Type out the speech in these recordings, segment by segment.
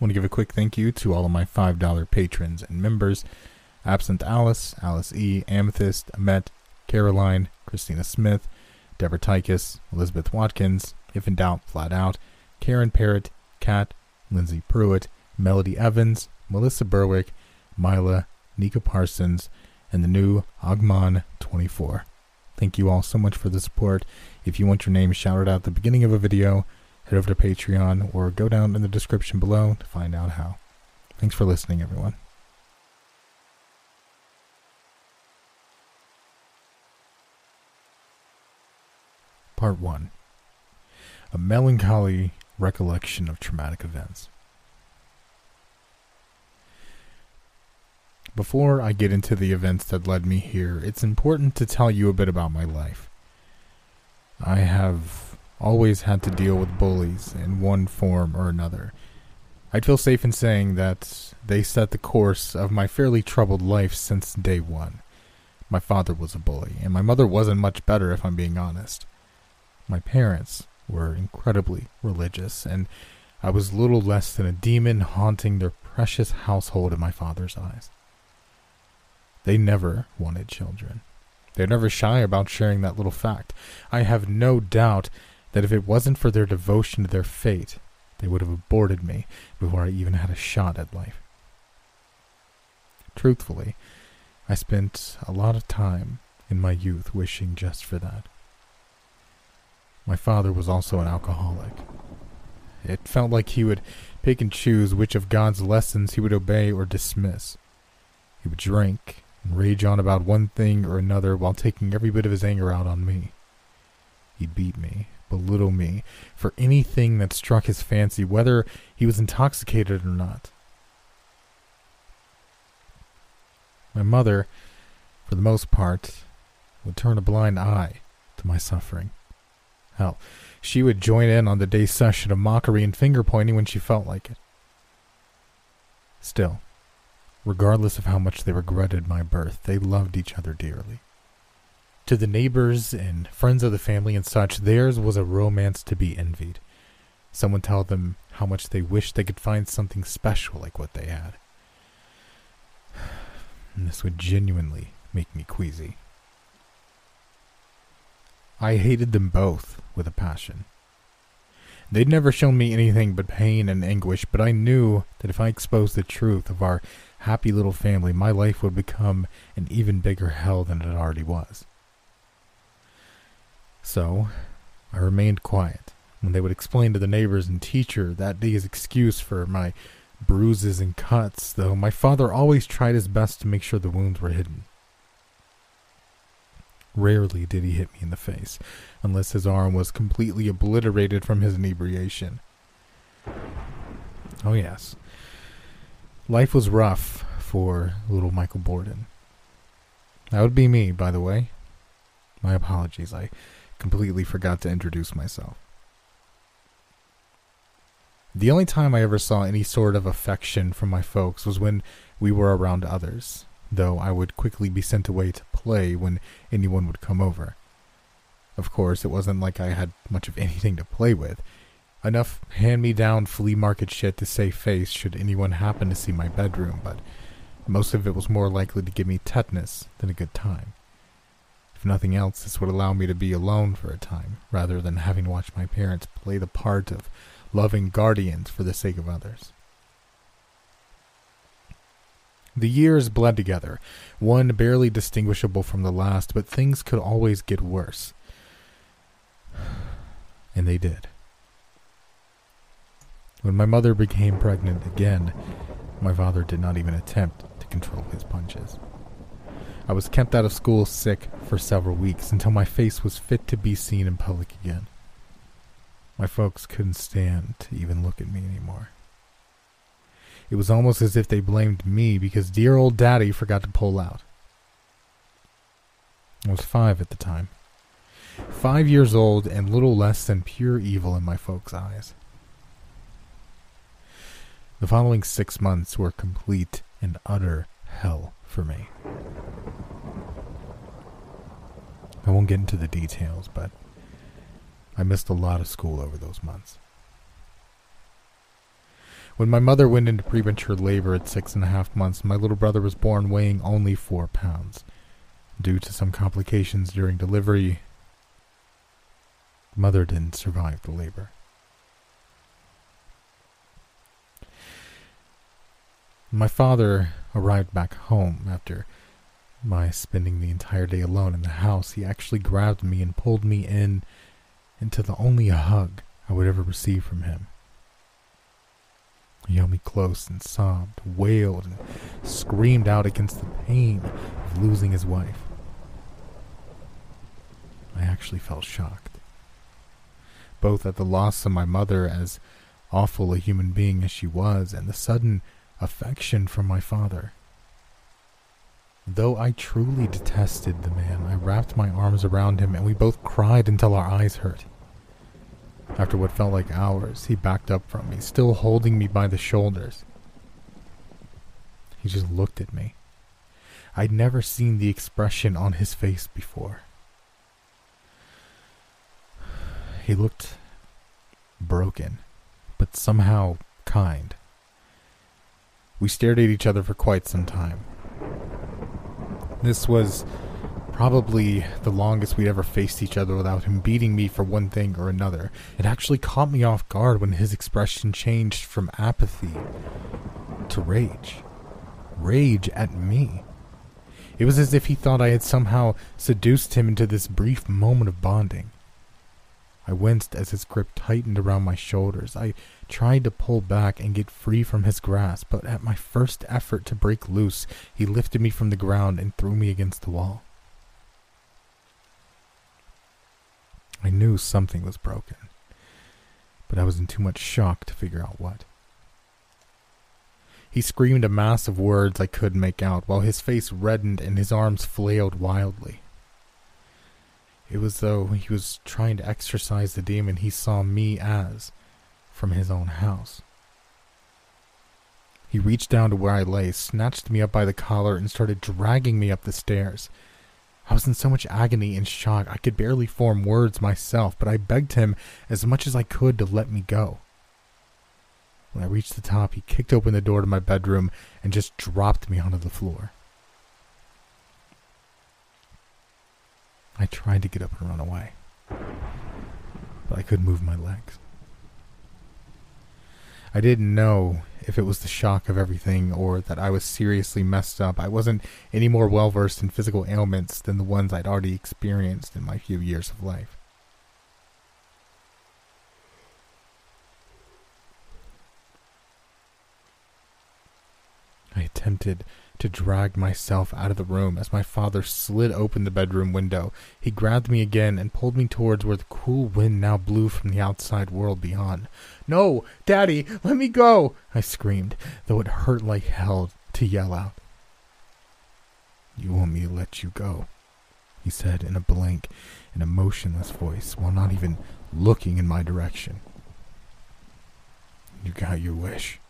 Want to give a quick thank you to all of my $5 patrons and members Absent Alice, Alice E., Amethyst, Amet, Caroline, Christina Smith, Deborah Tykus, Elizabeth Watkins, If in Doubt, Flat Out, Karen Parrott, Kat, Lindsay Pruitt, Melody Evans, Melissa Berwick, Mila, Nika Parsons, and the new Agman24. Thank you all so much for the support. If you want your name shouted out at the beginning of a video, head over to Patreon or go down in the description below to find out how. Thanks for listening, everyone. Part 1 A Melancholy Recollection of Traumatic Events. Before I get into the events that led me here, it's important to tell you a bit about my life. I have always had to deal with bullies in one form or another. I'd feel safe in saying that they set the course of my fairly troubled life since day one. My father was a bully, and my mother wasn't much better if I'm being honest. My parents were incredibly religious, and I was little less than a demon haunting their precious household in my father's eyes. They never wanted children. They're never shy about sharing that little fact. I have no doubt that if it wasn't for their devotion to their fate, they would have aborted me before I even had a shot at life. Truthfully, I spent a lot of time in my youth wishing just for that. My father was also an alcoholic. It felt like he would pick and choose which of God's lessons he would obey or dismiss. He would drink and rage on about one thing or another while taking every bit of his anger out on me. He'd beat me belittle me for anything that struck his fancy, whether he was intoxicated or not. My mother, for the most part, would turn a blind eye to my suffering. Hell, she would join in on the day's session of mockery and finger pointing when she felt like it. Still, regardless of how much they regretted my birth, they loved each other dearly. To the neighbors and friends of the family and such, theirs was a romance to be envied. Someone tell them how much they wished they could find something special like what they had. And this would genuinely make me queasy. I hated them both with a passion. They'd never shown me anything but pain and anguish, but I knew that if I exposed the truth of our happy little family, my life would become an even bigger hell than it already was. So, I remained quiet when they would explain to the neighbors and teacher that day's excuse for my bruises and cuts, though my father always tried his best to make sure the wounds were hidden. Rarely did he hit me in the face, unless his arm was completely obliterated from his inebriation. Oh, yes. Life was rough for little Michael Borden. That would be me, by the way. My apologies. I completely forgot to introduce myself. The only time I ever saw any sort of affection from my folks was when we were around others, though I would quickly be sent away to play when anyone would come over. Of course, it wasn't like I had much of anything to play with. Enough hand me down flea market shit to save face should anyone happen to see my bedroom, but most of it was more likely to give me tetanus than a good time. If nothing else, this would allow me to be alone for a time, rather than having to watch my parents play the part of loving guardians for the sake of others. The years bled together, one barely distinguishable from the last, but things could always get worse. And they did. When my mother became pregnant again, my father did not even attempt to control his punches. I was kept out of school sick for several weeks until my face was fit to be seen in public again. My folks couldn't stand to even look at me anymore. It was almost as if they blamed me because dear old daddy forgot to pull out. I was five at the time. Five years old and little less than pure evil in my folks' eyes. The following six months were complete and utter hell for me. I won't get into the details, but I missed a lot of school over those months. When my mother went into premature labor at six and a half months, my little brother was born weighing only four pounds. Due to some complications during delivery, mother didn't survive the labor. My father arrived back home after my spending the entire day alone in the house. He actually grabbed me and pulled me in into the only hug I would ever receive from him. He held me close and sobbed, wailed, and screamed out against the pain of losing his wife. I actually felt shocked, both at the loss of my mother, as awful a human being as she was, and the sudden affection from my father. Though I truly detested the man, I wrapped my arms around him and we both cried until our eyes hurt. After what felt like hours, he backed up from me, still holding me by the shoulders. He just looked at me. I'd never seen the expression on his face before. He looked broken, but somehow kind. We stared at each other for quite some time. This was probably the longest we'd ever faced each other without him beating me for one thing or another. It actually caught me off guard when his expression changed from apathy to rage. Rage at me. It was as if he thought I had somehow seduced him into this brief moment of bonding. I winced as his grip tightened around my shoulders. I tried to pull back and get free from his grasp, but at my first effort to break loose, he lifted me from the ground and threw me against the wall. I knew something was broken, but I was in too much shock to figure out what. He screamed a mass of words I couldn't make out, while his face reddened and his arms flailed wildly. It was as though he was trying to exorcise the demon he saw me as from his own house. He reached down to where I lay, snatched me up by the collar, and started dragging me up the stairs. I was in so much agony and shock I could barely form words myself, but I begged him as much as I could to let me go. When I reached the top, he kicked open the door to my bedroom and just dropped me onto the floor. I tried to get up and run away, but I couldn't move my legs. I didn't know if it was the shock of everything or that I was seriously messed up. I wasn't any more well versed in physical ailments than the ones I'd already experienced in my few years of life. I attempted to drag myself out of the room as my father slid open the bedroom window. He grabbed me again and pulled me towards where the cool wind now blew from the outside world beyond. No, Daddy, let me go! I screamed, though it hurt like hell to yell out. You want me to let you go? He said in a blank and emotionless voice while not even looking in my direction. You got your wish.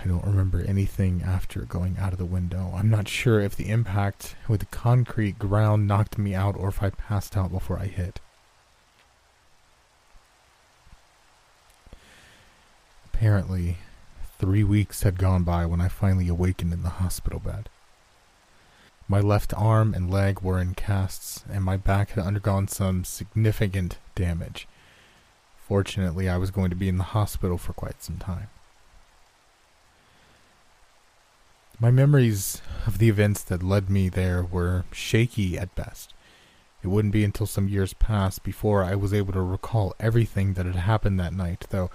I don't remember anything after going out of the window. I'm not sure if the impact with the concrete ground knocked me out or if I passed out before I hit. Apparently, three weeks had gone by when I finally awakened in the hospital bed. My left arm and leg were in casts, and my back had undergone some significant damage. Fortunately, I was going to be in the hospital for quite some time. My memories of the events that led me there were shaky at best. It wouldn't be until some years passed before I was able to recall everything that had happened that night, though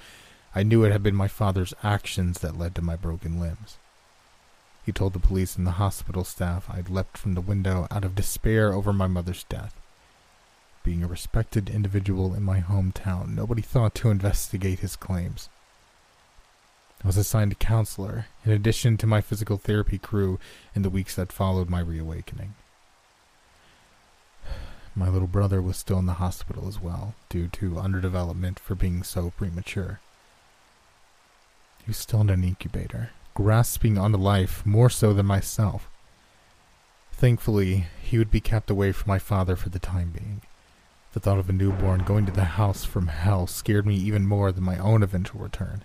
I knew it had been my father's actions that led to my broken limbs. He told the police and the hospital staff I'd leapt from the window out of despair over my mother's death. Being a respected individual in my hometown, nobody thought to investigate his claims. I was assigned a counselor, in addition to my physical therapy crew, in the weeks that followed my reawakening. My little brother was still in the hospital as well, due to underdevelopment for being so premature. He was still in an incubator, grasping onto life more so than myself. Thankfully, he would be kept away from my father for the time being. The thought of a newborn going to the house from hell scared me even more than my own eventual return.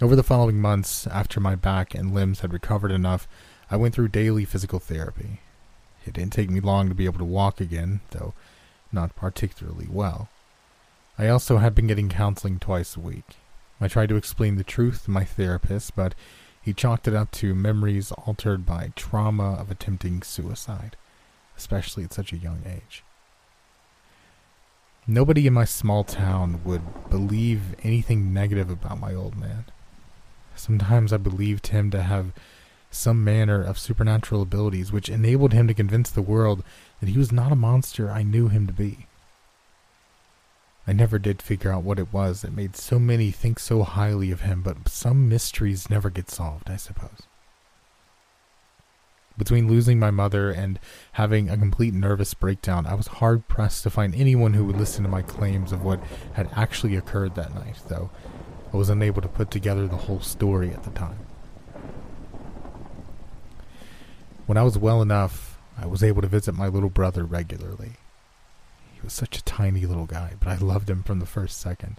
Over the following months, after my back and limbs had recovered enough, I went through daily physical therapy. It didn't take me long to be able to walk again, though not particularly well. I also had been getting counseling twice a week. I tried to explain the truth to my therapist, but he chalked it up to memories altered by trauma of attempting suicide especially at such a young age. Nobody in my small town would believe anything negative about my old man. Sometimes I believed him to have some manner of supernatural abilities which enabled him to convince the world that he was not a monster I knew him to be. I never did figure out what it was that made so many think so highly of him, but some mysteries never get solved, I suppose. Between losing my mother and having a complete nervous breakdown, I was hard pressed to find anyone who would listen to my claims of what had actually occurred that night, though I was unable to put together the whole story at the time. When I was well enough, I was able to visit my little brother regularly. He was such a tiny little guy, but I loved him from the first second.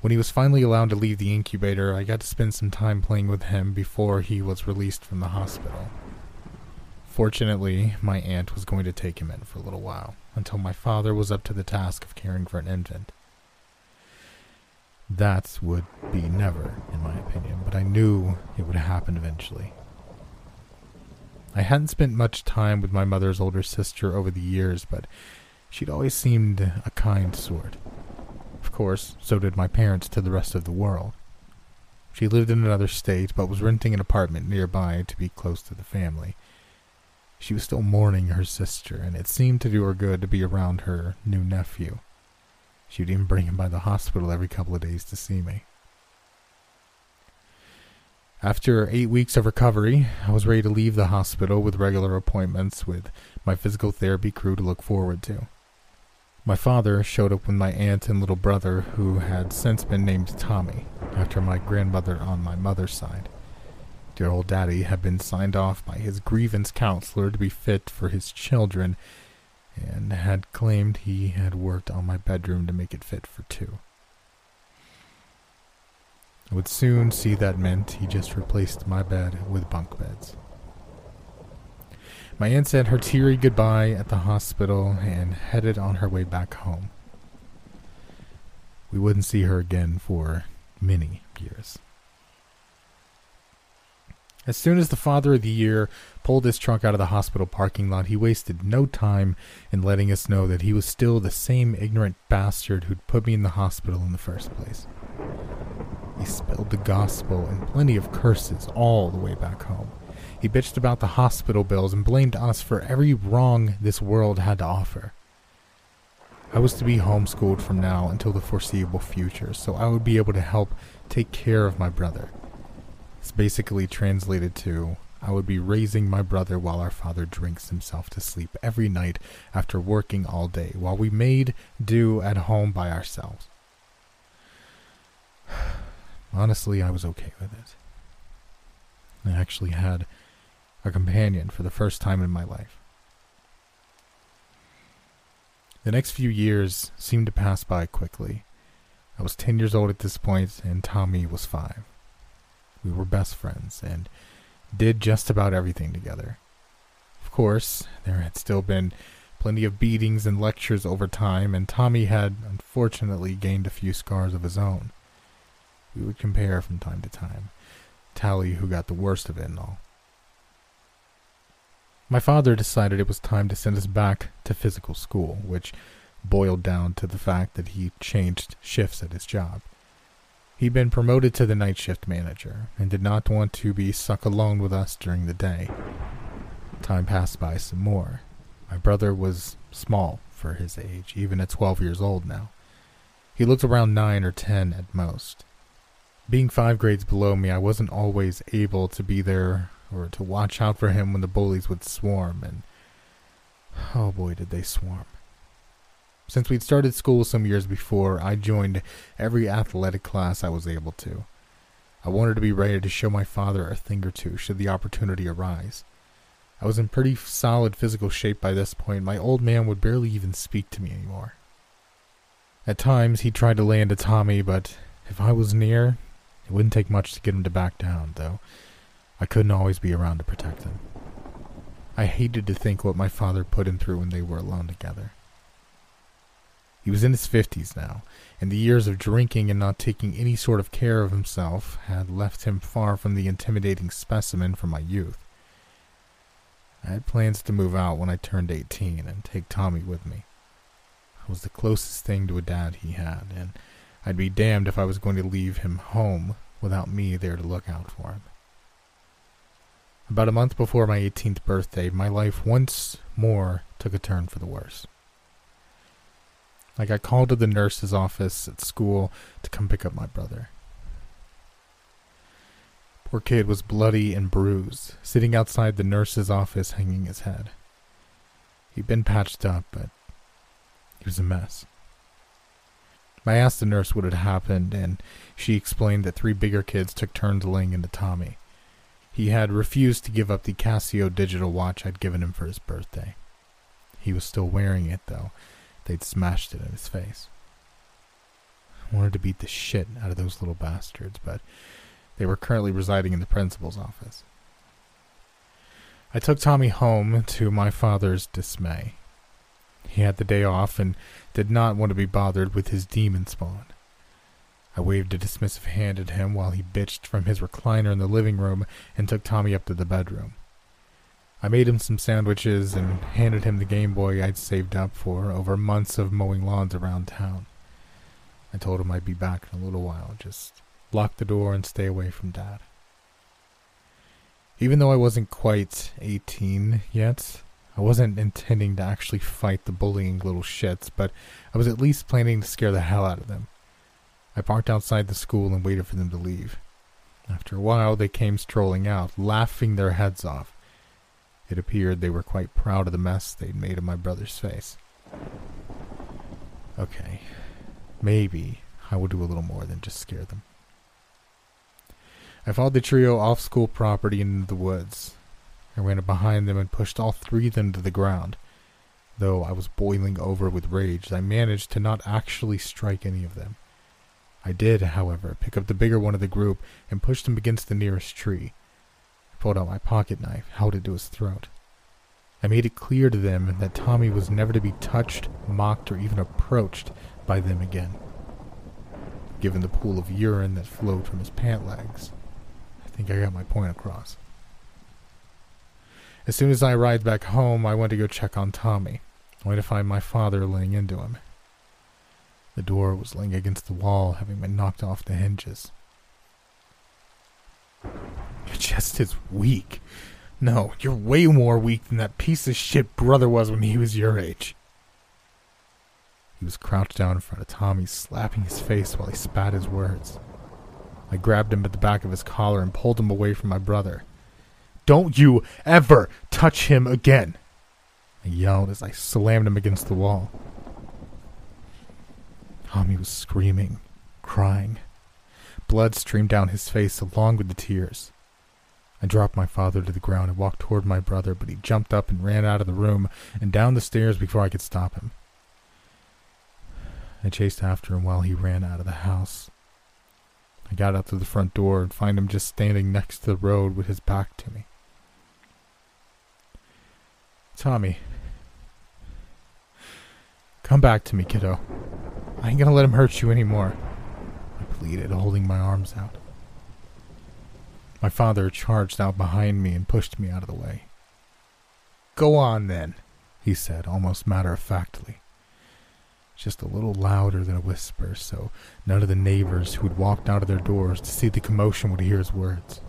When he was finally allowed to leave the incubator, I got to spend some time playing with him before he was released from the hospital. Fortunately, my aunt was going to take him in for a little while, until my father was up to the task of caring for an infant. That would be never, in my opinion, but I knew it would happen eventually. I hadn't spent much time with my mother's older sister over the years, but she'd always seemed a kind sort. Of course, so did my parents to the rest of the world. She lived in another state, but was renting an apartment nearby to be close to the family. She was still mourning her sister, and it seemed to do her good to be around her new nephew. She would even bring him by the hospital every couple of days to see me. After eight weeks of recovery, I was ready to leave the hospital with regular appointments with my physical therapy crew to look forward to. My father showed up with my aunt and little brother, who had since been named Tommy, after my grandmother on my mother's side. Dear old daddy had been signed off by his grievance counselor to be fit for his children, and had claimed he had worked on my bedroom to make it fit for two. I would soon see that meant he just replaced my bed with bunk beds. My aunt said her teary goodbye at the hospital and headed on her way back home. We wouldn't see her again for many years. As soon as the father of the year pulled his truck out of the hospital parking lot, he wasted no time in letting us know that he was still the same ignorant bastard who'd put me in the hospital in the first place. He spilled the gospel and plenty of curses all the way back home. He bitched about the hospital bills and blamed us for every wrong this world had to offer. I was to be homeschooled from now until the foreseeable future, so I would be able to help take care of my brother. It's basically translated to I would be raising my brother while our father drinks himself to sleep every night after working all day, while we made do at home by ourselves. Honestly, I was okay with it. I actually had a companion for the first time in my life. The next few years seemed to pass by quickly. I was 10 years old at this point, and Tommy was 5. We were best friends and did just about everything together. Of course, there had still been plenty of beatings and lectures over time, and Tommy had unfortunately gained a few scars of his own. We would compare from time to time, tally who got the worst of it and all. My father decided it was time to send us back to physical school, which boiled down to the fact that he changed shifts at his job. He'd been promoted to the night shift manager and did not want to be stuck alone with us during the day. Time passed by some more. My brother was small for his age, even at 12 years old now. He looked around 9 or 10 at most. Being five grades below me, I wasn't always able to be there or to watch out for him when the bullies would swarm, and oh boy, did they swarm. Since we'd started school some years before, I joined every athletic class I was able to. I wanted to be ready to show my father a thing or two should the opportunity arise. I was in pretty solid physical shape by this point. My old man would barely even speak to me anymore. At times, he tried to land a Tommy, but if I was near, it wouldn't take much to get him to back down, though I couldn't always be around to protect him. I hated to think what my father put him through when they were alone together. He was in his fifties now, and the years of drinking and not taking any sort of care of himself had left him far from the intimidating specimen from my youth. I had plans to move out when I turned 18 and take Tommy with me. I was the closest thing to a dad he had, and I'd be damned if I was going to leave him home without me there to look out for him. About a month before my 18th birthday, my life once more took a turn for the worse. I got called to the nurse's office at school to come pick up my brother. Poor kid was bloody and bruised, sitting outside the nurse's office hanging his head. He'd been patched up, but he was a mess. I asked the nurse what had happened, and she explained that three bigger kids took turns laying into Tommy. He had refused to give up the Casio digital watch I'd given him for his birthday. He was still wearing it, though, They'd smashed it in his face. I wanted to beat the shit out of those little bastards, but they were currently residing in the principal's office. I took Tommy home to my father's dismay. He had the day off and did not want to be bothered with his demon spawn. I waved a dismissive hand at him while he bitched from his recliner in the living room and took Tommy up to the bedroom. I made him some sandwiches and handed him the Game Boy I'd saved up for over months of mowing lawns around town. I told him I'd be back in a little while. Just lock the door and stay away from Dad. Even though I wasn't quite 18 yet, I wasn't intending to actually fight the bullying little shits, but I was at least planning to scare the hell out of them. I parked outside the school and waited for them to leave. After a while, they came strolling out, laughing their heads off. It appeared they were quite proud of the mess they'd made of my brother's face. Okay, maybe I will do a little more than just scare them. I followed the trio off school property into the woods. I ran up behind them and pushed all three of them to the ground. Though I was boiling over with rage, I managed to not actually strike any of them. I did, however, pick up the bigger one of the group and pushed him against the nearest tree pulled out my pocket knife, held it to his throat. I made it clear to them that Tommy was never to be touched, mocked, or even approached by them again. Given the pool of urine that flowed from his pant legs, I think I got my point across. As soon as I arrived back home, I went to go check on Tommy, only to find my father laying into him. The door was laying against the wall, having been knocked off the hinges. Your chest is weak. No, you're way more weak than that piece of shit brother was when he was your age. He was crouched down in front of Tommy, slapping his face while he spat his words. I grabbed him at the back of his collar and pulled him away from my brother. Don't you ever touch him again! I yelled as I slammed him against the wall. Tommy was screaming, crying. Blood streamed down his face along with the tears. I dropped my father to the ground and walked toward my brother, but he jumped up and ran out of the room and down the stairs before I could stop him. I chased after him while he ran out of the house. I got out to the front door and find him just standing next to the road with his back to me. Tommy, come back to me, kiddo. I ain't gonna let him hurt you anymore. Pleaded, holding my arms out. My father charged out behind me and pushed me out of the way. Go on then, he said, almost matter of factly. just a little louder than a whisper, so none of the neighbors who had walked out of their doors to see the commotion would hear his words.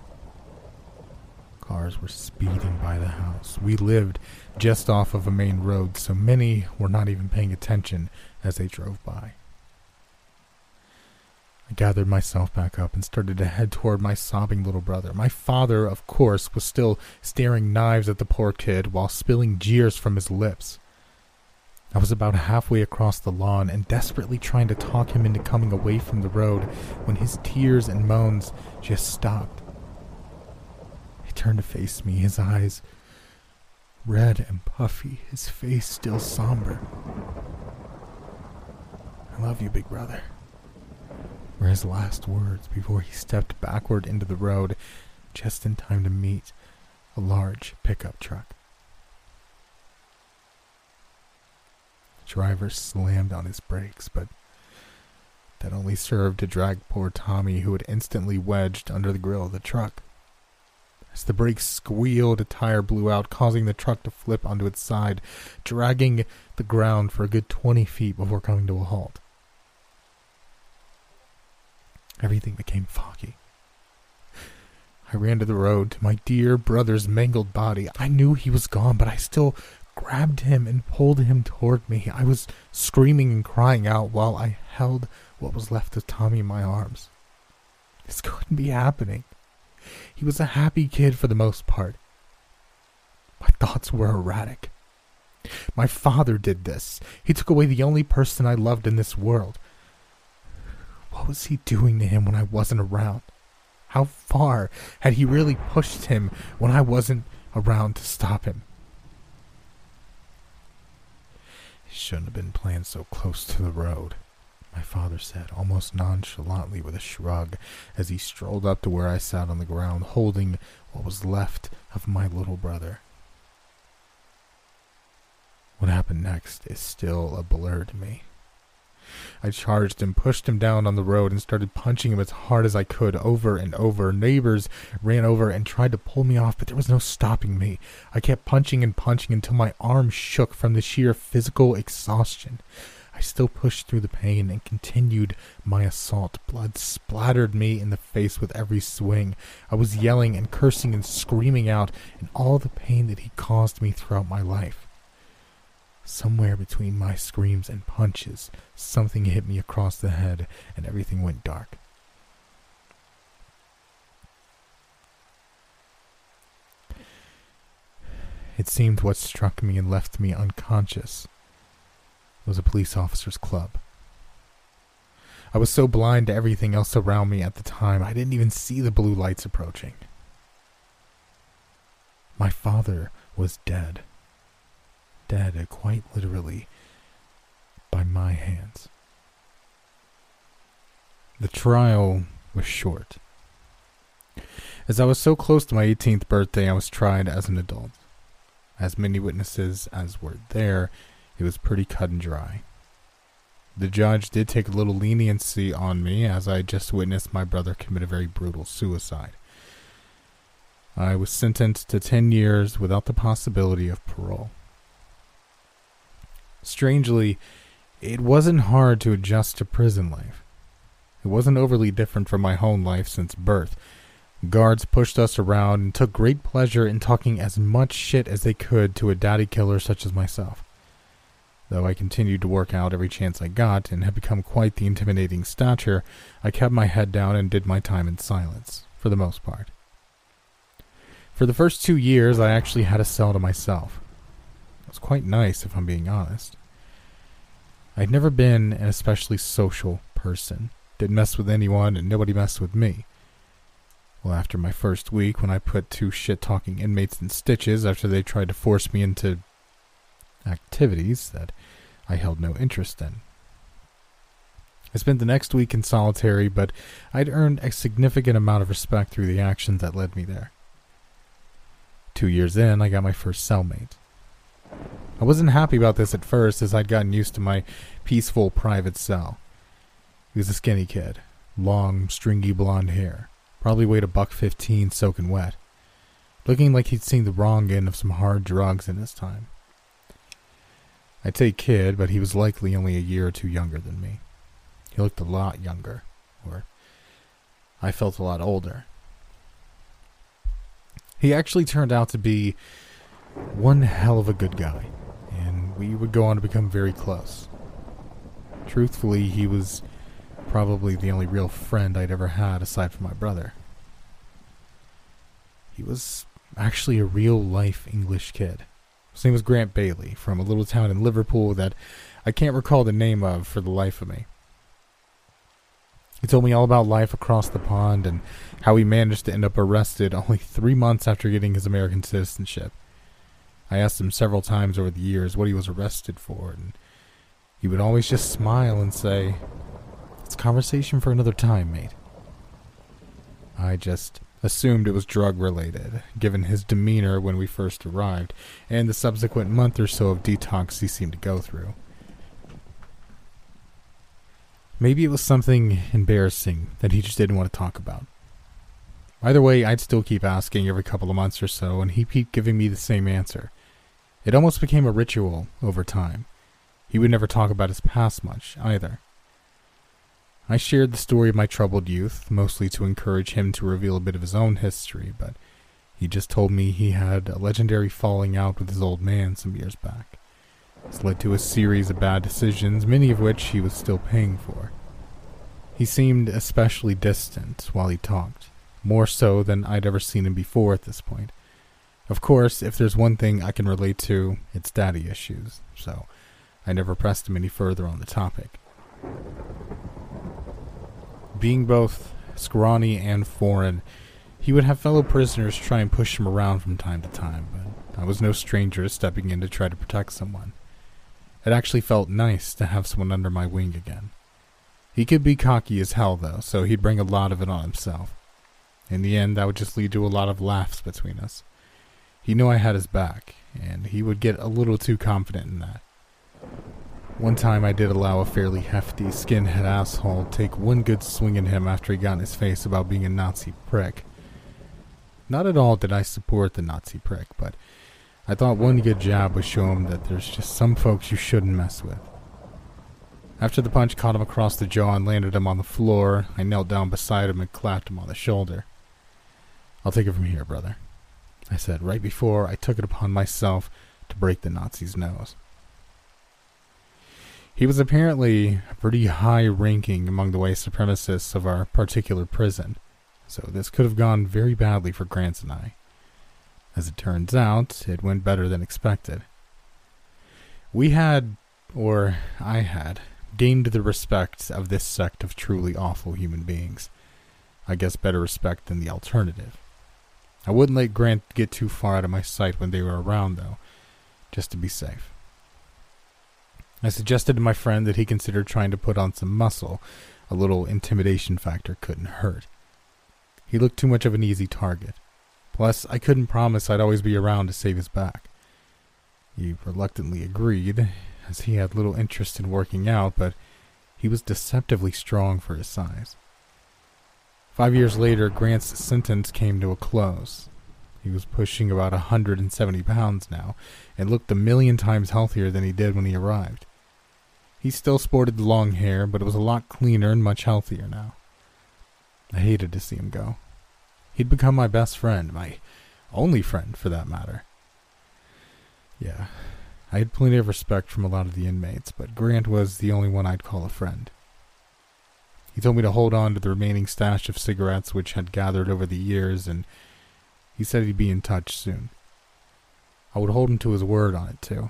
Cars were speeding by the house. We lived just off of a main road, so many were not even paying attention as they drove by. I gathered myself back up and started to head toward my sobbing little brother. My father, of course, was still staring knives at the poor kid while spilling jeers from his lips. I was about halfway across the lawn and desperately trying to talk him into coming away from the road when his tears and moans just stopped. He turned to face me, his eyes red and puffy, his face still somber. I love you, big brother were his last words before he stepped backward into the road just in time to meet a large pickup truck. The driver slammed on his brakes, but that only served to drag poor Tommy, who had instantly wedged under the grill of the truck. As the brakes squealed, a tire blew out, causing the truck to flip onto its side, dragging the ground for a good 20 feet before coming to a halt. Everything became foggy. I ran to the road to my dear brother's mangled body. I knew he was gone, but I still grabbed him and pulled him toward me. I was screaming and crying out while I held what was left of Tommy in my arms. This couldn't be happening. He was a happy kid for the most part. My thoughts were erratic. My father did this. He took away the only person I loved in this world. What was he doing to him when I wasn't around? How far had he really pushed him when I wasn't around to stop him? He shouldn't have been playing so close to the road, my father said, almost nonchalantly with a shrug, as he strolled up to where I sat on the ground, holding what was left of my little brother. What happened next is still a blur to me. I charged and pushed him down on the road and started punching him as hard as I could over and over. Neighbors ran over and tried to pull me off, but there was no stopping me. I kept punching and punching until my arm shook from the sheer physical exhaustion. I still pushed through the pain and continued my assault. Blood splattered me in the face with every swing. I was yelling and cursing and screaming out in all the pain that he caused me throughout my life. Somewhere between my screams and punches, something hit me across the head and everything went dark. It seemed what struck me and left me unconscious was a police officer's club. I was so blind to everything else around me at the time, I didn't even see the blue lights approaching. My father was dead dead, quite literally, by my hands. The trial was short. As I was so close to my 18th birthday, I was tried as an adult. As many witnesses as were there, it was pretty cut and dry. The judge did take a little leniency on me as I had just witnessed my brother commit a very brutal suicide. I was sentenced to 10 years without the possibility of parole. Strangely, it wasn't hard to adjust to prison life. It wasn't overly different from my home life since birth. Guards pushed us around and took great pleasure in talking as much shit as they could to a daddy killer such as myself. Though I continued to work out every chance I got and had become quite the intimidating stature, I kept my head down and did my time in silence, for the most part. For the first two years, I actually had a cell to myself. It was quite nice, if I'm being honest. I'd never been an especially social person. Didn't mess with anyone, and nobody messed with me. Well, after my first week, when I put two shit talking inmates in stitches after they tried to force me into activities that I held no interest in. I spent the next week in solitary, but I'd earned a significant amount of respect through the actions that led me there. Two years in, I got my first cellmate. I wasn't happy about this at first as I'd gotten used to my peaceful private cell. He was a skinny kid, long, stringy blonde hair, probably weighed a buck fifteen soaking wet, looking like he'd seen the wrong end of some hard drugs in his time. I'd say kid, but he was likely only a year or two younger than me. He looked a lot younger, or I felt a lot older. He actually turned out to be one hell of a good guy, and we would go on to become very close. Truthfully, he was probably the only real friend I'd ever had aside from my brother. He was actually a real life English kid. His name was Grant Bailey from a little town in Liverpool that I can't recall the name of for the life of me. He told me all about life across the pond and how he managed to end up arrested only three months after getting his American citizenship. I asked him several times over the years what he was arrested for, and he would always just smile and say, It's conversation for another time, mate. I just assumed it was drug related, given his demeanor when we first arrived, and the subsequent month or so of detox he seemed to go through. Maybe it was something embarrassing that he just didn't want to talk about. Either way, I'd still keep asking every couple of months or so, and he'd keep giving me the same answer. It almost became a ritual over time. He would never talk about his past much, either. I shared the story of my troubled youth, mostly to encourage him to reveal a bit of his own history, but he just told me he had a legendary falling out with his old man some years back. This led to a series of bad decisions, many of which he was still paying for. He seemed especially distant while he talked, more so than I'd ever seen him before at this point. Of course, if there's one thing I can relate to, it's daddy issues, so I never pressed him any further on the topic. Being both scrawny and foreign, he would have fellow prisoners try and push him around from time to time, but I was no stranger to stepping in to try to protect someone. It actually felt nice to have someone under my wing again. He could be cocky as hell, though, so he'd bring a lot of it on himself. In the end, that would just lead to a lot of laughs between us. He knew I had his back, and he would get a little too confident in that. One time I did allow a fairly hefty skinhead asshole take one good swing at him after he got in his face about being a Nazi prick. Not at all did I support the Nazi prick, but I thought one good jab would show him that there's just some folks you shouldn't mess with. After the punch caught him across the jaw and landed him on the floor, I knelt down beside him and clapped him on the shoulder. I'll take it from here, brother, I said right before I took it upon myself to break the Nazi's nose. He was apparently pretty high ranking among the white supremacists of our particular prison, so this could have gone very badly for Grant and I. As it turns out, it went better than expected. We had, or I had, gained the respect of this sect of truly awful human beings. I guess better respect than the alternative. I wouldn't let Grant get too far out of my sight when they were around, though, just to be safe. I suggested to my friend that he consider trying to put on some muscle. A little intimidation factor couldn't hurt. He looked too much of an easy target. Plus, I couldn't promise I'd always be around to save his back. He reluctantly agreed, as he had little interest in working out, but he was deceptively strong for his size. Five years later, Grant's sentence came to a close. He was pushing about a 170 pounds now, and looked a million times healthier than he did when he arrived. He still sported long hair, but it was a lot cleaner and much healthier now. I hated to see him go. He'd become my best friend, my only friend for that matter. Yeah, I had plenty of respect from a lot of the inmates, but Grant was the only one I'd call a friend. He told me to hold on to the remaining stash of cigarettes which had gathered over the years, and he said he'd be in touch soon. I would hold him to his word on it, too.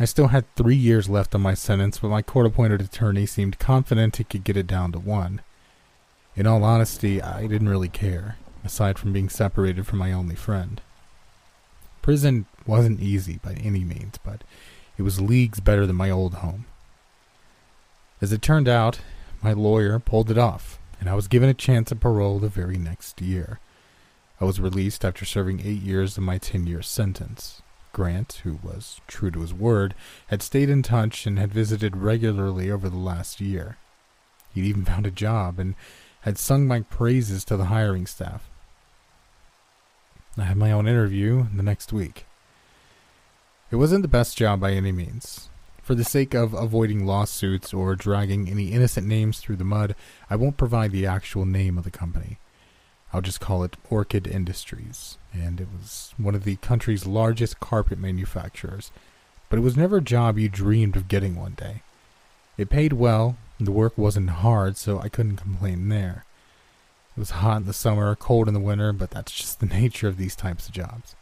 I still had three years left on my sentence, but my court appointed attorney seemed confident he could get it down to one. In all honesty, I didn't really care, aside from being separated from my only friend. Prison wasn't easy by any means, but it was leagues better than my old home. As it turned out, my lawyer pulled it off, and I was given a chance at parole the very next year. I was released after serving eight years of my ten year sentence. Grant, who was true to his word, had stayed in touch and had visited regularly over the last year. He'd even found a job and had sung my praises to the hiring staff. I had my own interview the next week. It wasn't the best job by any means. For the sake of avoiding lawsuits or dragging any innocent names through the mud, I won't provide the actual name of the company. I'll just call it Orchid Industries, and it was one of the country's largest carpet manufacturers. But it was never a job you dreamed of getting one day. It paid well, the work wasn't hard, so I couldn't complain there. It was hot in the summer, cold in the winter, but that's just the nature of these types of jobs.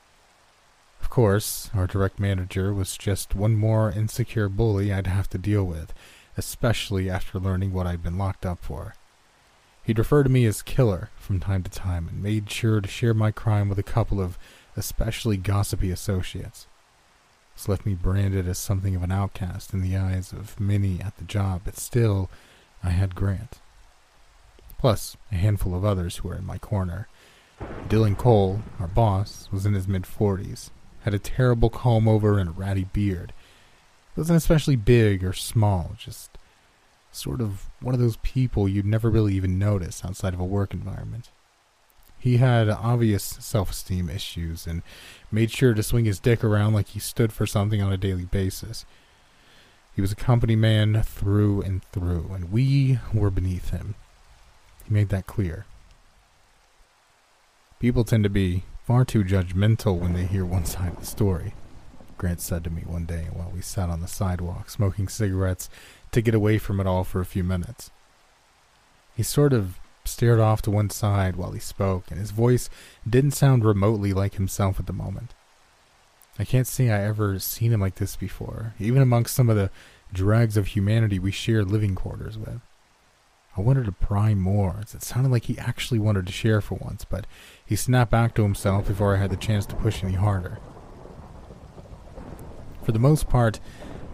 Of course, our direct manager was just one more insecure bully I'd have to deal with, especially after learning what I'd been locked up for. He'd refer to me as Killer from time to time and made sure to share my crime with a couple of especially gossipy associates. This left me branded as something of an outcast in the eyes of many at the job, but still, I had Grant. Plus, a handful of others who were in my corner. Dylan Cole, our boss, was in his mid 40s, had a terrible comb over and a ratty beard. He wasn't especially big or small, just sort of one of those people you'd never really even notice outside of a work environment. He had obvious self esteem issues and made sure to swing his dick around like he stood for something on a daily basis. He was a company man through and through, and we were beneath him. He made that clear. People tend to be far too judgmental when they hear one side of the story, Grant said to me one day while we sat on the sidewalk smoking cigarettes to get away from it all for a few minutes. He sort of stared off to one side while he spoke, and his voice didn't sound remotely like himself at the moment. I can't say I ever seen him like this before, even amongst some of the dregs of humanity we share living quarters with. I wanted to pry more, as it sounded like he actually wanted to share for once, but he snapped back to himself before I had the chance to push any harder. For the most part,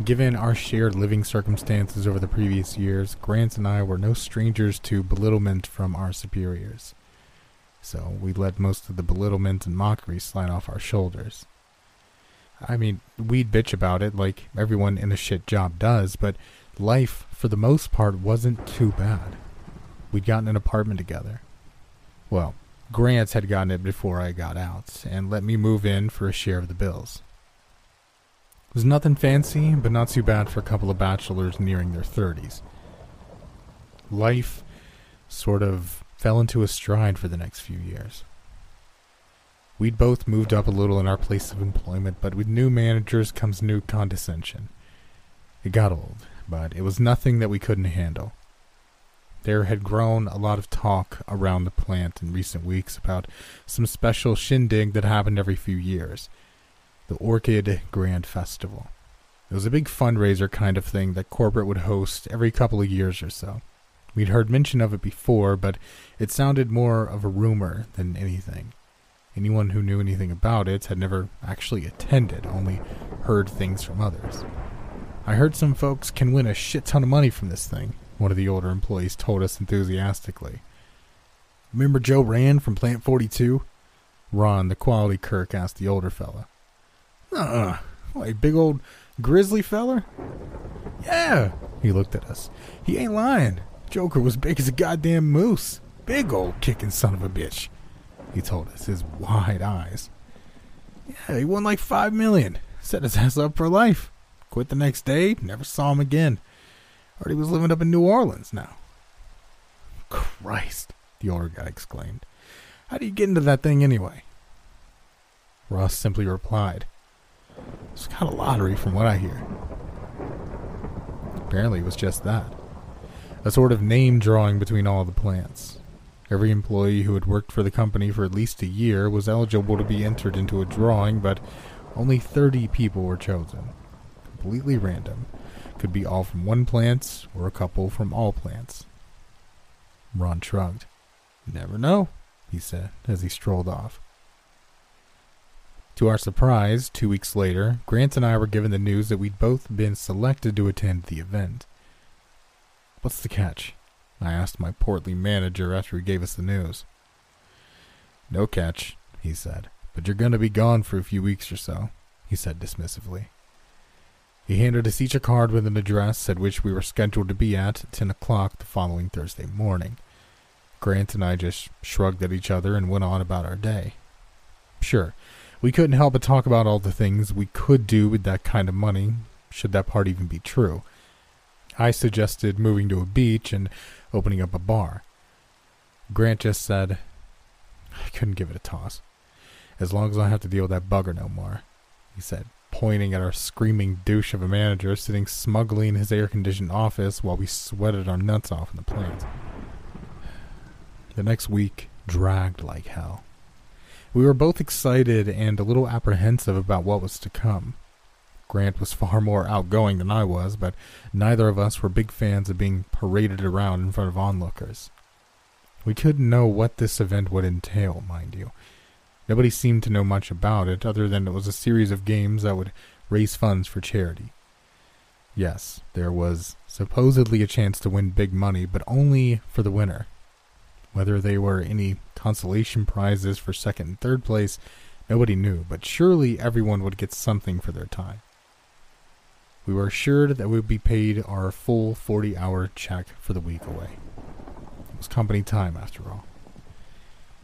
given our shared living circumstances over the previous years, Grant and I were no strangers to belittlement from our superiors. So we let most of the belittlement and mockery slide off our shoulders. I mean, we'd bitch about it like everyone in a shit job does, but life, for the most part, wasn't too bad. We'd gotten an apartment together. Well, Grants had gotten it before I got out, and let me move in for a share of the bills. It was nothing fancy, but not too bad for a couple of bachelors nearing their 30s. Life sort of fell into a stride for the next few years. We'd both moved up a little in our place of employment, but with new managers comes new condescension. It got old, but it was nothing that we couldn't handle. There had grown a lot of talk around the plant in recent weeks about some special shindig that happened every few years the Orchid Grand Festival. It was a big fundraiser kind of thing that corporate would host every couple of years or so. We'd heard mention of it before, but it sounded more of a rumor than anything. Anyone who knew anything about it had never actually attended, only heard things from others. I heard some folks can win a shit ton of money from this thing, one of the older employees told us enthusiastically. Remember Joe Rand from Plant 42? Ron, the quality Kirk, asked the older fella. Uh-uh. Like big old grizzly feller? Yeah, he looked at us. He ain't lying. Joker was big as a goddamn moose. Big old kicking son of a bitch. He told us, his wide eyes. Yeah, he won like five million. Set his ass up for life. Quit the next day, never saw him again. He was living up in New Orleans now. Christ, the older guy exclaimed. How do you get into that thing anyway? Ross simply replied, It's got a lottery from what I hear. Apparently, it was just that. A sort of name drawing between all the plants. Every employee who had worked for the company for at least a year was eligible to be entered into a drawing, but only 30 people were chosen completely random. Could be all from one plant or a couple from all plants. Ron shrugged. Never know, he said as he strolled off. To our surprise, two weeks later, Grant and I were given the news that we'd both been selected to attend the event. What's the catch? I asked my portly manager after he gave us the news. No catch, he said, but you're going to be gone for a few weeks or so, he said dismissively. He handed us each a card with an address at which we were scheduled to be at at 10 o'clock the following Thursday morning. Grant and I just shrugged at each other and went on about our day. Sure, We couldn't help but talk about all the things we could do with that kind of money, should that part even be true. I suggested moving to a beach and opening up a bar. Grant just said, I couldn't give it a toss. As long as I have to deal with that bugger no more, he said, pointing at our screaming douche of a manager sitting smugly in his air conditioned office while we sweated our nuts off in the plant. The next week dragged like hell. We were both excited and a little apprehensive about what was to come. Grant was far more outgoing than I was, but neither of us were big fans of being paraded around in front of onlookers. We couldn't know what this event would entail, mind you. Nobody seemed to know much about it, other than it was a series of games that would raise funds for charity. Yes, there was supposedly a chance to win big money, but only for the winner. Whether they were any consolation prizes for second and third place, nobody knew, but surely everyone would get something for their time. We were assured that we would be paid our full 40 hour check for the week away. It was company time, after all.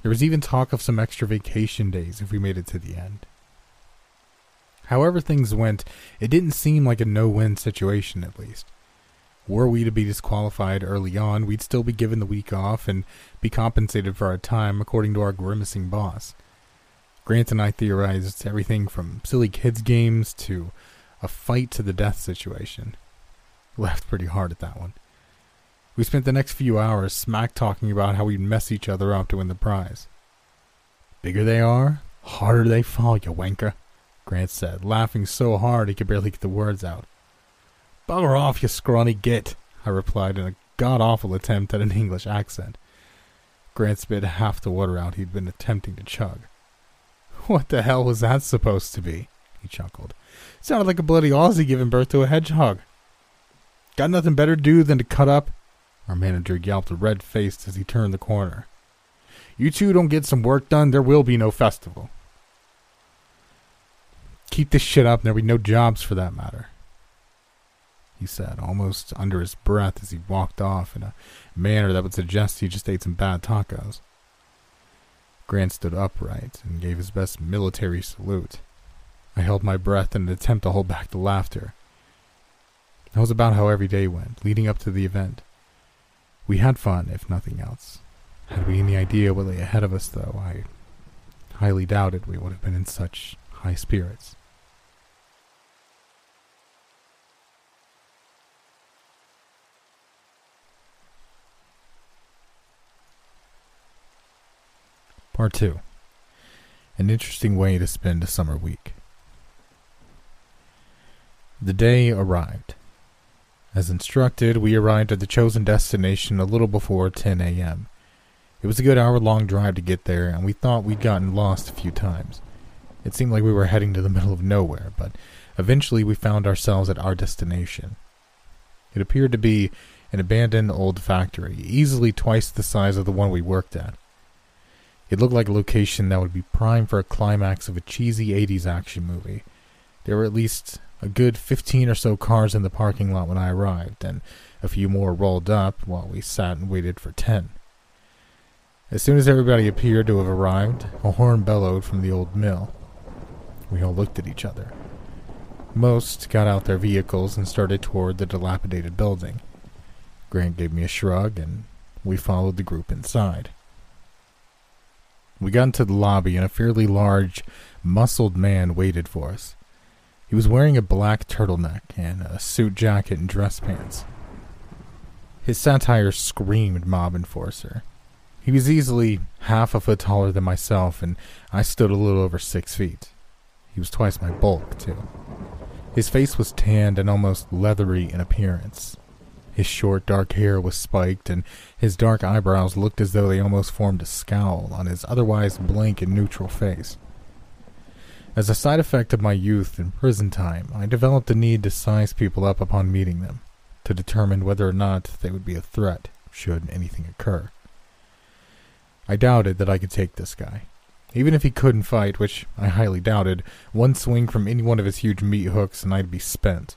There was even talk of some extra vacation days if we made it to the end. However things went, it didn't seem like a no win situation, at least. Were we to be disqualified early on, we'd still be given the week off and be compensated for our time according to our grimacing boss. Grant and I theorized everything from silly kids' games to a fight to the death situation. Laughed pretty hard at that one. We spent the next few hours smack talking about how we'd mess each other up to win the prize. Bigger they are, harder they fall, you wanker, Grant said, laughing so hard he could barely get the words out. Bugger off, you scrawny git, I replied in a god awful attempt at an English accent. Grant spit half the water out he'd been attempting to chug. What the hell was that supposed to be? He chuckled. Sounded like a bloody Aussie giving birth to a hedgehog. Got nothing better to do than to cut up our manager yelped red faced as he turned the corner. You two don't get some work done, there will be no festival. Keep this shit up, and there'll be no jobs for that matter. He said, almost under his breath as he walked off in a manner that would suggest he just ate some bad tacos. Grant stood upright and gave his best military salute. I held my breath in an attempt to hold back the laughter. That was about how every day went, leading up to the event. We had fun, if nothing else. Had we any idea what lay ahead of us, though, I highly doubted we would have been in such high spirits. Part 2 An interesting way to spend a summer week. The day arrived. As instructed, we arrived at the chosen destination a little before 10 a.m. It was a good hour long drive to get there, and we thought we'd gotten lost a few times. It seemed like we were heading to the middle of nowhere, but eventually we found ourselves at our destination. It appeared to be an abandoned old factory, easily twice the size of the one we worked at. It looked like a location that would be prime for a climax of a cheesy 80s action movie. There were at least a good 15 or so cars in the parking lot when I arrived, and a few more rolled up while we sat and waited for 10. As soon as everybody appeared to have arrived, a horn bellowed from the old mill. We all looked at each other. Most got out their vehicles and started toward the dilapidated building. Grant gave me a shrug, and we followed the group inside. We got into the lobby, and a fairly large, muscled man waited for us. He was wearing a black turtleneck and a suit jacket and dress pants. His satire screamed mob enforcer. He was easily half a foot taller than myself, and I stood a little over six feet. He was twice my bulk, too. His face was tanned and almost leathery in appearance. His short, dark hair was spiked, and his dark eyebrows looked as though they almost formed a scowl on his otherwise blank and neutral face. As a side effect of my youth and prison time, I developed a need to size people up upon meeting them, to determine whether or not they would be a threat should anything occur. I doubted that I could take this guy. Even if he couldn't fight, which I highly doubted, one swing from any one of his huge meat hooks and I'd be spent.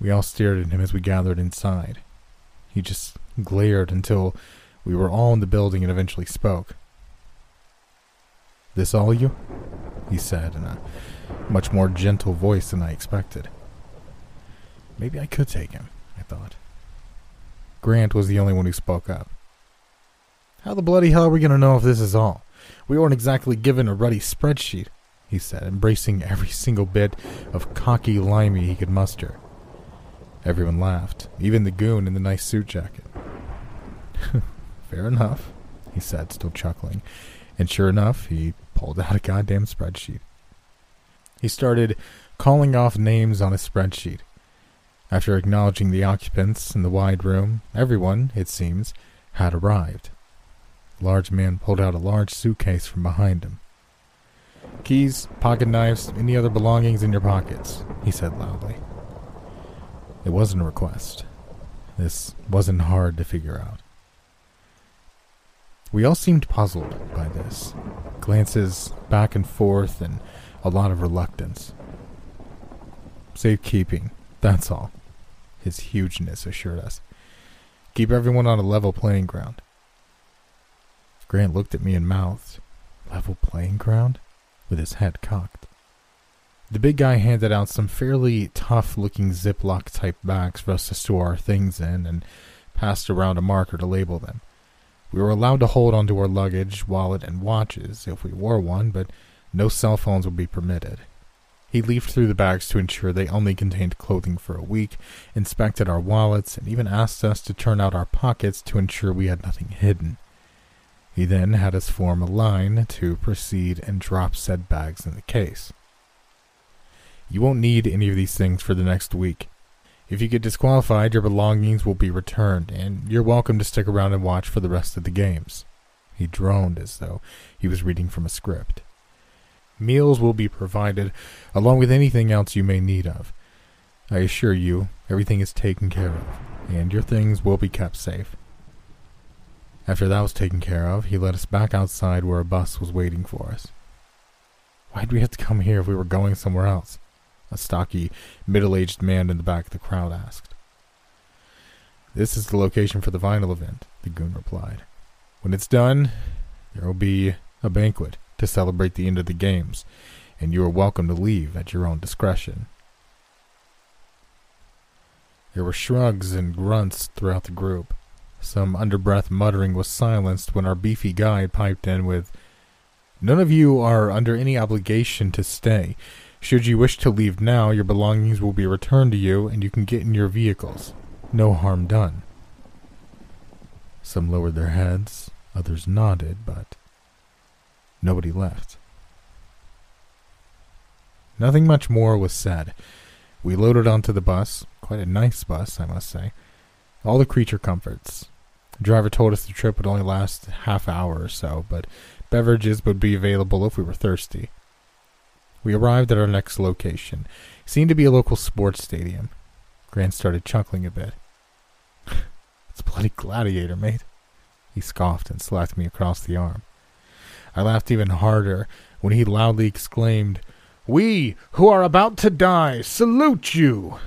We all stared at him as we gathered inside. He just glared until we were all in the building and eventually spoke. This all you? he said in a much more gentle voice than I expected. Maybe I could take him, I thought. Grant was the only one who spoke up. How the bloody hell are we going to know if this is all? We weren't exactly given a ruddy spreadsheet, he said, embracing every single bit of cocky limey he could muster. Everyone laughed, even the goon in the nice suit jacket. Fair enough, he said, still chuckling. And sure enough, he pulled out a goddamn spreadsheet. He started calling off names on his spreadsheet. After acknowledging the occupants in the wide room, everyone, it seems, had arrived. The large man pulled out a large suitcase from behind him. Keys, pocket knives, any other belongings in your pockets, he said loudly. It wasn't a request. This wasn't hard to figure out. We all seemed puzzled by this. Glances back and forth and a lot of reluctance. Safekeeping, that's all, his hugeness assured us. Keep everyone on a level playing ground. Grant looked at me and mouthed, Level playing ground? with his head cocked. The big guy handed out some fairly tough looking Ziploc type bags for us to store our things in and passed around a marker to label them. We were allowed to hold onto our luggage, wallet, and watches if we wore one, but no cell phones would be permitted. He leafed through the bags to ensure they only contained clothing for a week, inspected our wallets, and even asked us to turn out our pockets to ensure we had nothing hidden. He then had us form a line to proceed and drop said bags in the case. You won't need any of these things for the next week. If you get disqualified, your belongings will be returned, and you're welcome to stick around and watch for the rest of the games. He droned as though he was reading from a script. Meals will be provided, along with anything else you may need of. I assure you, everything is taken care of, and your things will be kept safe. After that was taken care of, he led us back outside where a bus was waiting for us. Why'd we have to come here if we were going somewhere else? A stocky, middle aged man in the back of the crowd asked. This is the location for the vinyl event, the goon replied. When it's done, there will be a banquet to celebrate the end of the games, and you are welcome to leave at your own discretion. There were shrugs and grunts throughout the group. Some underbreath muttering was silenced when our beefy guide piped in with, None of you are under any obligation to stay. Should you wish to leave now, your belongings will be returned to you and you can get in your vehicles. No harm done. Some lowered their heads, others nodded, but nobody left. Nothing much more was said. We loaded onto the bus, quite a nice bus, I must say. All the creature comforts the driver told us the trip would only last half hour or so, but beverages would be available if we were thirsty. We arrived at our next location. It seemed to be a local sports stadium. Grant started chuckling a bit. it's bloody gladiator, mate. He scoffed and slapped me across the arm. I laughed even harder when he loudly exclaimed, We who are about to die salute you!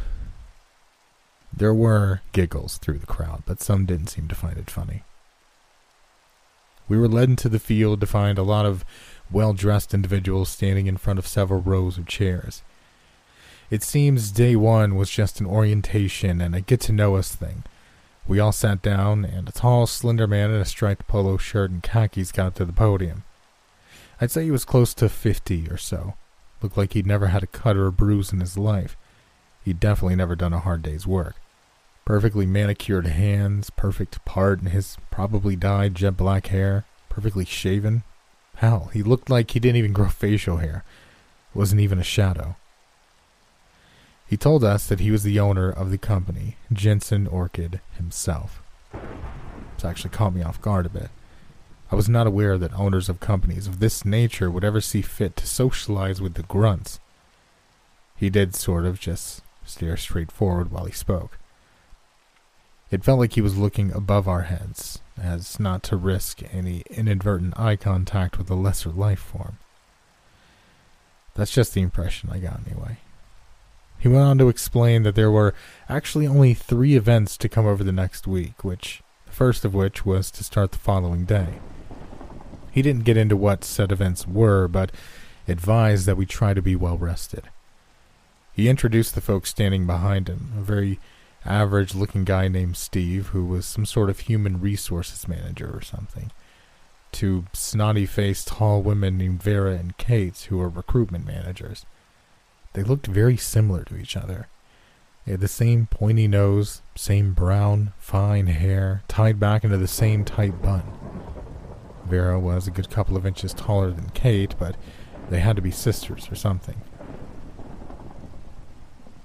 There were giggles through the crowd, but some didn't seem to find it funny. We were led into the field to find a lot of well dressed individuals standing in front of several rows of chairs. It seems day one was just an orientation and a get to know us thing. We all sat down, and a tall, slender man in a striped polo shirt and khakis got to the podium. I'd say he was close to fifty or so. Looked like he'd never had a cut or a bruise in his life. He'd definitely never done a hard day's work perfectly manicured hands, perfect part in his probably dyed jet black hair, perfectly shaven. Hell, he looked like he didn't even grow facial hair. It wasn't even a shadow. He told us that he was the owner of the company, Jensen Orchid himself. This actually caught me off guard a bit. I was not aware that owners of companies of this nature would ever see fit to socialize with the grunts. He did sort of just stare straight forward while he spoke. It felt like he was looking above our heads, as not to risk any inadvertent eye contact with a lesser life form. That's just the impression I got, anyway. He went on to explain that there were actually only three events to come over the next week, which the first of which was to start the following day. He didn't get into what said events were, but advised that we try to be well rested. He introduced the folks standing behind him, a very average looking guy named Steve, who was some sort of human resources manager or something, to snotty faced tall women named Vera and Kate, who were recruitment managers. They looked very similar to each other. They had the same pointy nose, same brown, fine hair, tied back into the same tight bun. Vera was a good couple of inches taller than Kate, but they had to be sisters or something.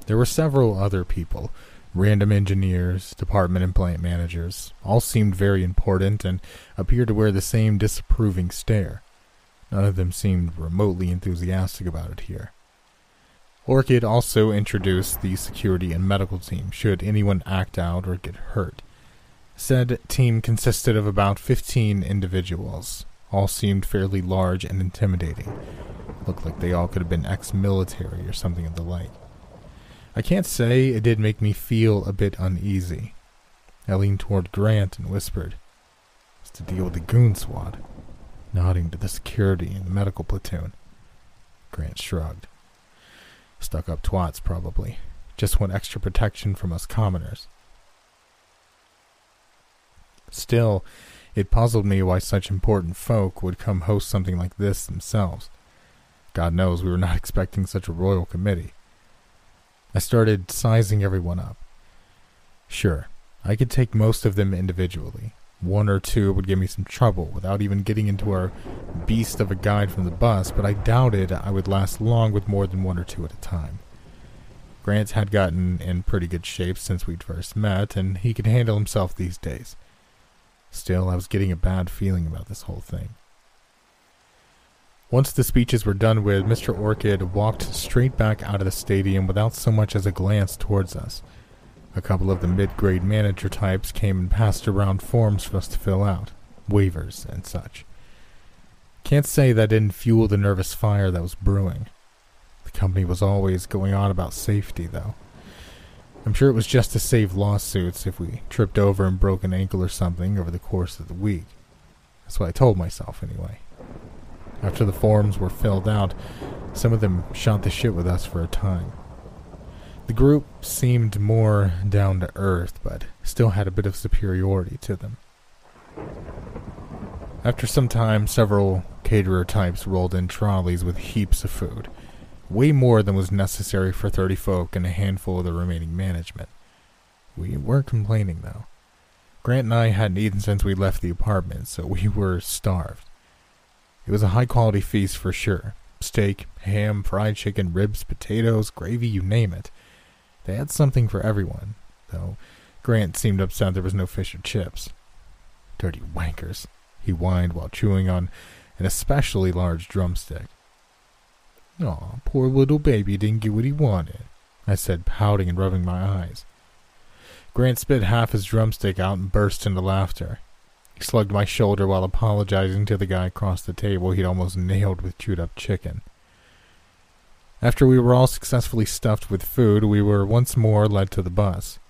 There were several other people, random engineers, department and plant managers, all seemed very important and appeared to wear the same disapproving stare. None of them seemed remotely enthusiastic about it here. Orchid also introduced the security and medical team should anyone act out or get hurt. Said team consisted of about 15 individuals. All seemed fairly large and intimidating. Looked like they all could have been ex military or something of the like. I can't say it did make me feel a bit uneasy. I leaned toward Grant and whispered, It's to deal with the goon squad, nodding to the security and the medical platoon. Grant shrugged. Stuck up twats, probably. Just want extra protection from us commoners. Still, it puzzled me why such important folk would come host something like this themselves. God knows we were not expecting such a royal committee. I started sizing everyone up. Sure, I could take most of them individually. One or two would give me some trouble without even getting into our beast of a guide from the bus, but I doubted I would last long with more than one or two at a time. Grant had gotten in pretty good shape since we'd first met, and he could handle himself these days. Still, I was getting a bad feeling about this whole thing. Once the speeches were done with, Mr. Orchid walked straight back out of the stadium without so much as a glance towards us. A couple of the mid grade manager types came and passed around forms for us to fill out, waivers and such. Can't say that didn't fuel the nervous fire that was brewing. The company was always going on about safety, though. I'm sure it was just to save lawsuits if we tripped over and broke an ankle or something over the course of the week. That's what I told myself, anyway. After the forms were filled out, some of them shot the shit with us for a time. The group seemed more down to earth, but still had a bit of superiority to them. After some time, several caterer types rolled in trolleys with heaps of food, way more than was necessary for 30 folk and a handful of the remaining management. We weren't complaining, though. Grant and I hadn't eaten since we left the apartment, so we were starved. It was a high quality feast for sure steak, ham, fried chicken, ribs, potatoes, gravy, you name it. They had something for everyone, though Grant seemed upset there was no fish or chips. Dirty wankers, he whined while chewing on an especially large drumstick. Aw, poor little baby didn't get what he wanted, I said, pouting and rubbing my eyes. Grant spit half his drumstick out and burst into laughter. Slugged my shoulder while apologizing to the guy across the table he'd almost nailed with chewed up chicken. After we were all successfully stuffed with food, we were once more led to the bus.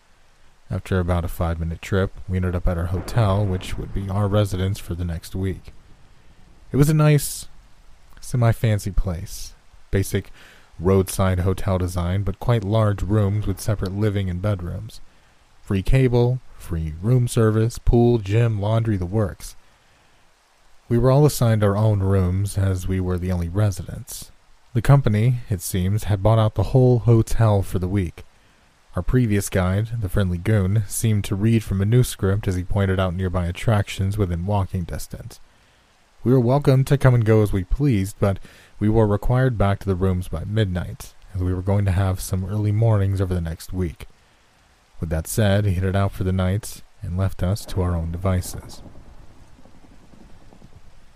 After about a five minute trip, we ended up at our hotel, which would be our residence for the next week. It was a nice, semi fancy place. Basic roadside hotel design, but quite large rooms with separate living and bedrooms. Free cable, free room service, pool, gym, laundry, the works. We were all assigned our own rooms as we were the only residents. The company, it seems, had bought out the whole hotel for the week. Our previous guide, the friendly goon, seemed to read from a new script as he pointed out nearby attractions within walking distance. We were welcome to come and go as we pleased, but we were required back to the rooms by midnight, as we were going to have some early mornings over the next week. With that said, he headed out for the night and left us to our own devices.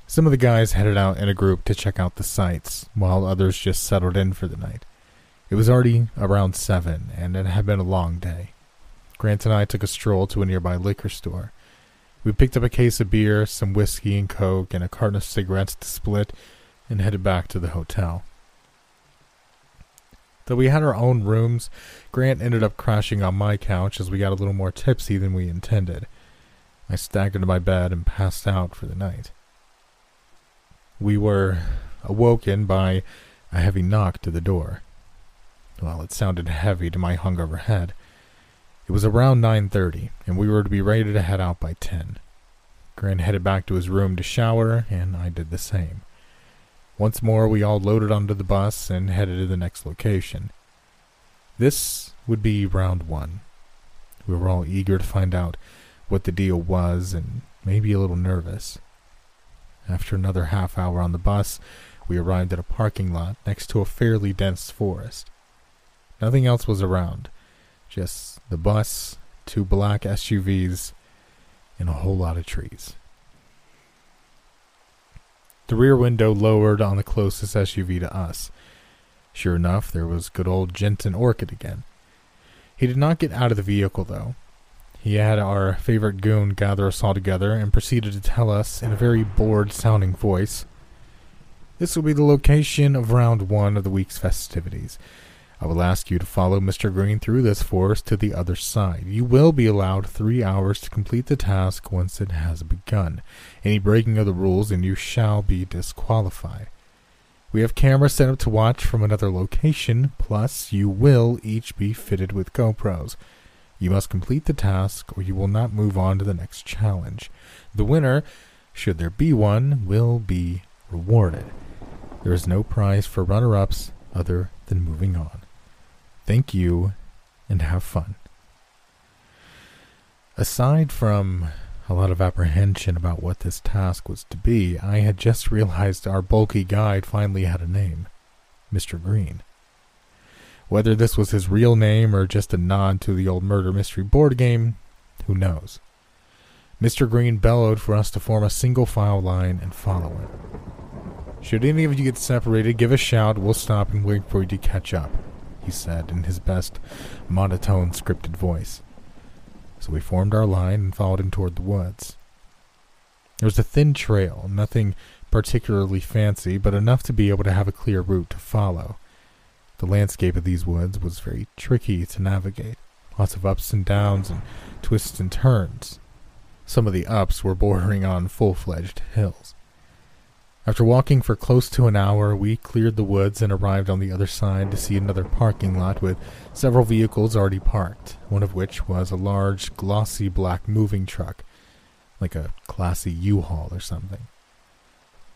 Some of the guys headed out in a group to check out the sights, while others just settled in for the night. It was already around seven, and it had been a long day. Grant and I took a stroll to a nearby liquor store. We picked up a case of beer, some whiskey and coke, and a carton of cigarettes to split, and headed back to the hotel. Though we had our own rooms, Grant ended up crashing on my couch as we got a little more tipsy than we intended. I staggered to my bed and passed out for the night. We were awoken by a heavy knock to the door. Well, it sounded heavy to my hungover head. It was around 9:30, and we were to be ready to head out by 10. Grant headed back to his room to shower, and I did the same. Once more, we all loaded onto the bus and headed to the next location. This would be round one. We were all eager to find out what the deal was and maybe a little nervous. After another half hour on the bus, we arrived at a parking lot next to a fairly dense forest. Nothing else was around, just the bus, two black SUVs, and a whole lot of trees. The rear window lowered on the closest SUV to us. Sure enough, there was good old Jensen Orchid again. He did not get out of the vehicle, though. He had our favorite goon gather us all together and proceeded to tell us in a very bored sounding voice this will be the location of round one of the week's festivities. I will ask you to follow Mr. Green through this forest to the other side. You will be allowed three hours to complete the task once it has begun. Any breaking of the rules and you shall be disqualified. We have cameras set up to watch from another location, plus you will each be fitted with GoPros. You must complete the task or you will not move on to the next challenge. The winner, should there be one, will be rewarded. There is no prize for runner ups other than moving on. Thank you and have fun. Aside from a lot of apprehension about what this task was to be, I had just realized our bulky guide finally had a name Mr. Green. Whether this was his real name or just a nod to the old murder mystery board game, who knows? Mr. Green bellowed for us to form a single file line and follow him. Should any of you get separated, give a shout. We'll stop and wait for you to catch up he said in his best monotone scripted voice. So we formed our line and followed him toward the woods. There was a thin trail, nothing particularly fancy, but enough to be able to have a clear route to follow. The landscape of these woods was very tricky to navigate, lots of ups and downs and twists and turns. Some of the ups were bordering on full fledged hills. After walking for close to an hour, we cleared the woods and arrived on the other side to see another parking lot with several vehicles already parked, one of which was a large, glossy black moving truck, like a classy U-Haul or something.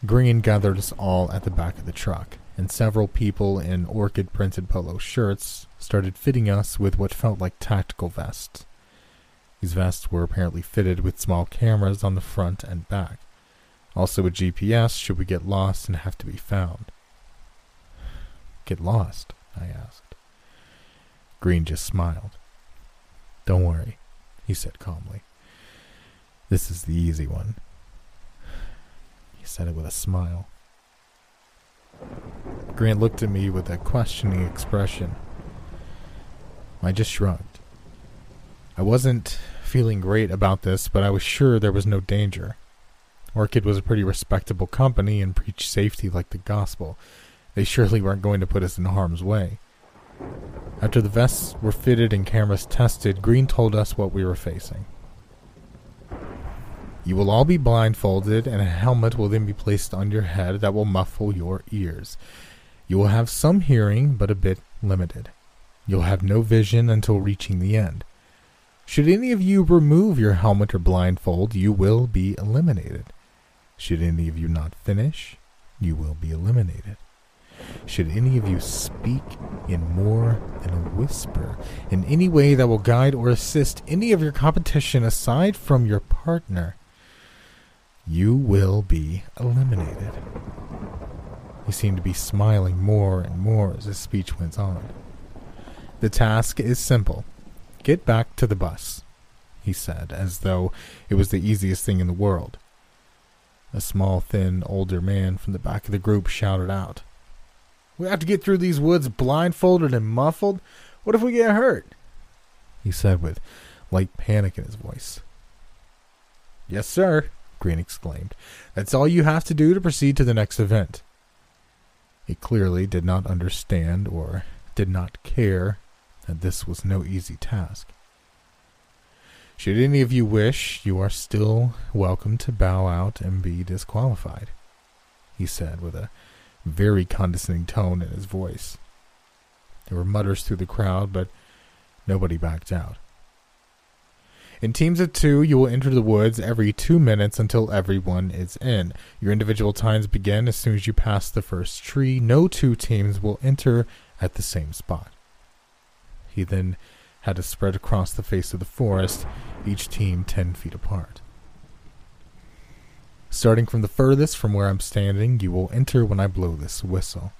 Green gathered us all at the back of the truck, and several people in orchid printed polo shirts started fitting us with what felt like tactical vests. These vests were apparently fitted with small cameras on the front and back. Also a GPS should we get lost and have to be found. Get lost? I asked. Green just smiled. Don't worry, he said calmly. This is the easy one. He said it with a smile. Grant looked at me with a questioning expression. I just shrugged. I wasn't feeling great about this, but I was sure there was no danger. Orchid was a pretty respectable company and preached safety like the gospel. They surely weren't going to put us in harm's way. After the vests were fitted and cameras tested, Green told us what we were facing. You will all be blindfolded, and a helmet will then be placed on your head that will muffle your ears. You will have some hearing, but a bit limited. You'll have no vision until reaching the end. Should any of you remove your helmet or blindfold, you will be eliminated. Should any of you not finish, you will be eliminated. Should any of you speak in more than a whisper, in any way that will guide or assist any of your competition aside from your partner, you will be eliminated. He seemed to be smiling more and more as his speech went on. The task is simple. Get back to the bus, he said, as though it was the easiest thing in the world. A small, thin, older man from the back of the group shouted out. We have to get through these woods blindfolded and muffled? What if we get hurt? He said with light panic in his voice. Yes, sir, Green exclaimed. That's all you have to do to proceed to the next event. He clearly did not understand or did not care that this was no easy task. Should any of you wish, you are still welcome to bow out and be disqualified, he said with a very condescending tone in his voice. There were mutters through the crowd, but nobody backed out. In teams of two, you will enter the woods every two minutes until everyone is in. Your individual times begin as soon as you pass the first tree. No two teams will enter at the same spot. He then had to spread across the face of the forest, each team ten feet apart. Starting from the furthest from where I'm standing, you will enter when I blow this whistle.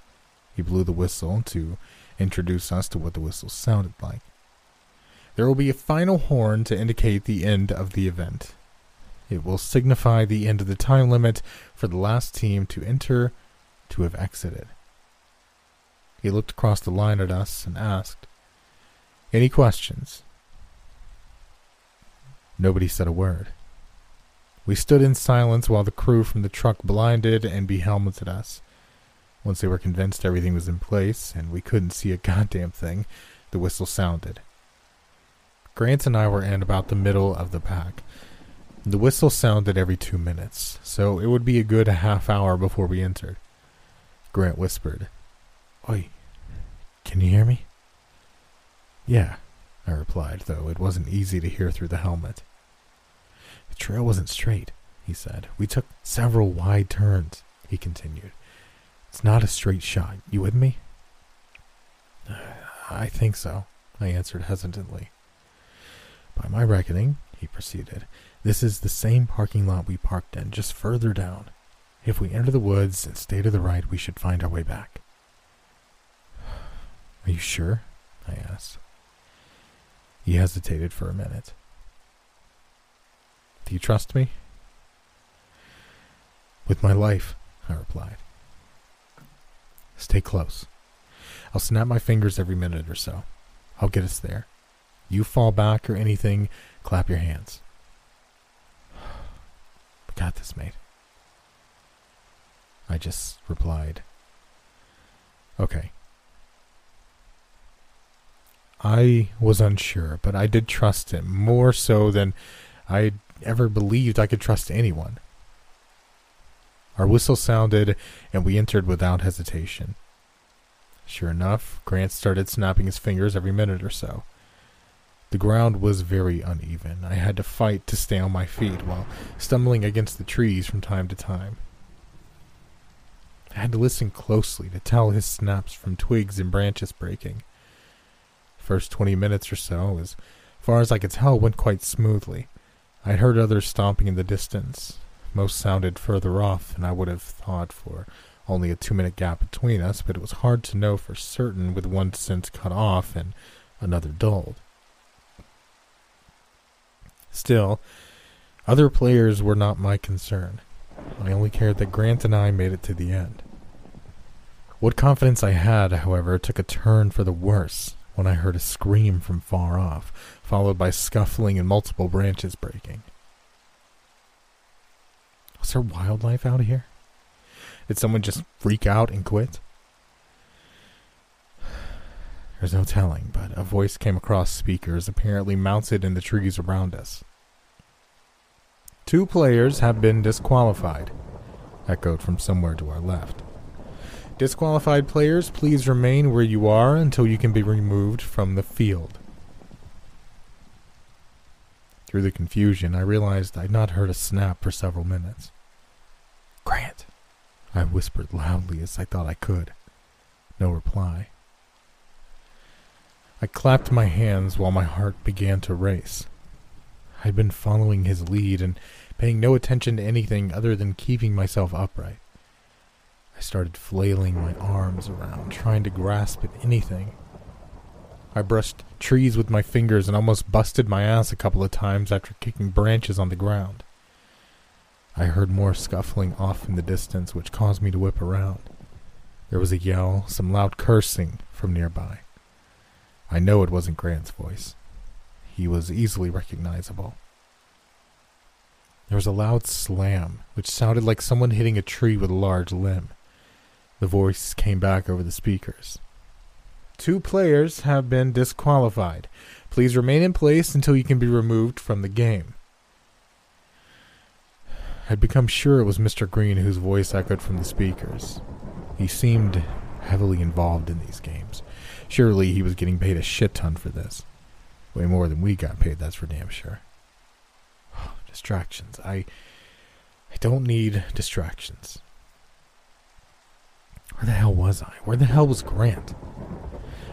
He blew the whistle to introduce us to what the whistle sounded like. There will be a final horn to indicate the end of the event. It will signify the end of the time limit for the last team to enter to have exited. He looked across the line at us and asked, Any questions? Nobody said a word. We stood in silence while the crew from the truck blinded and behelmeted us. Once they were convinced everything was in place and we couldn't see a goddamn thing, the whistle sounded. Grant and I were in about the middle of the pack. The whistle sounded every two minutes, so it would be a good half hour before we entered. Grant whispered, Oi, can you hear me? Yeah, I replied, though it wasn't easy to hear through the helmet. The trail wasn't straight, he said. We took several wide turns, he continued. It's not a straight shot. You with me? I think so, I answered hesitantly. By my reckoning, he proceeded, this is the same parking lot we parked in, just further down. If we enter the woods and stay to the right, we should find our way back. Are you sure? I asked. He hesitated for a minute. Do you trust me? With my life, I replied. Stay close. I'll snap my fingers every minute or so. I'll get us there. You fall back or anything, clap your hands. We got this, mate. I just replied, Okay. I was unsure, but I did trust him more so than I ever believed I could trust anyone. Our whistle sounded, and we entered without hesitation. Sure enough, Grant started snapping his fingers every minute or so. The ground was very uneven. I had to fight to stay on my feet while stumbling against the trees from time to time. I had to listen closely to tell his snaps from twigs and branches breaking. First twenty minutes or so, as far as I could tell, went quite smoothly. I heard others stomping in the distance. Most sounded further off than I would have thought for only a two minute gap between us, but it was hard to know for certain with one sense cut off and another dulled. Still, other players were not my concern. I only cared that Grant and I made it to the end. What confidence I had, however, took a turn for the worse when I heard a scream from far off, followed by scuffling and multiple branches breaking. Was there wildlife out here? Did someone just freak out and quit? There's no telling, but a voice came across speakers, apparently mounted in the trees around us. Two players have been disqualified, echoed from somewhere to our left. Disqualified players, please remain where you are until you can be removed from the field. Through the confusion, I realized I'd not heard a snap for several minutes. Grant, I whispered loudly as I thought I could. No reply. I clapped my hands while my heart began to race. I'd been following his lead and paying no attention to anything other than keeping myself upright. I started flailing my arms around, trying to grasp at anything. I brushed trees with my fingers and almost busted my ass a couple of times after kicking branches on the ground. I heard more scuffling off in the distance, which caused me to whip around. There was a yell, some loud cursing from nearby. I know it wasn't Grant's voice. He was easily recognizable. There was a loud slam, which sounded like someone hitting a tree with a large limb. The voice came back over the speakers. Two players have been disqualified. Please remain in place until you can be removed from the game. I'd become sure it was Mr. Green whose voice echoed from the speakers. He seemed heavily involved in these games. Surely he was getting paid a shit ton for this. Way more than we got paid, that's for damn sure. distractions. I I don't need distractions. Where the hell was I? Where the hell was Grant?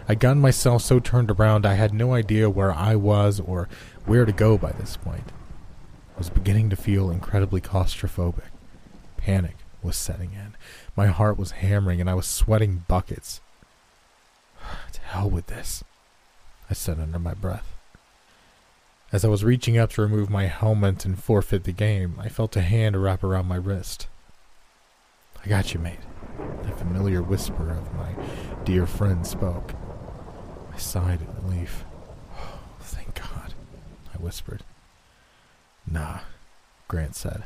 I'd gotten myself so turned around I had no idea where I was or where to go by this point. I was beginning to feel incredibly claustrophobic. Panic was setting in. My heart was hammering and I was sweating buckets. to hell with this, I said under my breath. As I was reaching up to remove my helmet and forfeit the game, I felt a hand wrap around my wrist. I got you, mate. The familiar whisper of my dear friend spoke. I sighed in relief. Oh, thank God, I whispered. Nah, Grant said.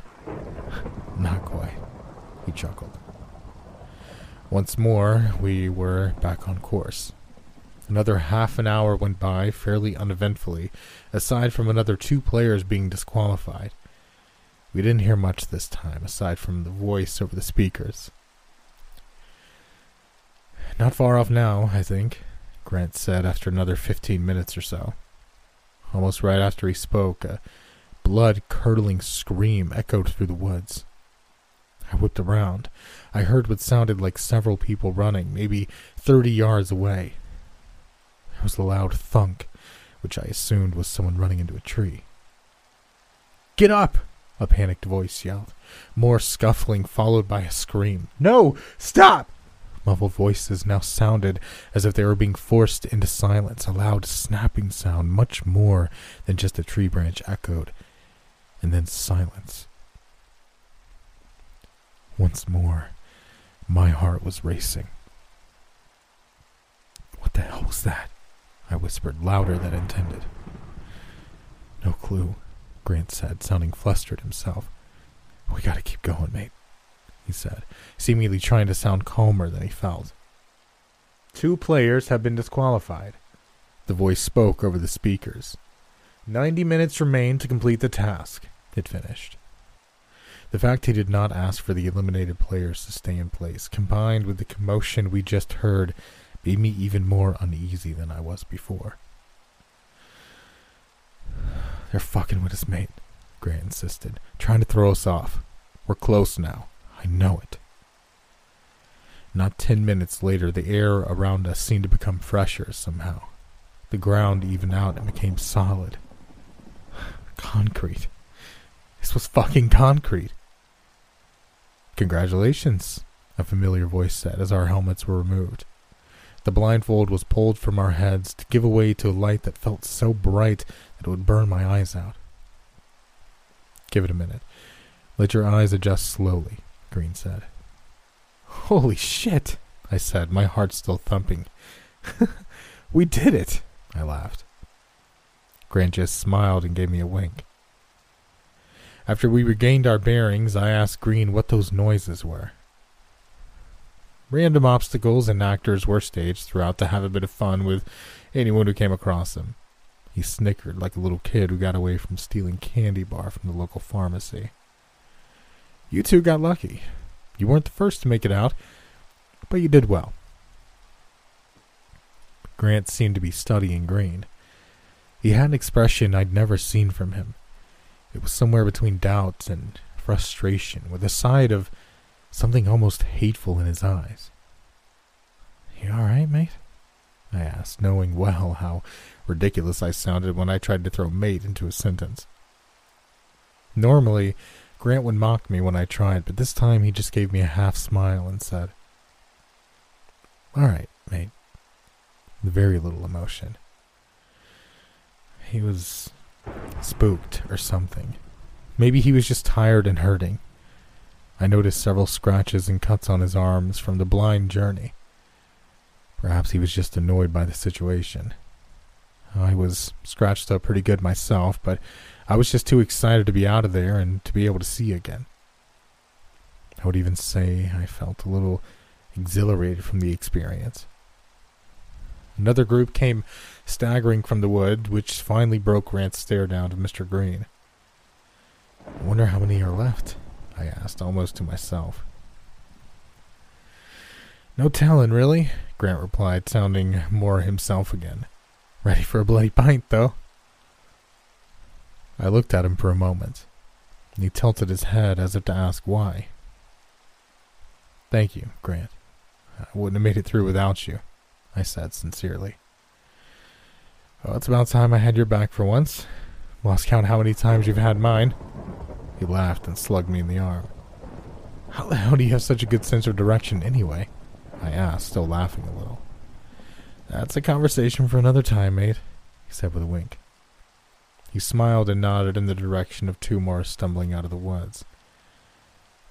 Not quite, he chuckled. Once more, we were back on course. Another half an hour went by fairly uneventfully, aside from another two players being disqualified. We didn't hear much this time, aside from the voice over the speakers. Not far off now, I think, Grant said after another fifteen minutes or so. Almost right after he spoke, a blood curdling scream echoed through the woods. I whipped around. I heard what sounded like several people running, maybe thirty yards away. There was a loud thunk, which I assumed was someone running into a tree. Get up! A panicked voice yelled. More scuffling, followed by a scream. No! Stop! Muffled voices now sounded as if they were being forced into silence. A loud snapping sound, much more than just a tree branch, echoed, and then silence. Once more, my heart was racing. What the hell was that? I whispered, louder than intended. No clue, Grant said, sounding flustered himself. We gotta keep going, mate he said, seemingly trying to sound calmer than he felt. Two players have been disqualified. The voice spoke over the speakers. Ninety minutes remain to complete the task, it finished. The fact he did not ask for the eliminated players to stay in place, combined with the commotion we just heard, made me even more uneasy than I was before. They're fucking with us, mate, Grant insisted, trying to throw us off. We're close now. I know it. Not ten minutes later, the air around us seemed to become fresher somehow. The ground evened out and became solid. Concrete. This was fucking concrete. Congratulations, a familiar voice said as our helmets were removed. The blindfold was pulled from our heads to give way to a light that felt so bright that it would burn my eyes out. Give it a minute. Let your eyes adjust slowly. Green said. Holy shit, I said, my heart still thumping. we did it, I laughed. Grant just smiled and gave me a wink. After we regained our bearings, I asked Green what those noises were. Random obstacles and actors were staged throughout to have a bit of fun with anyone who came across them. He snickered like a little kid who got away from stealing candy bar from the local pharmacy. You two got lucky. You weren't the first to make it out, but you did well. Grant seemed to be studying Green. He had an expression I'd never seen from him. It was somewhere between doubt and frustration, with a side of something almost hateful in his eyes. You all right, mate? I asked, knowing well how ridiculous I sounded when I tried to throw mate into a sentence. Normally, Grant would mock me when I tried, but this time he just gave me a half smile and said, All right, mate. Very little emotion. He was spooked or something. Maybe he was just tired and hurting. I noticed several scratches and cuts on his arms from the blind journey. Perhaps he was just annoyed by the situation. I was scratched up pretty good myself, but I was just too excited to be out of there and to be able to see again. I would even say I felt a little exhilarated from the experience. Another group came staggering from the wood, which finally broke Grant's stare down to Mr. Green. I wonder how many are left, I asked, almost to myself. No telling, really, Grant replied, sounding more himself again. Ready for a bloody pint, though. I looked at him for a moment. and He tilted his head as if to ask why. Thank you, Grant. I wouldn't have made it through without you, I said sincerely. Well, it's about time I had your back for once. Lost count how many times you've had mine. He laughed and slugged me in the arm. How the hell do you have such a good sense of direction anyway? I asked, still laughing a little. That's a conversation for another time, mate, he said with a wink. He smiled and nodded in the direction of two more stumbling out of the woods.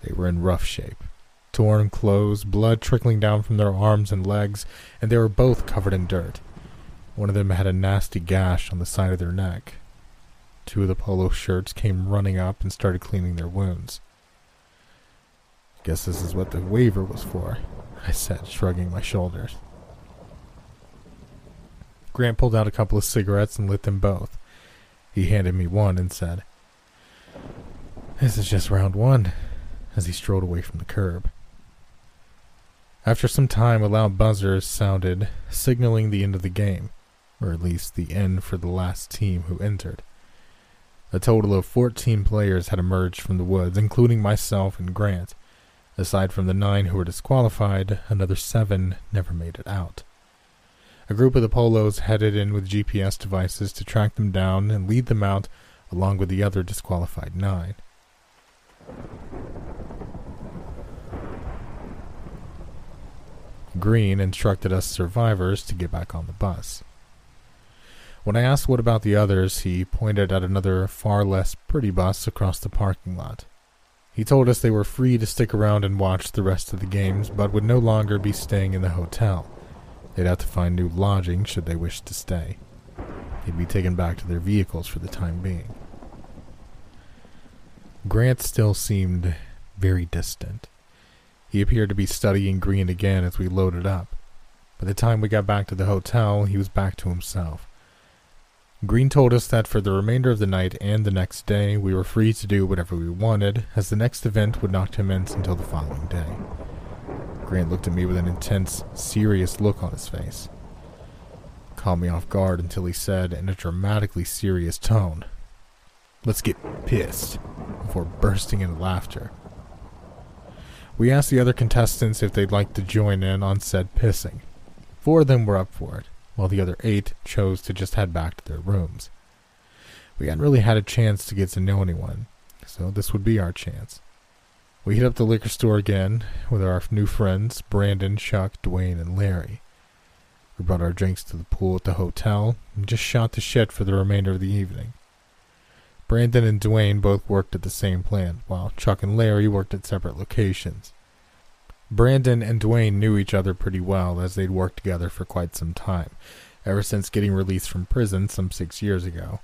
They were in rough shape. Torn clothes, blood trickling down from their arms and legs, and they were both covered in dirt. One of them had a nasty gash on the side of their neck. Two of the polo shirts came running up and started cleaning their wounds. Guess this is what the waiver was for, I said, shrugging my shoulders. Grant pulled out a couple of cigarettes and lit them both. He handed me one and said, This is just round one, as he strode away from the curb. After some time, a loud buzzer sounded, signaling the end of the game, or at least the end for the last team who entered. A total of 14 players had emerged from the woods, including myself and Grant. Aside from the nine who were disqualified, another seven never made it out. A group of the Polos headed in with GPS devices to track them down and lead them out along with the other disqualified nine. Green instructed us survivors to get back on the bus. When I asked what about the others, he pointed at another far less pretty bus across the parking lot. He told us they were free to stick around and watch the rest of the games, but would no longer be staying in the hotel. They'd have to find new lodging should they wish to stay. They'd be taken back to their vehicles for the time being. Grant still seemed very distant. He appeared to be studying Green again as we loaded up. By the time we got back to the hotel, he was back to himself. Green told us that for the remainder of the night and the next day, we were free to do whatever we wanted, as the next event would not commence until the following day. Grant looked at me with an intense, serious look on his face. Caught me off guard until he said in a dramatically serious tone, Let's get pissed, before bursting into laughter. We asked the other contestants if they'd like to join in on said pissing. Four of them were up for it, while the other eight chose to just head back to their rooms. We hadn't really had a chance to get to know anyone, so this would be our chance. We hit up the liquor store again with our new friends, Brandon, Chuck, Dwayne, and Larry. We brought our drinks to the pool at the hotel and just shot the shit for the remainder of the evening. Brandon and Dwayne both worked at the same plant, while Chuck and Larry worked at separate locations. Brandon and Dwayne knew each other pretty well as they'd worked together for quite some time, ever since getting released from prison some six years ago.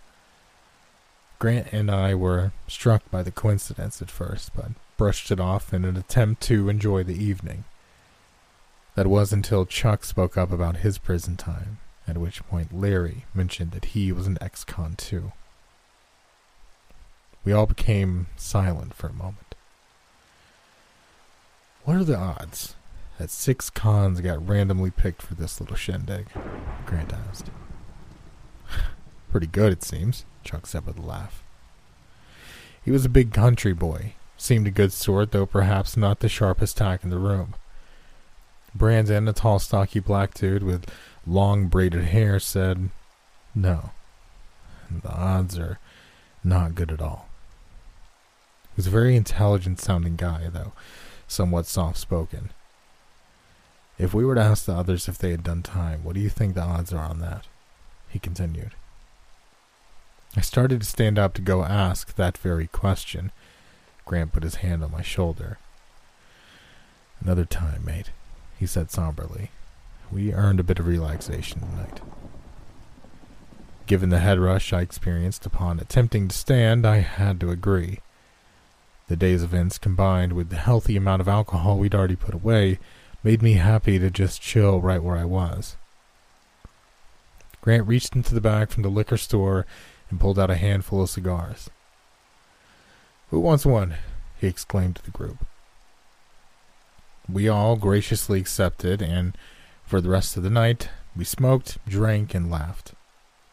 Grant and I were struck by the coincidence at first, but brushed it off in an attempt to enjoy the evening. That was until Chuck spoke up about his prison time, at which point Larry mentioned that he was an ex con too. We all became silent for a moment. What are the odds that six cons got randomly picked for this little shindig? Grant asked. Pretty good, it seems, Chuck said with a laugh. He was a big country boy, Seemed a good sort, though perhaps not the sharpest tack in the room. Brandon, a tall, stocky black dude with long braided hair, said, No. The odds are not good at all. He was a very intelligent sounding guy, though somewhat soft spoken. If we were to ask the others if they had done time, what do you think the odds are on that? He continued. I started to stand up to go ask that very question Grant put his hand on my shoulder. Another time, mate, he said somberly. We earned a bit of relaxation tonight. Given the head rush I experienced upon attempting to stand, I had to agree. The day's events, combined with the healthy amount of alcohol we'd already put away, made me happy to just chill right where I was. Grant reached into the bag from the liquor store and pulled out a handful of cigars. Who wants one? he exclaimed to the group. We all graciously accepted, and for the rest of the night, we smoked, drank, and laughed.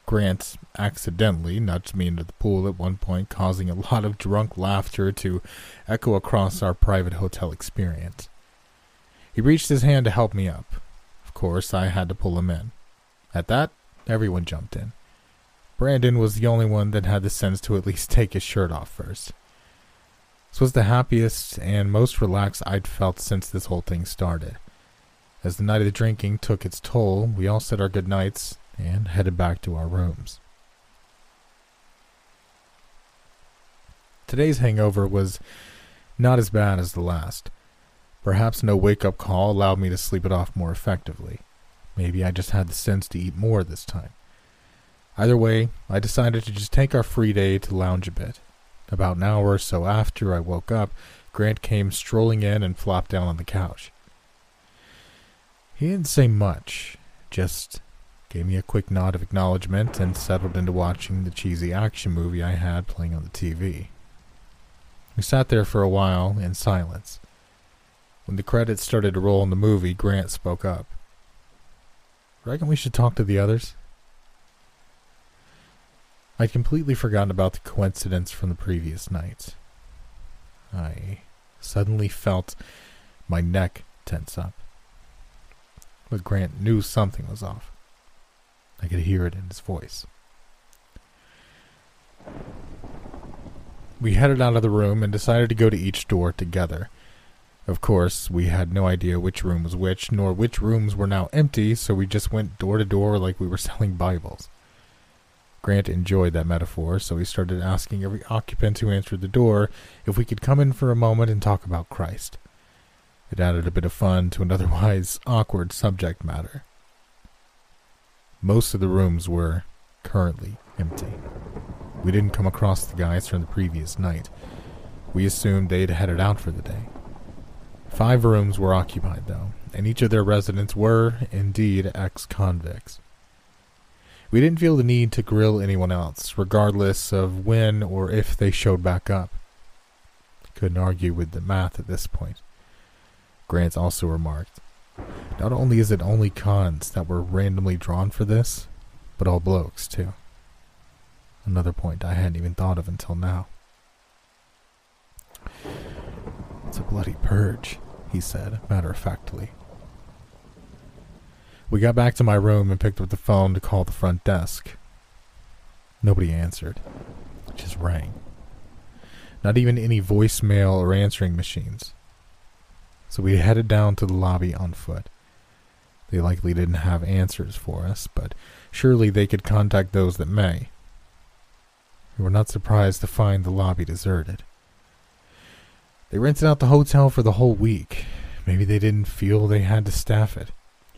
Grant accidentally nudged me into the pool at one point, causing a lot of drunk laughter to echo across our private hotel experience. He reached his hand to help me up. Of course, I had to pull him in. At that, everyone jumped in. Brandon was the only one that had the sense to at least take his shirt off first. This was the happiest and most relaxed I'd felt since this whole thing started. As the night of the drinking took its toll, we all said our goodnights and headed back to our rooms. Today's hangover was not as bad as the last. Perhaps no wake up call allowed me to sleep it off more effectively. Maybe I just had the sense to eat more this time. Either way, I decided to just take our free day to lounge a bit. About an hour or so after I woke up, Grant came strolling in and flopped down on the couch. He didn't say much, just gave me a quick nod of acknowledgement and settled into watching the cheesy action movie I had playing on the TV. We sat there for a while in silence. When the credits started to roll in the movie, Grant spoke up. Reckon we should talk to the others? I'd completely forgotten about the coincidence from the previous night. I suddenly felt my neck tense up. But Grant knew something was off. I could hear it in his voice. We headed out of the room and decided to go to each door together. Of course, we had no idea which room was which, nor which rooms were now empty, so we just went door to door like we were selling Bibles. Grant enjoyed that metaphor, so he started asking every occupant who answered the door if we could come in for a moment and talk about Christ. It added a bit of fun to an otherwise awkward subject matter. Most of the rooms were currently empty. We didn't come across the guys from the previous night. We assumed they'd headed out for the day. Five rooms were occupied, though, and each of their residents were, indeed, ex convicts. We didn't feel the need to grill anyone else, regardless of when or if they showed back up. Couldn't argue with the math at this point. Grant also remarked, Not only is it only cons that were randomly drawn for this, but all blokes, too. Another point I hadn't even thought of until now. It's a bloody purge, he said, matter of factly. We got back to my room and picked up the phone to call the front desk. Nobody answered. It just rang. Not even any voicemail or answering machines. So we headed down to the lobby on foot. They likely didn't have answers for us, but surely they could contact those that may. We were not surprised to find the lobby deserted. They rented out the hotel for the whole week. Maybe they didn't feel they had to staff it.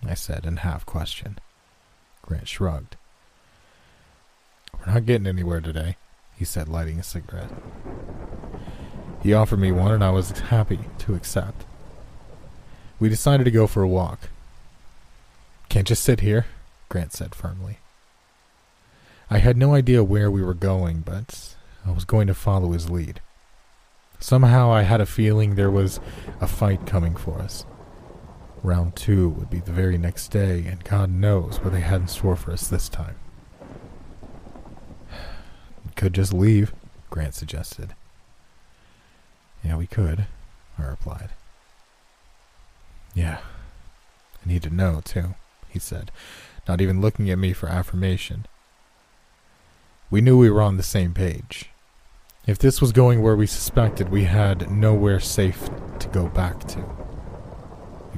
I said in half question. Grant shrugged. We're not getting anywhere today, he said, lighting a cigarette. He offered me one, and I was happy to accept. We decided to go for a walk. Can't just sit here, Grant said firmly. I had no idea where we were going, but I was going to follow his lead. Somehow I had a feeling there was a fight coming for us. Round two would be the very next day, and God knows what they had in store for us this time. Could just leave, Grant suggested. Yeah, we could, I replied. Yeah, I need to know, too, he said, not even looking at me for affirmation. We knew we were on the same page. If this was going where we suspected, we had nowhere safe to go back to.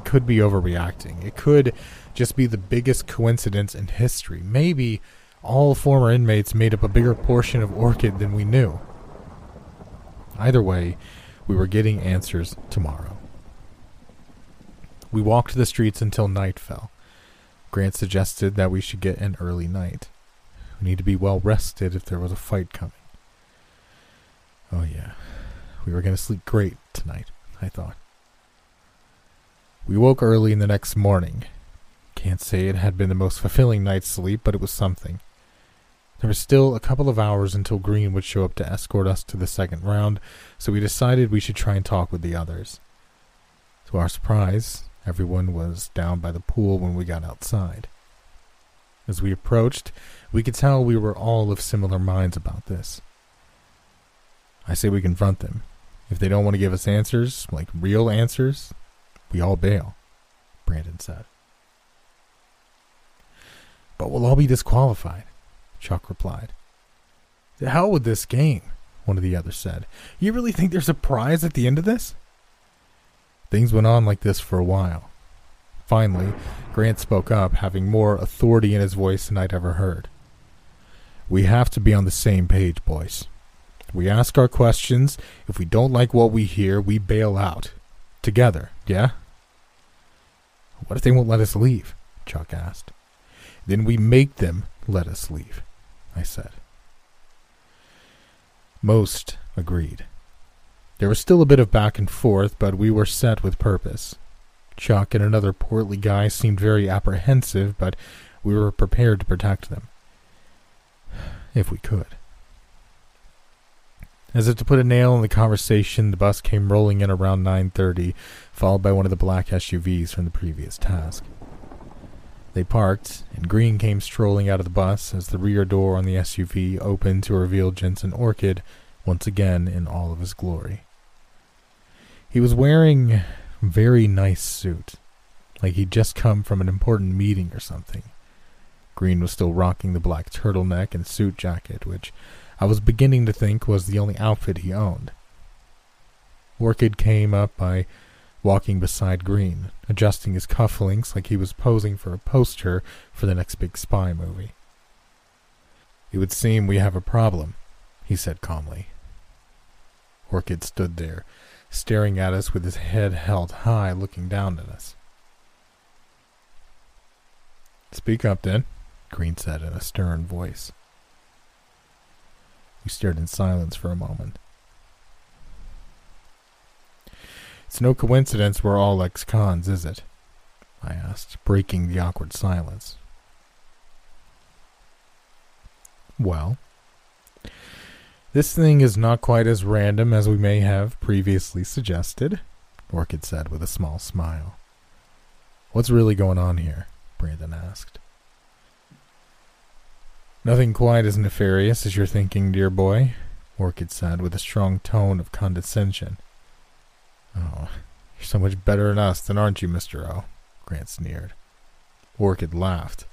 Could be overreacting. It could just be the biggest coincidence in history. Maybe all former inmates made up a bigger portion of Orchid than we knew. Either way, we were getting answers tomorrow. We walked the streets until night fell. Grant suggested that we should get an early night. We need to be well rested if there was a fight coming. Oh, yeah. We were going to sleep great tonight, I thought. We woke early in the next morning. Can't say it had been the most fulfilling night's sleep, but it was something. There was still a couple of hours until Green would show up to escort us to the second round, so we decided we should try and talk with the others. To our surprise, everyone was down by the pool when we got outside. As we approached, we could tell we were all of similar minds about this. I say we confront them. If they don't want to give us answers, like real answers, we all bail, Brandon said. But we'll all be disqualified, Chuck replied. The hell with this game, one of the others said. You really think there's a prize at the end of this? Things went on like this for a while. Finally, Grant spoke up, having more authority in his voice than I'd ever heard. We have to be on the same page, boys. We ask our questions. If we don't like what we hear, we bail out. Together, yeah? What if they won't let us leave? Chuck asked. Then we make them let us leave, I said. Most agreed. There was still a bit of back and forth, but we were set with purpose. Chuck and another portly guy seemed very apprehensive, but we were prepared to protect them. If we could. As if to put a nail in the conversation, the bus came rolling in around 9:30, followed by one of the black SUVs from the previous task. They parked, and Green came strolling out of the bus as the rear door on the SUV opened to reveal Jensen Orchid once again in all of his glory. He was wearing a very nice suit, like he'd just come from an important meeting or something. Green was still rocking the black turtleneck and suit jacket, which I was beginning to think was the only outfit he owned. Orchid came up by walking beside Green, adjusting his cufflinks like he was posing for a poster for the next big spy movie. It would seem we have a problem, he said calmly. Orchid stood there, staring at us with his head held high, looking down at us. Speak up, then, Green said in a stern voice. We stared in silence for a moment. It's no coincidence we're all ex cons, is it? I asked, breaking the awkward silence. Well, this thing is not quite as random as we may have previously suggested, Orchid said with a small smile. What's really going on here? Brandon asked. Nothing quite as nefarious as you're thinking, dear boy, Orchid said with a strong tone of condescension. Oh, you're so much better than us, then aren't you, Mr. O? Grant sneered. Orchid laughed.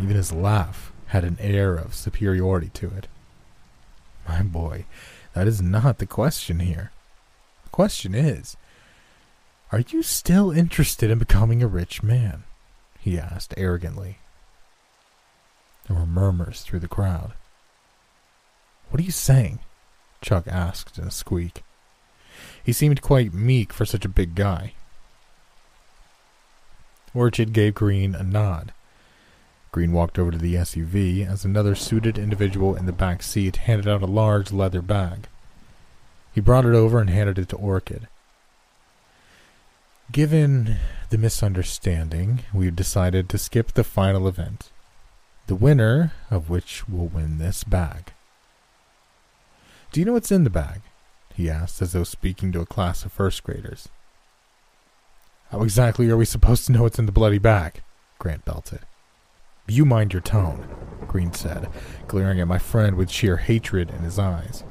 Even his laugh had an air of superiority to it. My boy, that is not the question here. The question is, are you still interested in becoming a rich man? he asked arrogantly. There were murmurs through the crowd. What are you saying? Chuck asked in a squeak. He seemed quite meek for such a big guy. Orchid gave Green a nod. Green walked over to the SUV as another suited individual in the back seat handed out a large leather bag. He brought it over and handed it to Orchid. Given the misunderstanding, we've decided to skip the final event the winner of which will win this bag. Do you know what's in the bag? He asked, as though speaking to a class of first graders. How exactly are we supposed to know what's in the bloody bag? Grant belted. You mind your tone, Green said, glaring at my friend with sheer hatred in his eyes.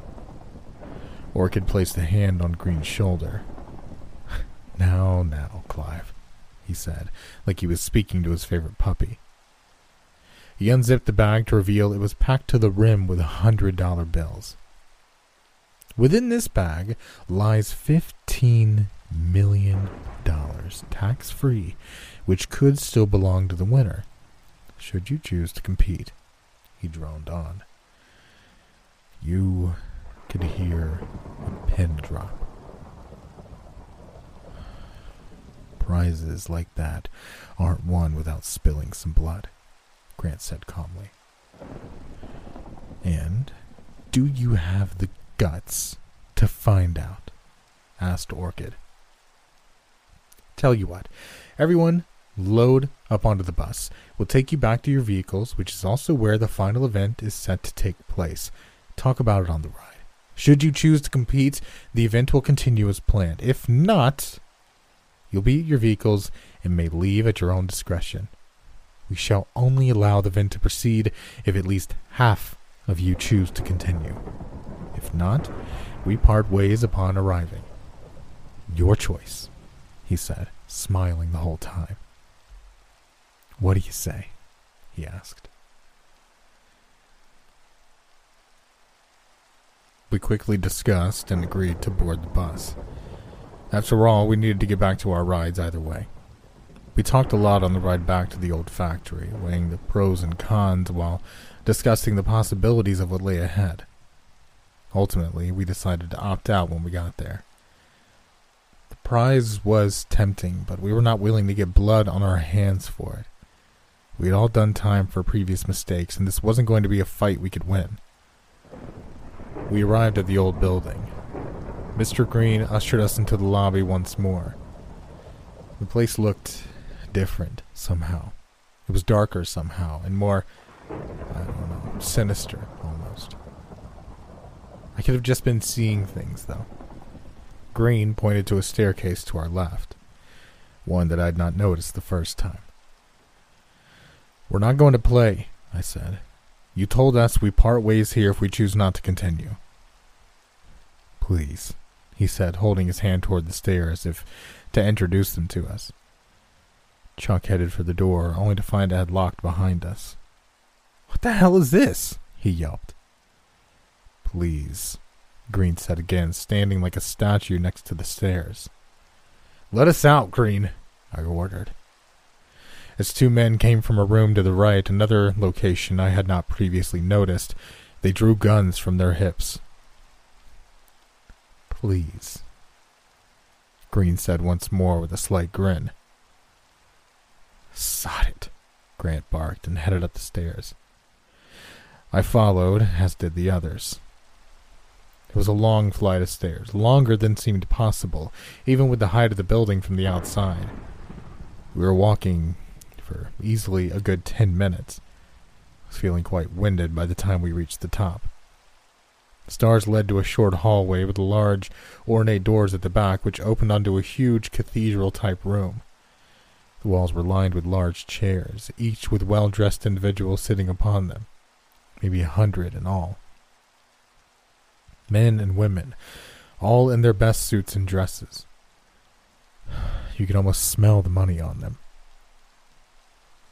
Orchid placed a hand on Green's shoulder. Now, now, Clive, he said, like he was speaking to his favorite puppy. He unzipped the bag to reveal it was packed to the rim with hundred dollar bills. Within this bag lies fifteen million dollars, tax free, which could still belong to the winner, should you choose to compete. He droned on. You could hear a pin drop. Prizes like that aren't won without spilling some blood. Grant said calmly. And do you have the guts to find out? asked Orchid. Tell you what, everyone, load up onto the bus. We'll take you back to your vehicles, which is also where the final event is set to take place. Talk about it on the ride. Should you choose to compete, the event will continue as planned. If not, You'll be at your vehicles and may leave at your own discretion. We shall only allow the event to proceed if at least half of you choose to continue. If not, we part ways upon arriving. Your choice, he said, smiling the whole time. What do you say? he asked. We quickly discussed and agreed to board the bus. After all, we needed to get back to our rides either way. We talked a lot on the ride back to the old factory, weighing the pros and cons while discussing the possibilities of what lay ahead. Ultimately, we decided to opt out when we got there. The prize was tempting, but we were not willing to get blood on our hands for it. We had all done time for previous mistakes, and this wasn't going to be a fight we could win. We arrived at the old building. Mr. Green ushered us into the lobby once more. The place looked different somehow. It was darker somehow and more, I don't know, sinister. I could have just been seeing things though. Green pointed to a staircase to our left, one that I'd not noticed the first time. We're not going to play, I said. You told us we part ways here if we choose not to continue. Please, he said, holding his hand toward the stairs as if to introduce them to us. Chuck headed for the door, only to find it locked behind us. What the hell is this? he yelped. Please, Green said again, standing like a statue next to the stairs. Let us out, Green, I ordered. As two men came from a room to the right, another location I had not previously noticed, they drew guns from their hips. Please, Green said once more with a slight grin. Sod it, Grant barked and headed up the stairs. I followed, as did the others. It was a long flight of stairs, longer than seemed possible, even with the height of the building from the outside. We were walking for easily a good ten minutes. I was feeling quite winded by the time we reached the top. The stars led to a short hallway with large, ornate doors at the back, which opened onto a huge cathedral type room. The walls were lined with large chairs, each with well dressed individuals sitting upon them, maybe a hundred in all. Men and women, all in their best suits and dresses. You could almost smell the money on them.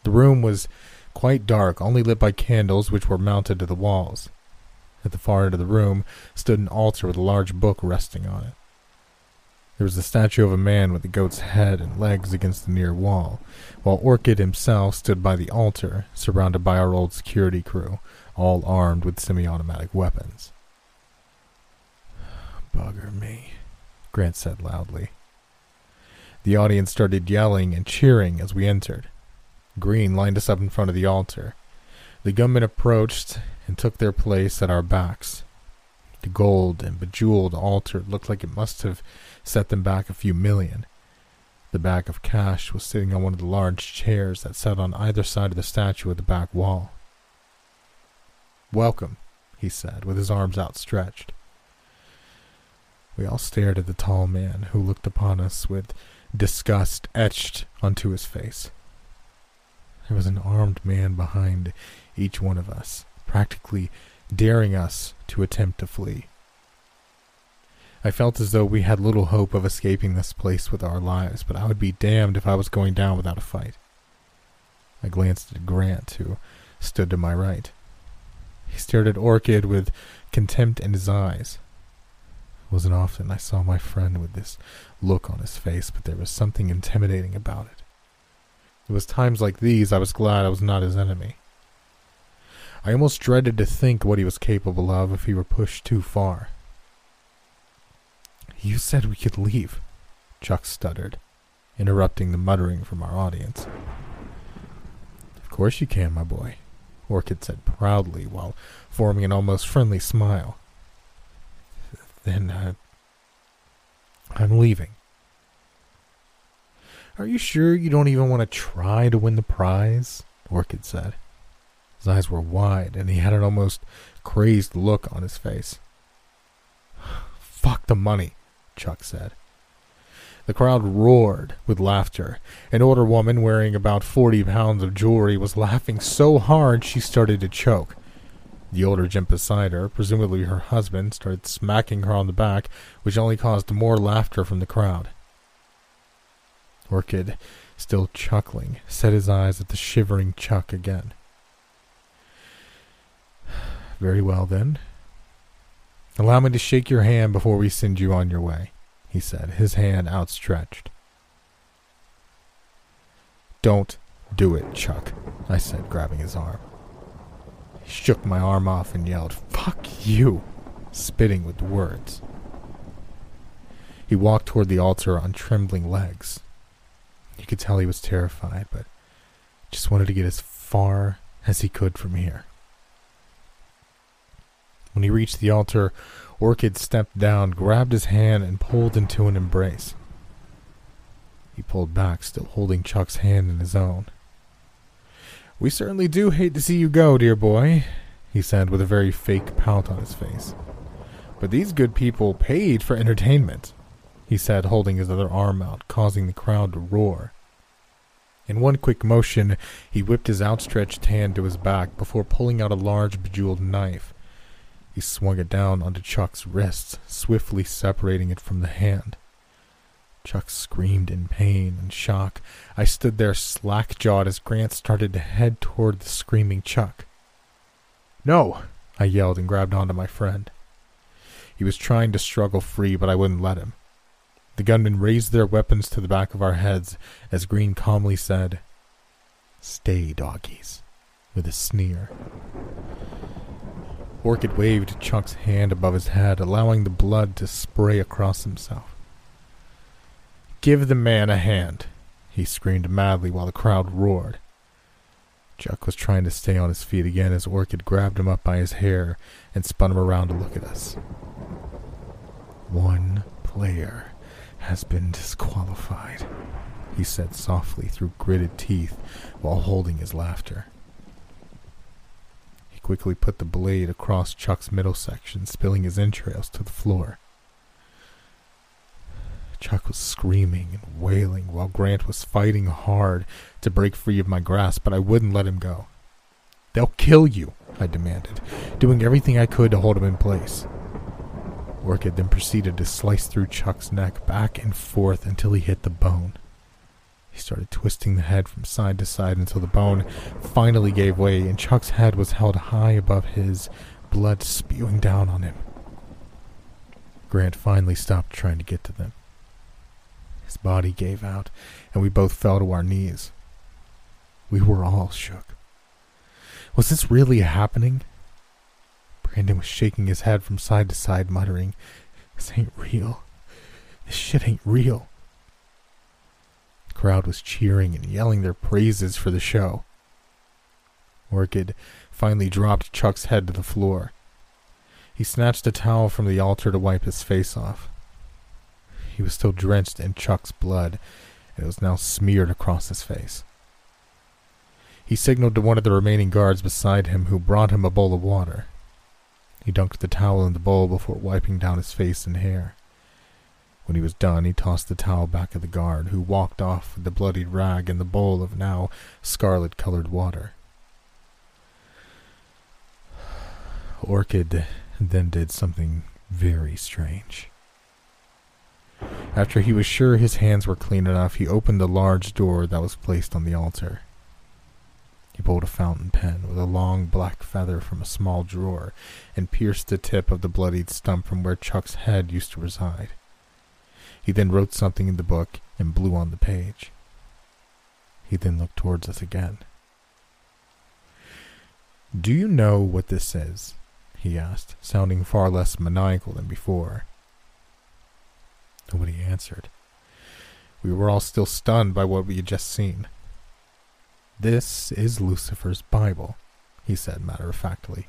The room was quite dark, only lit by candles which were mounted to the walls. At the far end of the room stood an altar with a large book resting on it. There was a statue of a man with a goat's head and legs against the near wall, while Orchid himself stood by the altar, surrounded by our old security crew, all armed with semi automatic weapons. Bugger me, Grant said loudly. The audience started yelling and cheering as we entered. Green lined us up in front of the altar. The gunmen approached and took their place at our backs. The gold and bejeweled altar looked like it must have set them back a few million. The bag of cash was sitting on one of the large chairs that sat on either side of the statue at the back wall. Welcome, he said, with his arms outstretched. We all stared at the tall man, who looked upon us with disgust etched onto his face. There was an armed man behind each one of us, practically daring us to attempt to flee. I felt as though we had little hope of escaping this place with our lives, but I would be damned if I was going down without a fight. I glanced at Grant, who stood to my right. He stared at Orchid with contempt in his eyes. Wasn't often I saw my friend with this look on his face, but there was something intimidating about it. It was times like these I was glad I was not his enemy. I almost dreaded to think what he was capable of if he were pushed too far. You said we could leave, Chuck stuttered, interrupting the muttering from our audience. Of course you can, my boy, Orchid said proudly while forming an almost friendly smile. Then, uh, I'm leaving. Are you sure you don't even want to try to win the prize? Orchid said. His eyes were wide, and he had an almost crazed look on his face. Fuck the money, Chuck said. The crowd roared with laughter. An older woman wearing about 40 pounds of jewelry was laughing so hard she started to choke. The older jumped beside her, presumably her husband, started smacking her on the back, which only caused more laughter from the crowd. Orchid, still chuckling, set his eyes at the shivering Chuck again. Very well, then. Allow me to shake your hand before we send you on your way he said, his hand outstretched. Don't do it, Chuck, I said, grabbing his arm. Shook my arm off and yelled, Fuck you, spitting with words. He walked toward the altar on trembling legs. You could tell he was terrified, but just wanted to get as far as he could from here. When he reached the altar, Orchid stepped down, grabbed his hand, and pulled into an embrace. He pulled back, still holding Chuck's hand in his own. We certainly do hate to see you go, dear boy, he said with a very fake pout on his face. But these good people paid for entertainment, he said, holding his other arm out, causing the crowd to roar. In one quick motion, he whipped his outstretched hand to his back before pulling out a large bejeweled knife he swung it down onto Chuck's wrist, swiftly separating it from the hand. Chuck screamed in pain and shock. I stood there slack jawed as Grant started to head toward the screaming Chuck. No! I yelled and grabbed onto my friend. He was trying to struggle free, but I wouldn't let him. The gunmen raised their weapons to the back of our heads as Green calmly said, Stay, doggies, with a sneer. Orchid waved Chuck's hand above his head, allowing the blood to spray across himself. Give the man a hand, he screamed madly while the crowd roared. Chuck was trying to stay on his feet again as Orchid grabbed him up by his hair and spun him around to look at us. One player has been disqualified, he said softly through gritted teeth while holding his laughter He quickly put the blade across Chuck's middle section, spilling his entrails to the floor. Chuck was screaming and wailing while Grant was fighting hard to break free of my grasp, but I wouldn't let him go. They'll kill you, I demanded, doing everything I could to hold him in place. Orchid then proceeded to slice through Chuck's neck back and forth until he hit the bone. He started twisting the head from side to side until the bone finally gave way and Chuck's head was held high above his, blood spewing down on him. Grant finally stopped trying to get to them. His body gave out, and we both fell to our knees. We were all shook. Was this really happening? Brandon was shaking his head from side to side, muttering, This ain't real. This shit ain't real The crowd was cheering and yelling their praises for the show. Orchid finally dropped Chuck's head to the floor. He snatched a towel from the altar to wipe his face off. He was still drenched in Chuck's blood, and it was now smeared across his face. He signaled to one of the remaining guards beside him, who brought him a bowl of water. He dunked the towel in the bowl before wiping down his face and hair. When he was done, he tossed the towel back at the guard, who walked off with the bloodied rag and the bowl of now scarlet colored water. Orchid then did something very strange. After he was sure his hands were clean enough, he opened the large door that was placed on the altar. He pulled a fountain pen with a long black feather from a small drawer and pierced the tip of the bloodied stump from where Chuck's head used to reside. He then wrote something in the book and blew on the page. He then looked towards us again. Do you know what this is? he asked, sounding far less maniacal than before. Nobody answered. We were all still stunned by what we had just seen. This is Lucifer's Bible, he said matter of factly.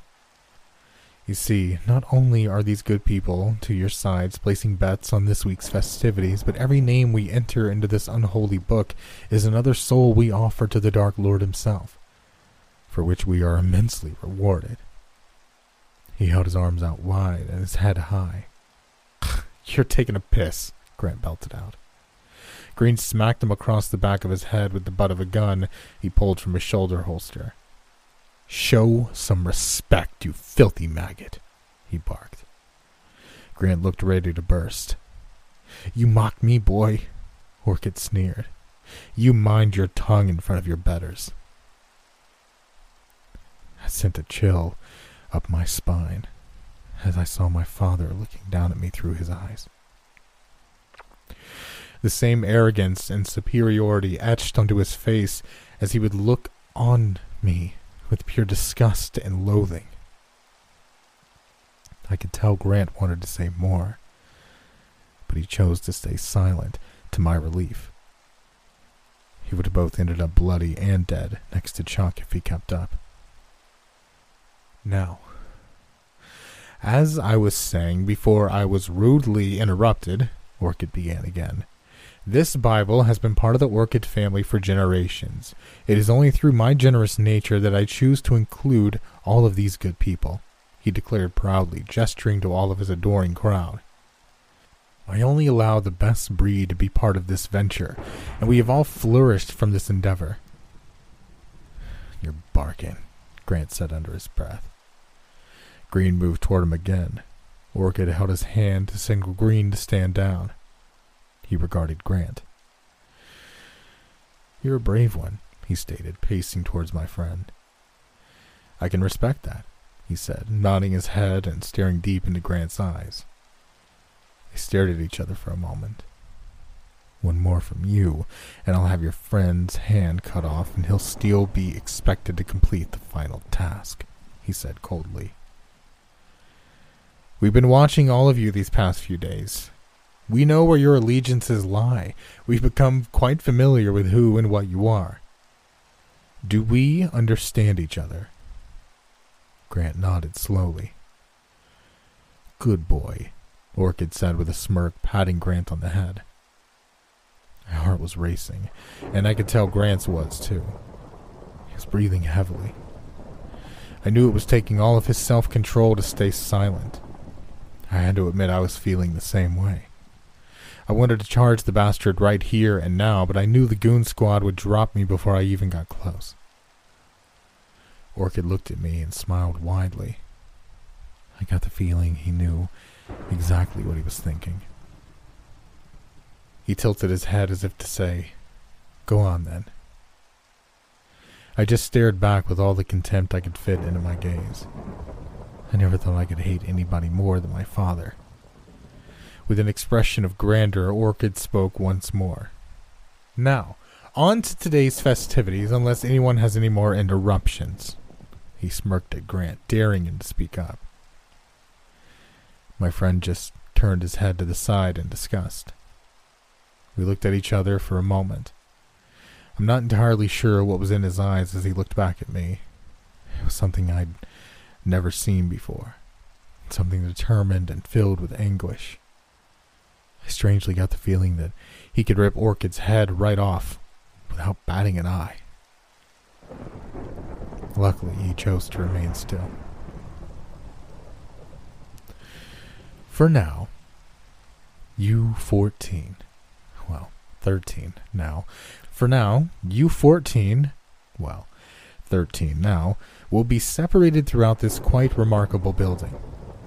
You see, not only are these good people to your sides placing bets on this week's festivities, but every name we enter into this unholy book is another soul we offer to the Dark Lord himself, for which we are immensely rewarded. He held his arms out wide and his head high. You're taking a piss, Grant belted out. Green smacked him across the back of his head with the butt of a gun he pulled from his shoulder holster. Show some respect, you filthy maggot, he barked. Grant looked ready to burst. You mock me, boy, Orchid sneered. You mind your tongue in front of your betters. I sent a chill up my spine as I saw my father looking down at me through his eyes. The same arrogance and superiority etched onto his face as he would look on me with pure disgust and loathing. I could tell Grant wanted to say more, but he chose to stay silent to my relief. He would have both ended up bloody and dead next to Chuck if he kept up. Now, as I was saying before I was rudely interrupted, Orchid began again. This Bible has been part of the Orchid family for generations. It is only through my generous nature that I choose to include all of these good people, he declared proudly, gesturing to all of his adoring crowd. I only allow the best breed to be part of this venture, and we have all flourished from this endeavor. You're barking, Grant said under his breath. Green moved toward him again. Orchid held his hand to signal Green to stand down. He regarded Grant. You're a brave one, he stated, pacing towards my friend. I can respect that, he said, nodding his head and staring deep into Grant's eyes. They stared at each other for a moment. One more from you, and I'll have your friend's hand cut off, and he'll still be expected to complete the final task, he said coldly. We've been watching all of you these past few days. We know where your allegiances lie. We've become quite familiar with who and what you are. Do we understand each other? Grant nodded slowly. Good boy, Orchid said with a smirk, patting Grant on the head. My heart was racing, and I could tell Grant's was too. He was breathing heavily. I knew it was taking all of his self control to stay silent. I had to admit I was feeling the same way. I wanted to charge the bastard right here and now, but I knew the goon squad would drop me before I even got close. Orchid looked at me and smiled widely. I got the feeling he knew exactly what he was thinking. He tilted his head as if to say, Go on then. I just stared back with all the contempt I could fit into my gaze. I never thought I could hate anybody more than my father. With an expression of grandeur, Orchid spoke once more. Now, on to today's festivities, unless anyone has any more interruptions. He smirked at Grant, daring him to speak up. My friend just turned his head to the side in disgust. We looked at each other for a moment. I'm not entirely sure what was in his eyes as he looked back at me. It was something I'd never seen before, something determined and filled with anguish. I strangely got the feeling that he could rip Orchid's head right off without batting an eye. Luckily, he chose to remain still. For now, you 14. Well, 13 now. For now, you 14. Well, 13 now will be separated throughout this quite remarkable building.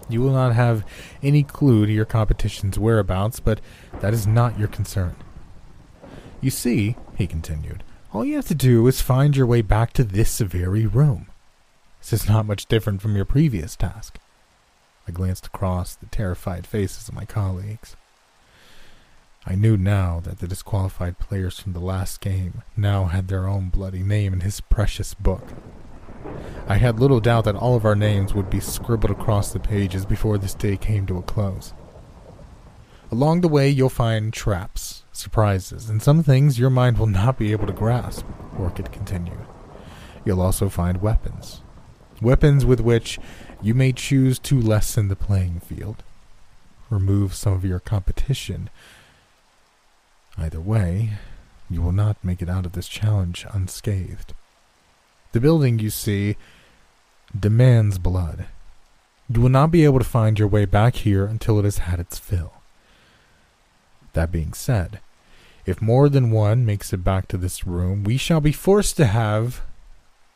You will not have any clue to your competition's whereabouts, but that is not your concern. You see, he continued, all you have to do is find your way back to this very room. This is not much different from your previous task. I glanced across the terrified faces of my colleagues. I knew now that the disqualified players from the last game now had their own bloody name in his precious book. I had little doubt that all of our names would be scribbled across the pages before this day came to a close. Along the way, you'll find traps, surprises, and some things your mind will not be able to grasp, Orchid continued. You'll also find weapons. Weapons with which you may choose to lessen the playing field, remove some of your competition. Either way, you will not make it out of this challenge unscathed. The building, you see, demands blood. You will not be able to find your way back here until it has had its fill. That being said, If more than one makes it back to this room, we shall be forced to have,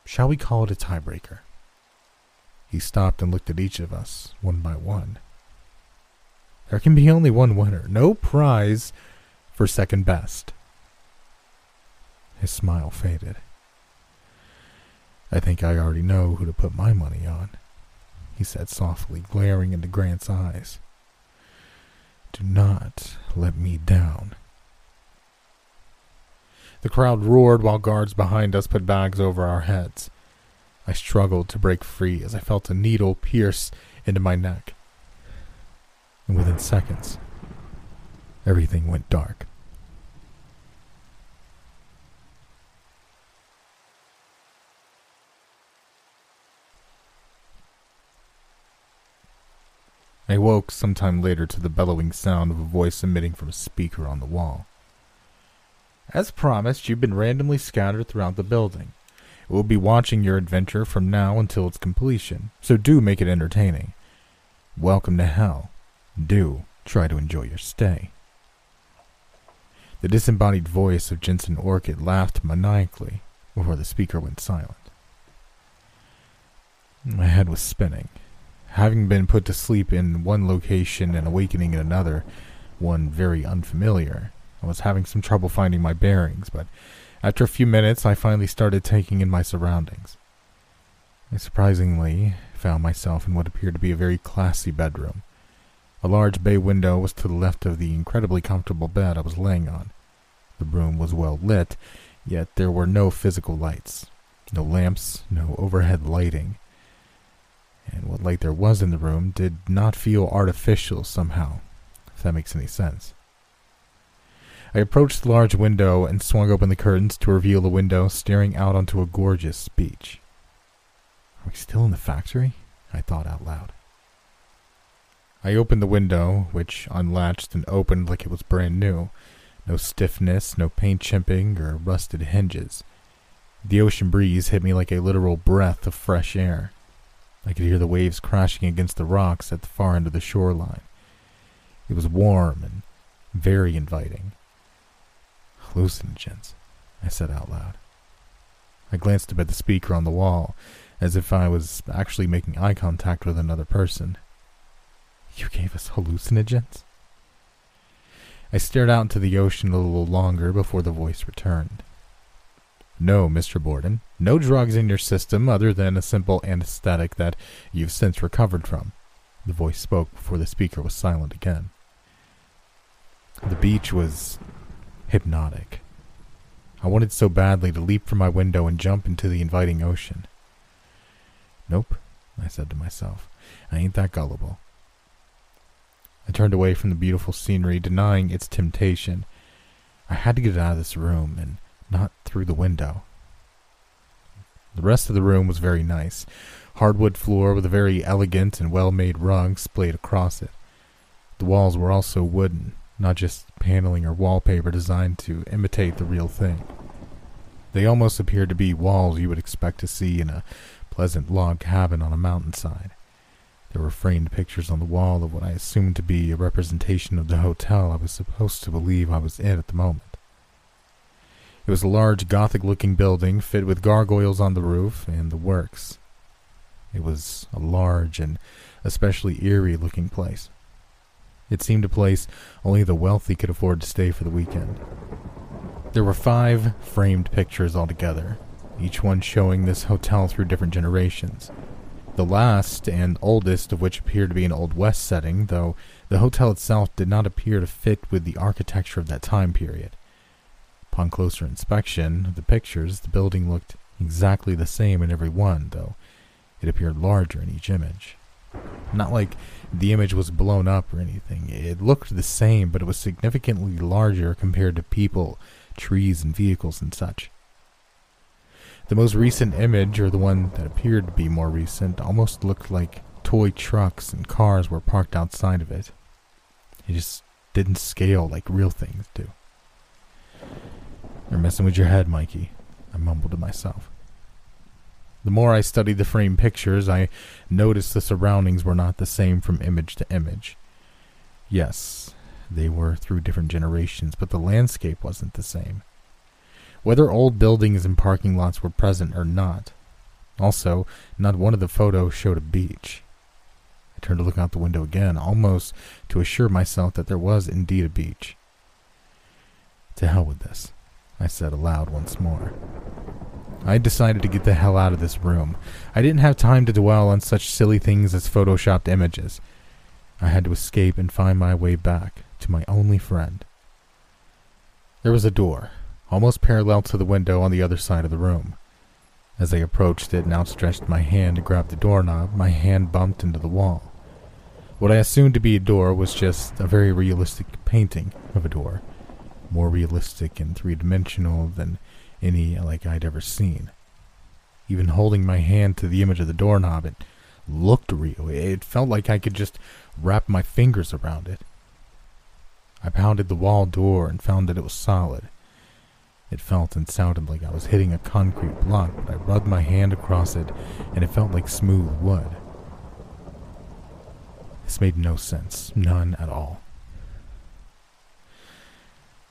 shall we call it a tiebreaker? He stopped and looked at each of us, one by one. There can be only one winner, no prize for second best. His smile faded. I think I already know who to put my money on, he said softly, glaring into Grant's eyes. Do not let me down. The crowd roared while guards behind us put bags over our heads. I struggled to break free as I felt a needle pierce into my neck. And within seconds, everything went dark. I woke some time later to the bellowing sound of a voice emitting from a speaker on the wall. As promised, you've been randomly scattered throughout the building. We'll be watching your adventure from now until its completion, so do make it entertaining. Welcome to hell. Do try to enjoy your stay. The disembodied voice of Jensen Orchid laughed maniacally before the speaker went silent. My head was spinning. Having been put to sleep in one location and awakening in another, one very unfamiliar, I was having some trouble finding my bearings, but after a few minutes I finally started taking in my surroundings. I surprisingly found myself in what appeared to be a very classy bedroom. A large bay window was to the left of the incredibly comfortable bed I was laying on. The room was well lit, yet there were no physical lights. No lamps, no overhead lighting and what light there was in the room did not feel artificial somehow, if that makes any sense. I approached the large window and swung open the curtains to reveal the window staring out onto a gorgeous beach. Are we still in the factory? I thought out loud. I opened the window, which unlatched and opened like it was brand new. No stiffness, no paint chipping, or rusted hinges. The ocean breeze hit me like a literal breath of fresh air. I could hear the waves crashing against the rocks at the far end of the shoreline. It was warm and very inviting. Hallucinogens, I said out loud. I glanced up at the speaker on the wall, as if I was actually making eye contact with another person. You gave us hallucinogens? I stared out into the ocean a little longer before the voice returned. No, Mr. Borden, no drugs in your system other than a simple anesthetic that you've since recovered from. The voice spoke before the speaker was silent again. The beach was hypnotic. I wanted so badly to leap from my window and jump into the inviting ocean. Nope, I said to myself. I ain't that gullible. I turned away from the beautiful scenery, denying its temptation. I had to get out of this room and not through the window. The rest of the room was very nice. Hardwood floor with a very elegant and well made rug splayed across it. The walls were also wooden, not just paneling or wallpaper designed to imitate the real thing. They almost appeared to be walls you would expect to see in a pleasant log cabin on a mountainside. There were framed pictures on the wall of what I assumed to be a representation of the hotel I was supposed to believe I was in at the moment. It was a large Gothic looking building fit with gargoyles on the roof and the works. It was a large and especially eerie looking place. It seemed a place only the wealthy could afford to stay for the weekend. There were five framed pictures altogether, each one showing this hotel through different generations. The last and oldest of which appeared to be an Old West setting, though the hotel itself did not appear to fit with the architecture of that time period. Upon closer inspection of the pictures, the building looked exactly the same in every one, though it appeared larger in each image. Not like the image was blown up or anything. It looked the same, but it was significantly larger compared to people, trees, and vehicles and such. The most recent image, or the one that appeared to be more recent, almost looked like toy trucks and cars were parked outside of it. It just didn't scale like real things do. You're messing with your head, Mikey, I mumbled to myself. The more I studied the framed pictures, I noticed the surroundings were not the same from image to image. Yes, they were through different generations, but the landscape wasn't the same. Whether old buildings and parking lots were present or not. Also, not one of the photos showed a beach. I turned to look out the window again, almost to assure myself that there was indeed a beach. To hell with this, I said aloud once more. I decided to get the hell out of this room. I didn't have time to dwell on such silly things as photoshopped images. I had to escape and find my way back to my only friend. There was a door, almost parallel to the window on the other side of the room. As I approached it and outstretched my hand to grab the doorknob, my hand bumped into the wall. What I assumed to be a door was just a very realistic painting of a door, more realistic and three dimensional than any like I'd ever seen. Even holding my hand to the image of the doorknob, it looked real. It felt like I could just wrap my fingers around it. I pounded the wall door and found that it was solid. It felt and sounded like I was hitting a concrete block, but I rubbed my hand across it and it felt like smooth wood. This made no sense, none at all.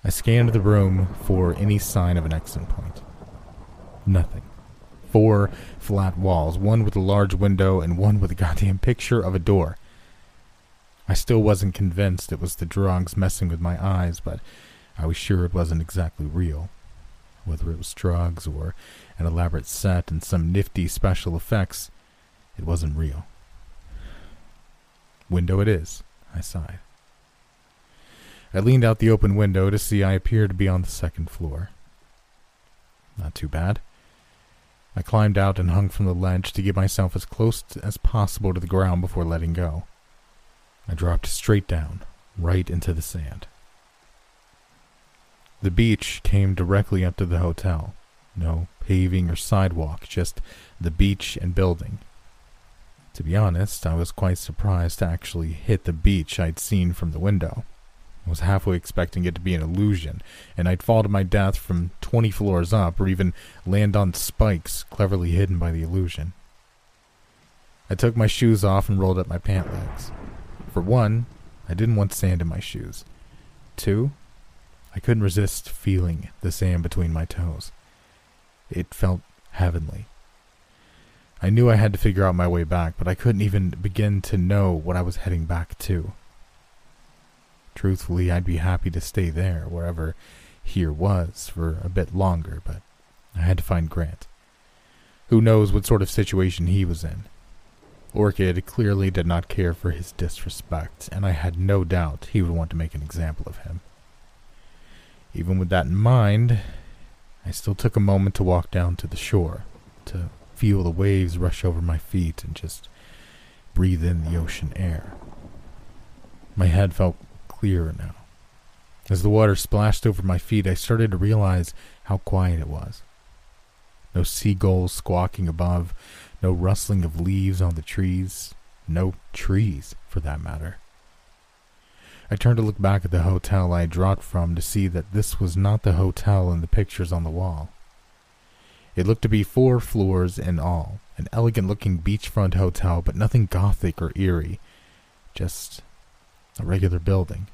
I scanned the room for any sign of an exit point. Nothing. Four flat walls, one with a large window and one with a goddamn picture of a door. I still wasn't convinced it was the drugs messing with my eyes, but I was sure it wasn't exactly real whether it was drugs or an elaborate set and some nifty special effects, it wasn't real. Window it is, I sighed. I leaned out the open window to see I appeared to be on the second floor. Not too bad. I climbed out and hung from the ledge to get myself as close as possible to the ground before letting go. I dropped straight down, right into the sand. The beach came directly up to the hotel. No paving or sidewalk, just the beach and building. To be honest, I was quite surprised to actually hit the beach I'd seen from the window. I was halfway expecting it to be an illusion, and I'd fall to my death from 20 floors up or even land on spikes cleverly hidden by the illusion. I took my shoes off and rolled up my pant legs. For one, I didn't want sand in my shoes. Two, I couldn't resist feeling the sand between my toes. It felt heavenly. I knew I had to figure out my way back, but I couldn't even begin to know what I was heading back to. Truthfully, I'd be happy to stay there, wherever here was, for a bit longer, but I had to find Grant. Who knows what sort of situation he was in? Orchid clearly did not care for his disrespect, and I had no doubt he would want to make an example of him. Even with that in mind, I still took a moment to walk down to the shore, to feel the waves rush over my feet and just breathe in the ocean air. My head felt clearer now. As the water splashed over my feet, I started to realize how quiet it was. No seagulls squawking above, no rustling of leaves on the trees, no trees, for that matter. I turned to look back at the hotel I had dropped from to see that this was not the hotel in the pictures on the wall. It looked to be four floors in all, an elegant looking beachfront hotel, but nothing gothic or eerie, just a regular building.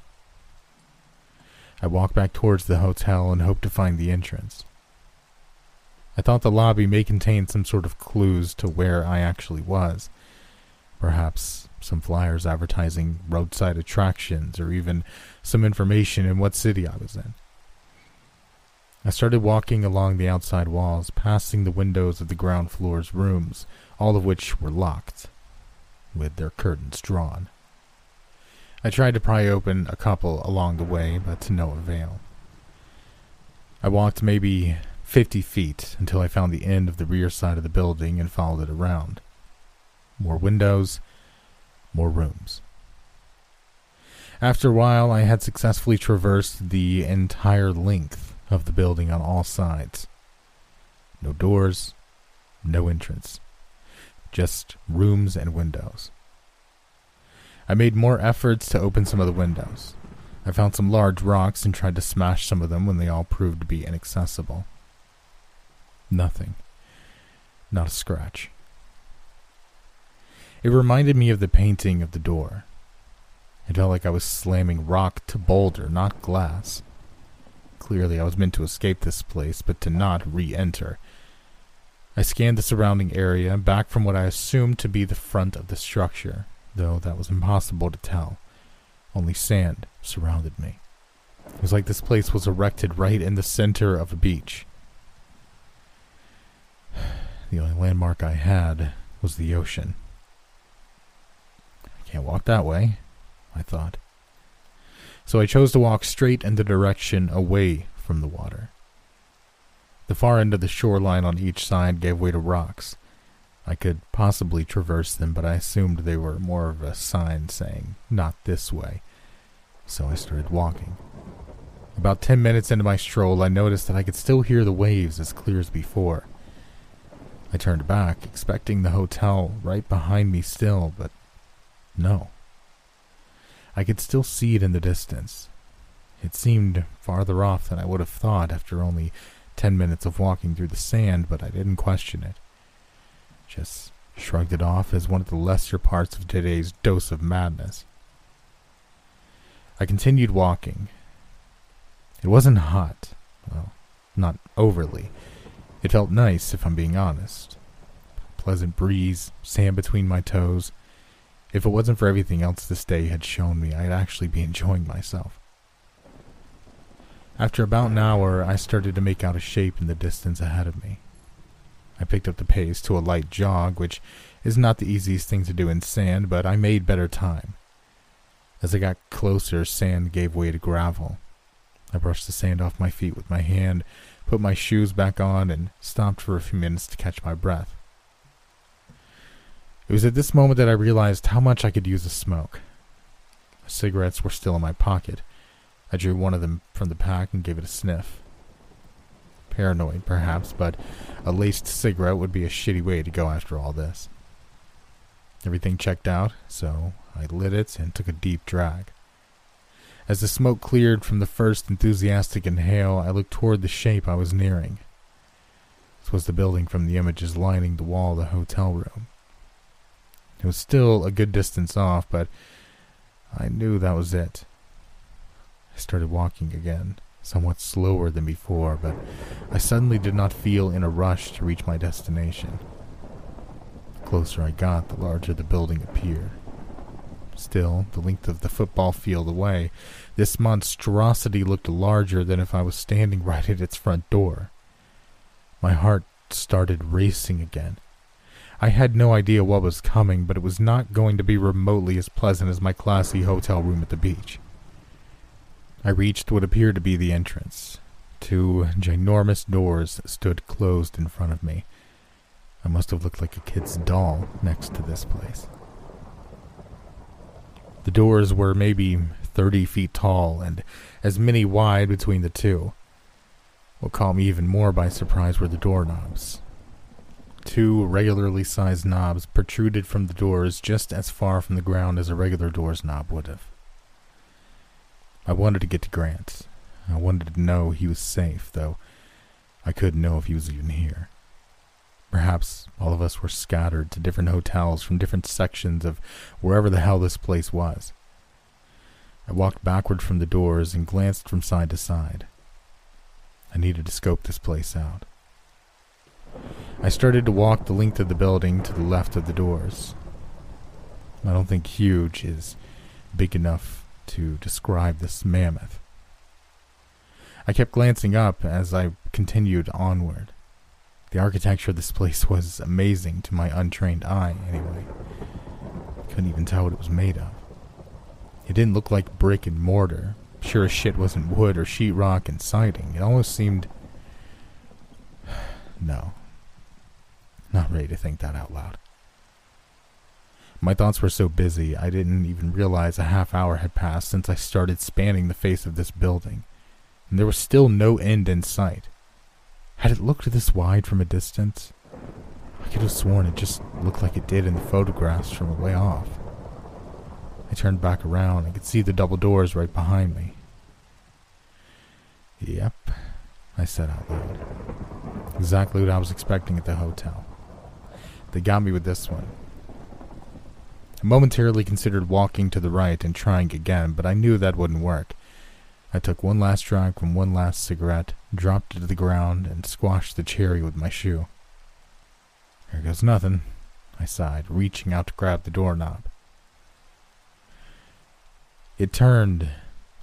I walked back towards the hotel and hoped to find the entrance. I thought the lobby may contain some sort of clues to where I actually was. Perhaps some flyers advertising roadside attractions, or even some information in what city I was in. I started walking along the outside walls, passing the windows of the ground floor's rooms, all of which were locked, with their curtains drawn. I tried to pry open a couple along the way, but to no avail. I walked maybe fifty feet until I found the end of the rear side of the building and followed it around. More windows, more rooms. After a while, I had successfully traversed the entire length of the building on all sides. No doors, no entrance, just rooms and windows. I made more efforts to open some of the windows. I found some large rocks and tried to smash some of them when they all proved to be inaccessible. Nothing. Not a scratch. It reminded me of the painting of the door. It felt like I was slamming rock to boulder, not glass. Clearly, I was meant to escape this place, but to not re enter. I scanned the surrounding area, back from what I assumed to be the front of the structure, though that was impossible to tell. Only sand surrounded me. It was like this place was erected right in the center of a beach. The only landmark I had was the ocean. I can't walk that way, I thought. So I chose to walk straight in the direction away from the water. The far end of the shoreline on each side gave way to rocks. I could possibly traverse them, but I assumed they were more of a sign saying, not this way. So I started walking. About ten minutes into my stroll, I noticed that I could still hear the waves as clear as before. I turned back, expecting the hotel right behind me still, but no. I could still see it in the distance. It seemed farther off than I would have thought after only ten minutes of walking through the sand, but I didn't question it. Just shrugged it off as one of the lesser parts of today's dose of madness. I continued walking. It wasn't hot. Well, not overly. It felt nice, if I'm being honest. Pleasant breeze, sand between my toes. If it wasn't for everything else this day had shown me, I'd actually be enjoying myself. After about an hour, I started to make out a shape in the distance ahead of me. I picked up the pace to a light jog, which is not the easiest thing to do in sand, but I made better time. As I got closer, sand gave way to gravel. I brushed the sand off my feet with my hand, put my shoes back on, and stopped for a few minutes to catch my breath. It was at this moment that I realized how much I could use a smoke. Cigarettes were still in my pocket. I drew one of them from the pack and gave it a sniff. Paranoid, perhaps, but a laced cigarette would be a shitty way to go after all this. Everything checked out, so I lit it and took a deep drag. As the smoke cleared from the first enthusiastic inhale, I looked toward the shape I was nearing. This was the building from the images lining the wall of the hotel room. It was still a good distance off, but I knew that was it. I started walking again, somewhat slower than before, but I suddenly did not feel in a rush to reach my destination. The closer I got, the larger the building appeared. Still, the length of the football field away, this monstrosity looked larger than if I was standing right at its front door. My heart started racing again. I had no idea what was coming, but it was not going to be remotely as pleasant as my classy hotel room at the beach. I reached what appeared to be the entrance. Two ginormous doors stood closed in front of me. I must have looked like a kid's doll next to this place. The doors were maybe 30 feet tall and as many wide between the two. What caught me even more by surprise were the doorknobs. Two regularly sized knobs protruded from the doors just as far from the ground as a regular door's knob would have. I wanted to get to Grant. I wanted to know he was safe, though I couldn't know if he was even here. Perhaps all of us were scattered to different hotels from different sections of wherever the hell this place was. I walked backward from the doors and glanced from side to side. I needed to scope this place out. I started to walk the length of the building to the left of the doors. I don't think huge is big enough to describe this mammoth. I kept glancing up as I continued onward. The architecture of this place was amazing to my untrained eye, anyway. Couldn't even tell what it was made of. It didn't look like brick and mortar. Sure as shit wasn't wood or sheetrock and siding. It almost seemed. No. Not ready to think that out loud. My thoughts were so busy, I didn't even realize a half hour had passed since I started spanning the face of this building, and there was still no end in sight. Had it looked this wide from a distance? I could have sworn it just looked like it did in the photographs from a way off. I turned back around and could see the double doors right behind me. Yep, I said out loud. Exactly what I was expecting at the hotel. They got me with this one. Momentarily considered walking to the right and trying again, but I knew that wouldn't work. I took one last drag from one last cigarette, dropped it to the ground, and squashed the cherry with my shoe. Here goes nothing, I sighed, reaching out to grab the doorknob. It turned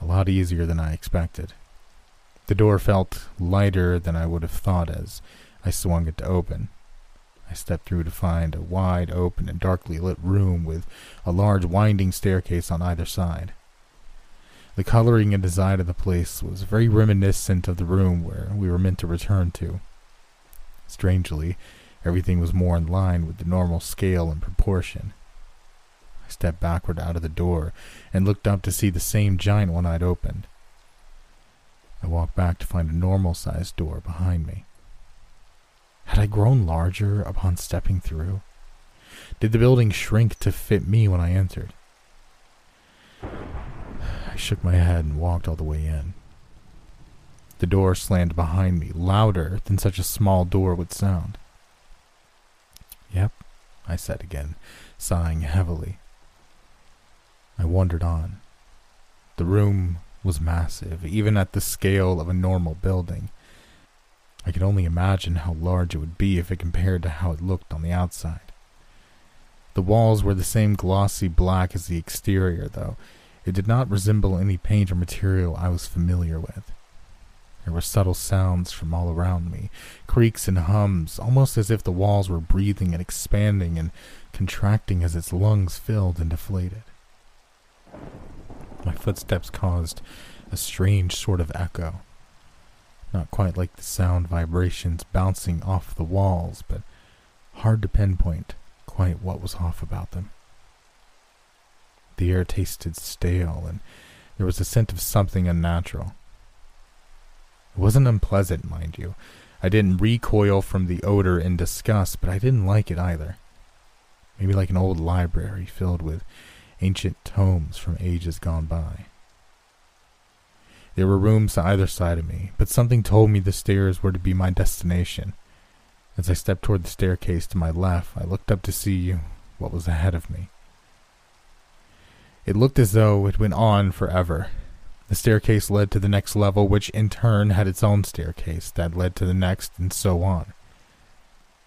a lot easier than I expected. The door felt lighter than I would have thought as I swung it to open. I stepped through to find a wide open and darkly lit room with a large winding staircase on either side. The coloring and design of the place was very reminiscent of the room where we were meant to return to. Strangely, everything was more in line with the normal scale and proportion. I stepped backward out of the door and looked up to see the same giant one I'd opened. I walked back to find a normal sized door behind me. Had I grown larger upon stepping through? Did the building shrink to fit me when I entered? I shook my head and walked all the way in. The door slammed behind me, louder than such a small door would sound. Yep, I said again, sighing heavily. I wandered on. The room was massive, even at the scale of a normal building. I could only imagine how large it would be if it compared to how it looked on the outside. The walls were the same glossy black as the exterior, though it did not resemble any paint or material I was familiar with. There were subtle sounds from all around me, creaks and hums, almost as if the walls were breathing and expanding and contracting as its lungs filled and deflated. My footsteps caused a strange sort of echo not quite like the sound vibrations bouncing off the walls, but hard to pinpoint quite what was off about them. The air tasted stale, and there was a scent of something unnatural. It wasn't unpleasant, mind you. I didn't recoil from the odor in disgust, but I didn't like it either. Maybe like an old library filled with ancient tomes from ages gone by. There were rooms to either side of me, but something told me the stairs were to be my destination. As I stepped toward the staircase to my left, I looked up to see what was ahead of me. It looked as though it went on forever. The staircase led to the next level, which in turn had its own staircase that led to the next, and so on.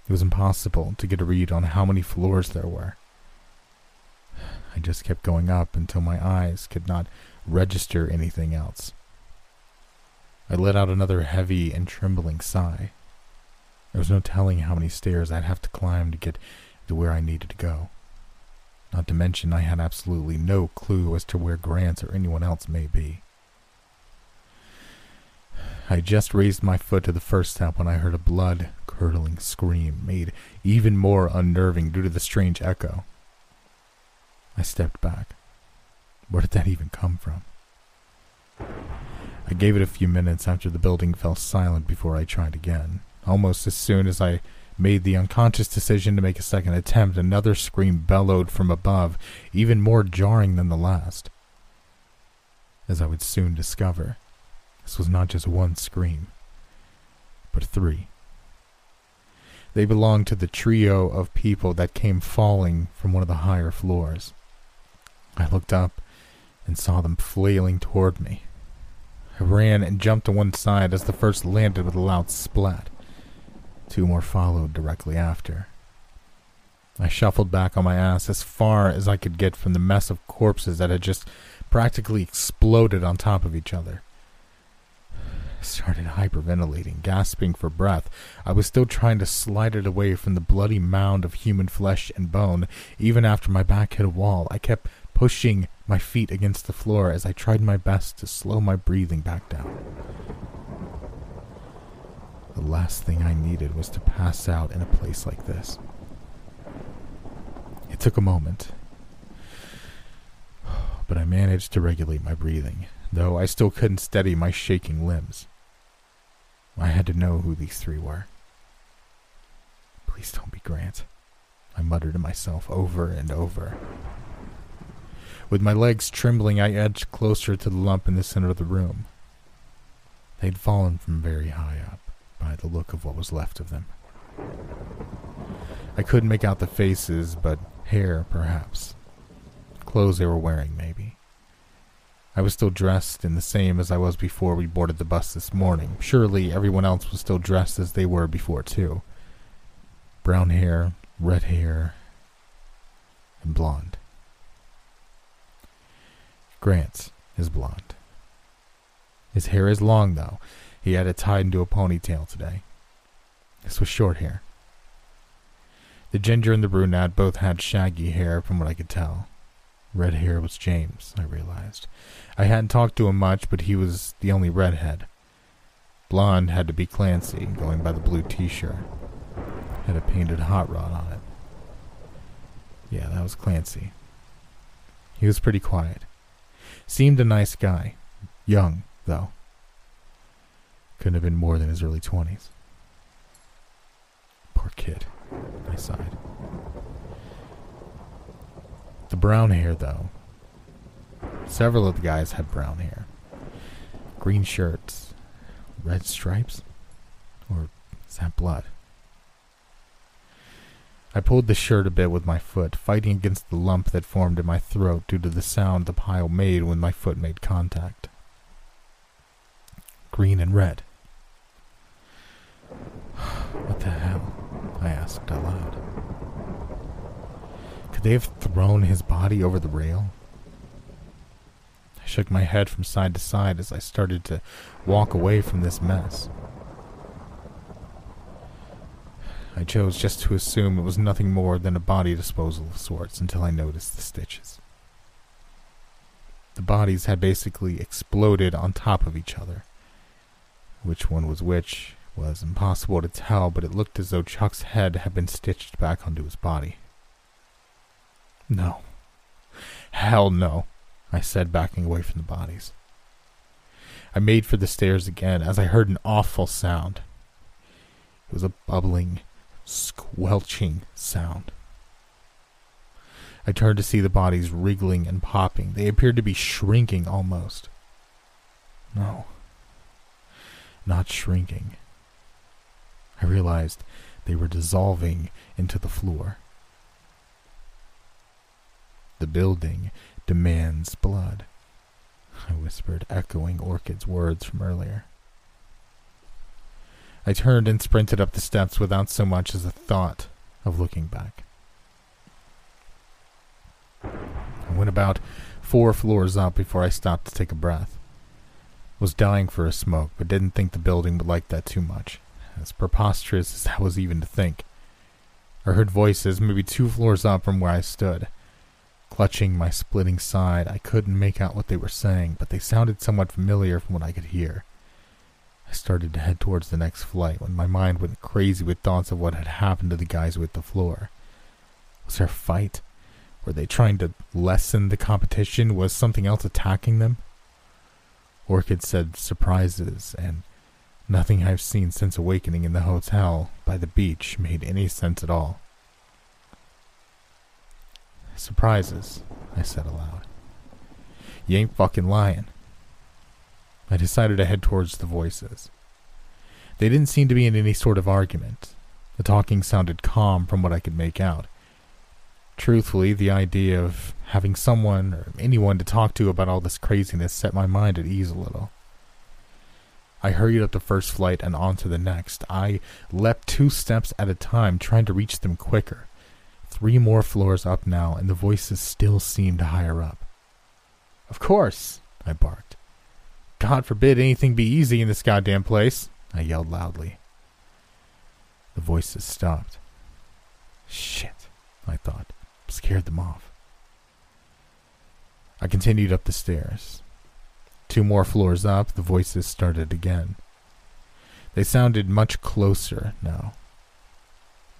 It was impossible to get a read on how many floors there were. I just kept going up until my eyes could not register anything else. I let out another heavy and trembling sigh. There was no telling how many stairs I'd have to climb to get to where I needed to go. Not to mention, I had absolutely no clue as to where Grant or anyone else may be. I just raised my foot to the first step when I heard a blood curdling scream, made even more unnerving due to the strange echo. I stepped back. Where did that even come from? I gave it a few minutes after the building fell silent before I tried again. Almost as soon as I made the unconscious decision to make a second attempt, another scream bellowed from above, even more jarring than the last. As I would soon discover, this was not just one scream, but three. They belonged to the trio of people that came falling from one of the higher floors. I looked up and saw them flailing toward me. I ran and jumped to one side as the first landed with a loud splat. Two more followed directly after. I shuffled back on my ass as far as I could get from the mess of corpses that had just practically exploded on top of each other. I started hyperventilating, gasping for breath. I was still trying to slide it away from the bloody mound of human flesh and bone. Even after my back hit a wall, I kept pushing my feet against the floor as I tried my best to slow my breathing back down. The last thing I needed was to pass out in a place like this. It took a moment, but I managed to regulate my breathing, though I still couldn't steady my shaking limbs. I had to know who these three were. Please don't be Grant, I muttered to myself over and over. With my legs trembling, I edged closer to the lump in the center of the room. They'd fallen from very high up, by the look of what was left of them. I couldn't make out the faces, but hair, perhaps. clothes they were wearing, maybe. I was still dressed in the same as I was before we boarded the bus this morning. Surely everyone else was still dressed as they were before, too. Brown hair, red hair, and blonde. Grant is blonde. His hair is long, though. He had it tied into a ponytail today. This was short hair. The ginger and the brunette both had shaggy hair, from what I could tell. Red hair was James, I realized. I hadn't talked to him much, but he was the only redhead. Blonde had to be Clancy, going by the blue t shirt. Had a painted hot rod on it. Yeah, that was Clancy. He was pretty quiet. Seemed a nice guy. Young, though. Couldn't have been more than his early 20s. Poor kid. I sighed. The brown hair, though. Several of the guys had brown hair. Green shirts. Red stripes? Or is that blood? I pulled the shirt a bit with my foot, fighting against the lump that formed in my throat due to the sound the pile made when my foot made contact. Green and red. What the hell? I asked aloud. Could they have thrown his body over the rail? I shook my head from side to side as I started to walk away from this mess. I chose just to assume it was nothing more than a body disposal of sorts until I noticed the stitches. The bodies had basically exploded on top of each other. Which one was which was impossible to tell, but it looked as though Chuck's head had been stitched back onto his body. No. Hell no, I said, backing away from the bodies. I made for the stairs again as I heard an awful sound. It was a bubbling, squelching sound. I turned to see the bodies wriggling and popping. They appeared to be shrinking almost. No, not shrinking. I realized they were dissolving into the floor. The building demands blood, I whispered, echoing Orchid's words from earlier. I turned and sprinted up the steps without so much as a thought of looking back. I went about four floors up before I stopped to take a breath. Was dying for a smoke, but didn't think the building would like that too much, as preposterous as that was even to think. I heard voices maybe two floors up from where I stood. Clutching my splitting side, I couldn't make out what they were saying, but they sounded somewhat familiar from what I could hear. I started to head towards the next flight when my mind went crazy with thoughts of what had happened to the guys with the floor. Was there a fight? Were they trying to lessen the competition? Was something else attacking them? Orchid said surprises, and nothing I've seen since awakening in the hotel by the beach made any sense at all. Surprises, I said aloud. You ain't fucking lying. I decided to head towards the voices. They didn't seem to be in any sort of argument. The talking sounded calm from what I could make out. Truthfully, the idea of having someone or anyone to talk to about all this craziness set my mind at ease a little. I hurried up the first flight and on to the next. I leapt two steps at a time, trying to reach them quicker. Three more floors up now, and the voices still seemed higher up. Of course, I barked. God forbid anything be easy in this goddamn place, I yelled loudly. The voices stopped. Shit, I thought. Scared them off. I continued up the stairs. Two more floors up, the voices started again. They sounded much closer now.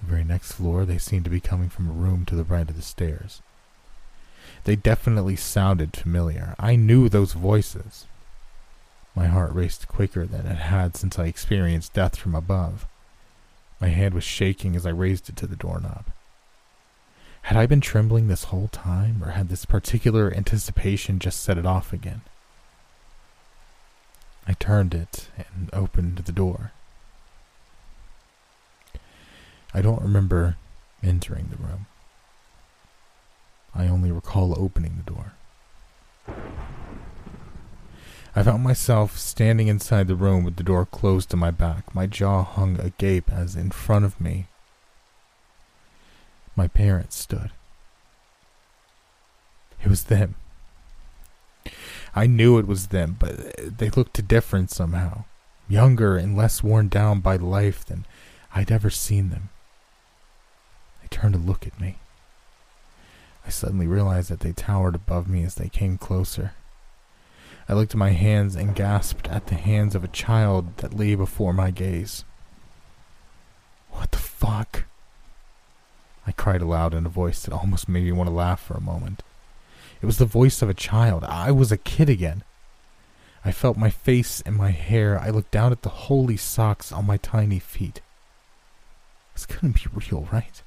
The very next floor, they seemed to be coming from a room to the right of the stairs. They definitely sounded familiar. I knew those voices. My heart raced quicker than it had since I experienced death from above. My hand was shaking as I raised it to the doorknob. Had I been trembling this whole time, or had this particular anticipation just set it off again? I turned it and opened the door. I don't remember entering the room. I only recall opening the door. I found myself standing inside the room with the door closed to my back, my jaw hung agape as in front of me my parents stood. It was them. I knew it was them, but they looked different somehow, younger and less worn down by life than I'd ever seen them. They turned to look at me. I suddenly realized that they towered above me as they came closer. I looked at my hands and gasped at the hands of a child that lay before my gaze. What the fuck? I cried aloud in a voice that almost made me want to laugh for a moment. It was the voice of a child. I was a kid again. I felt my face and my hair. I looked down at the holey socks on my tiny feet. This couldn't be real, right?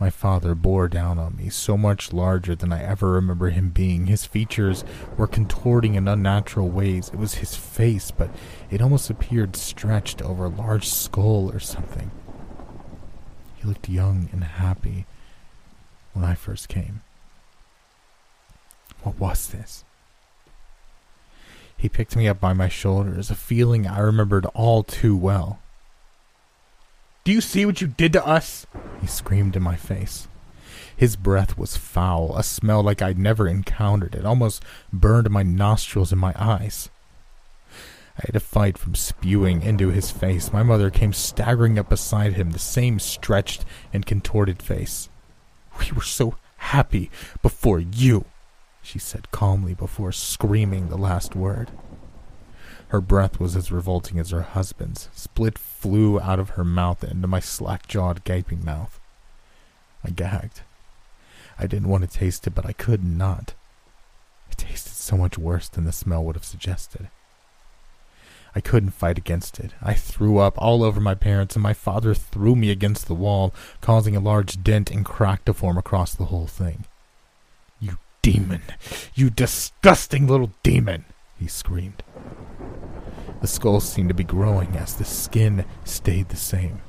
My father bore down on me, so much larger than I ever remember him being. His features were contorting in unnatural ways. It was his face, but it almost appeared stretched over a large skull or something. He looked young and happy when I first came. What was this? He picked me up by my shoulders, a feeling I remembered all too well. Do you see what you did to us? He screamed in my face. His breath was foul, a smell like I'd never encountered. It almost burned my nostrils and my eyes. I had to fight from spewing into his face. My mother came staggering up beside him, the same stretched and contorted face. We were so happy before you, she said calmly before screaming the last word. Her breath was as revolting as her husband's. Split flew out of her mouth into my slack jawed, gaping mouth. I gagged. I didn't want to taste it, but I could not. It tasted so much worse than the smell would have suggested. I couldn't fight against it. I threw up all over my parents, and my father threw me against the wall, causing a large dent and crack to form across the whole thing. You demon! You disgusting little demon! he screamed. The skull seemed to be growing as the skin stayed the same.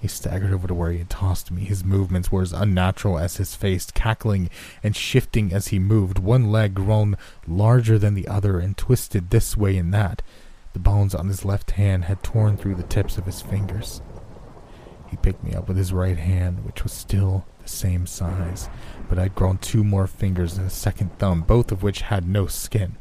He staggered over to where he had tossed me. His movements were as unnatural as his face, cackling and shifting as he moved, one leg grown larger than the other and twisted this way and that. The bones on his left hand had torn through the tips of his fingers. He picked me up with his right hand, which was still the same size, but I'd grown two more fingers and a second thumb, both of which had no skin.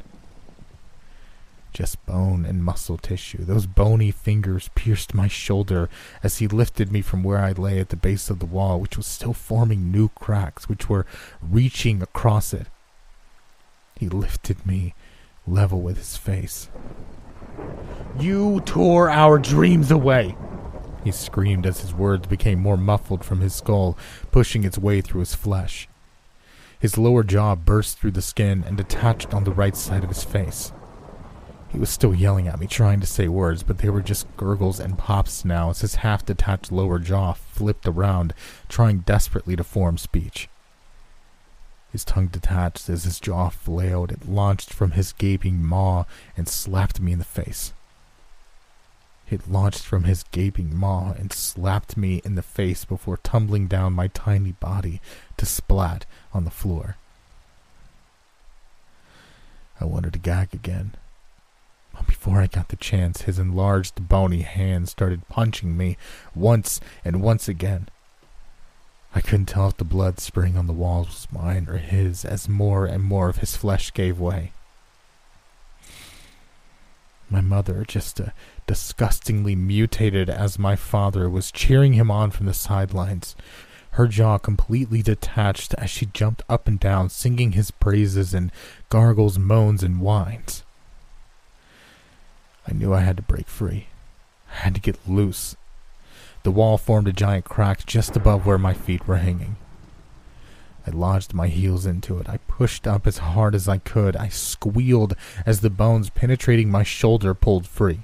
Just bone and muscle tissue. Those bony fingers pierced my shoulder as he lifted me from where I lay at the base of the wall, which was still forming new cracks, which were reaching across it. He lifted me level with his face. You tore our dreams away! He screamed as his words became more muffled from his skull, pushing its way through his flesh. His lower jaw burst through the skin and detached on the right side of his face. He was still yelling at me, trying to say words, but they were just gurgles and pops now as his half detached lower jaw flipped around, trying desperately to form speech. His tongue detached as his jaw flailed. It launched from his gaping maw and slapped me in the face. It launched from his gaping maw and slapped me in the face before tumbling down my tiny body to splat on the floor. I wanted to gag again before I got the chance, his enlarged, bony hand started punching me once and once again. I couldn't tell if the blood spraying on the walls was mine or his as more and more of his flesh gave way. My mother, just as disgustingly mutated as my father, was cheering him on from the sidelines, her jaw completely detached as she jumped up and down, singing his praises and gargles, moans, and whines. I knew I had to break free. I had to get loose. The wall formed a giant crack just above where my feet were hanging. I lodged my heels into it. I pushed up as hard as I could. I squealed as the bones penetrating my shoulder pulled free.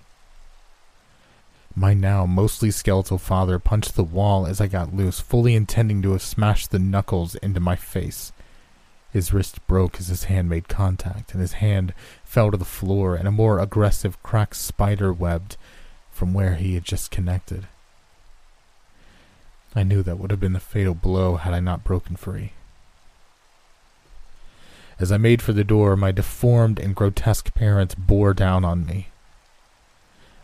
My now mostly skeletal father punched the wall as I got loose, fully intending to have smashed the knuckles into my face. His wrist broke as his hand made contact, and his hand fell to the floor, and a more aggressive crack spider webbed from where he had just connected. I knew that would have been the fatal blow had I not broken free. As I made for the door, my deformed and grotesque parents bore down on me.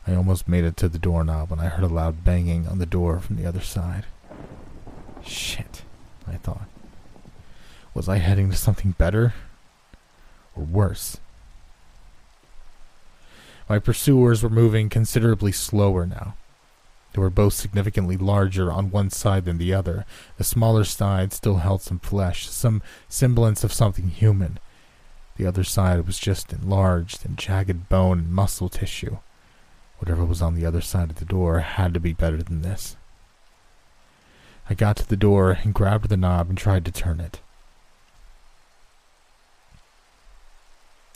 I almost made it to the doorknob when I heard a loud banging on the door from the other side. Shit, I thought. Was I heading to something better? Or worse? My pursuers were moving considerably slower now. They were both significantly larger on one side than the other. The smaller side still held some flesh, some semblance of something human. The other side was just enlarged and jagged bone and muscle tissue. Whatever was on the other side of the door had to be better than this. I got to the door and grabbed the knob and tried to turn it.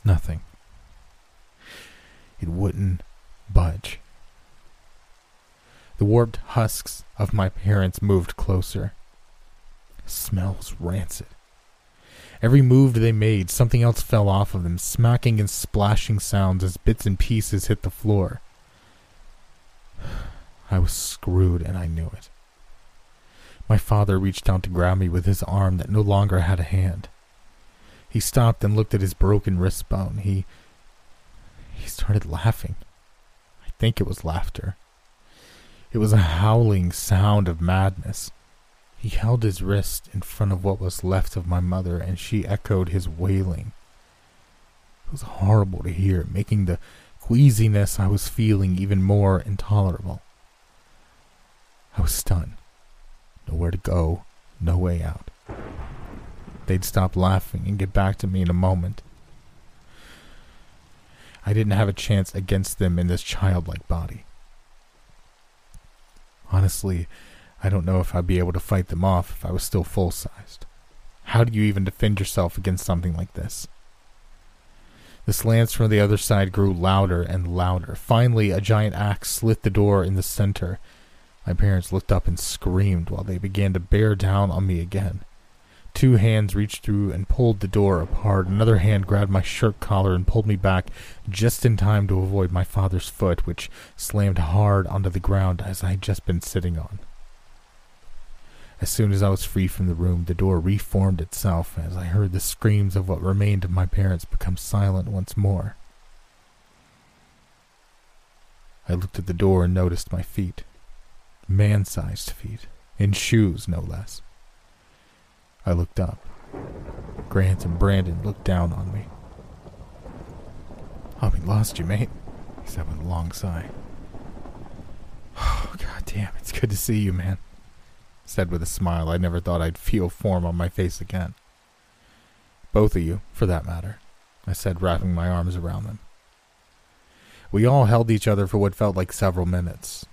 Nothing. It wouldn't budge. The warped husks of my parents moved closer. Smells rancid. Every move they made, something else fell off of them, smacking and splashing sounds as bits and pieces hit the floor. I was screwed, and I knew it. My father reached out to grab me with his arm that no longer had a hand. He stopped and looked at his broken wrist bone. He. He started laughing. I think it was laughter. It was a howling sound of madness. He held his wrist in front of what was left of my mother, and she echoed his wailing. It was horrible to hear, making the queasiness I was feeling even more intolerable. I was stunned. Nowhere to go, no way out. They'd stop laughing and get back to me in a moment. I didn't have a chance against them in this childlike body. Honestly, I don't know if I'd be able to fight them off if I was still full sized. How do you even defend yourself against something like this? The slants from the other side grew louder and louder. Finally, a giant axe slit the door in the center. My parents looked up and screamed while they began to bear down on me again. Two hands reached through and pulled the door apart. Another hand grabbed my shirt collar and pulled me back just in time to avoid my father's foot, which slammed hard onto the ground as I had just been sitting on. As soon as I was free from the room, the door reformed itself as I heard the screams of what remained of my parents become silent once more. I looked at the door and noticed my feet. Man sized feet, in shoes no less. I looked up. Grant and Brandon looked down on me. Oh, we lost you, mate, he said with a long sigh. Oh, god damn, it's good to see you, man, said with a smile I never thought I'd feel form on my face again. Both of you, for that matter, I said, wrapping my arms around them. We all held each other for what felt like several minutes.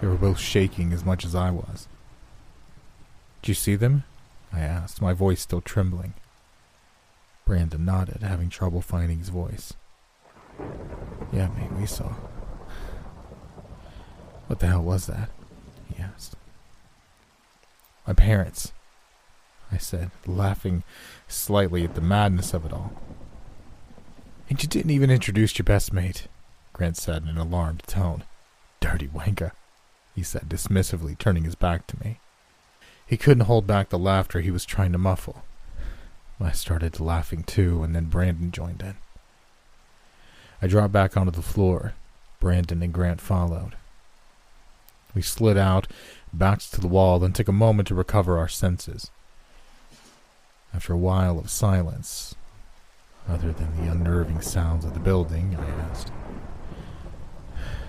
They were both shaking as much as I was. Did you see them? I asked, my voice still trembling. Brandon nodded, having trouble finding his voice. Yeah, mate, we saw. What the hell was that? He asked. My parents, I said, laughing slightly at the madness of it all. And you didn't even introduce your best mate, Grant said in an alarmed tone. Dirty wanker, he said dismissively, turning his back to me. He couldn't hold back the laughter he was trying to muffle. I started laughing too, and then Brandon joined in. I dropped back onto the floor. Brandon and Grant followed. We slid out, backed to the wall, then took a moment to recover our senses. After a while of silence, other than the unnerving sounds of the building, I asked,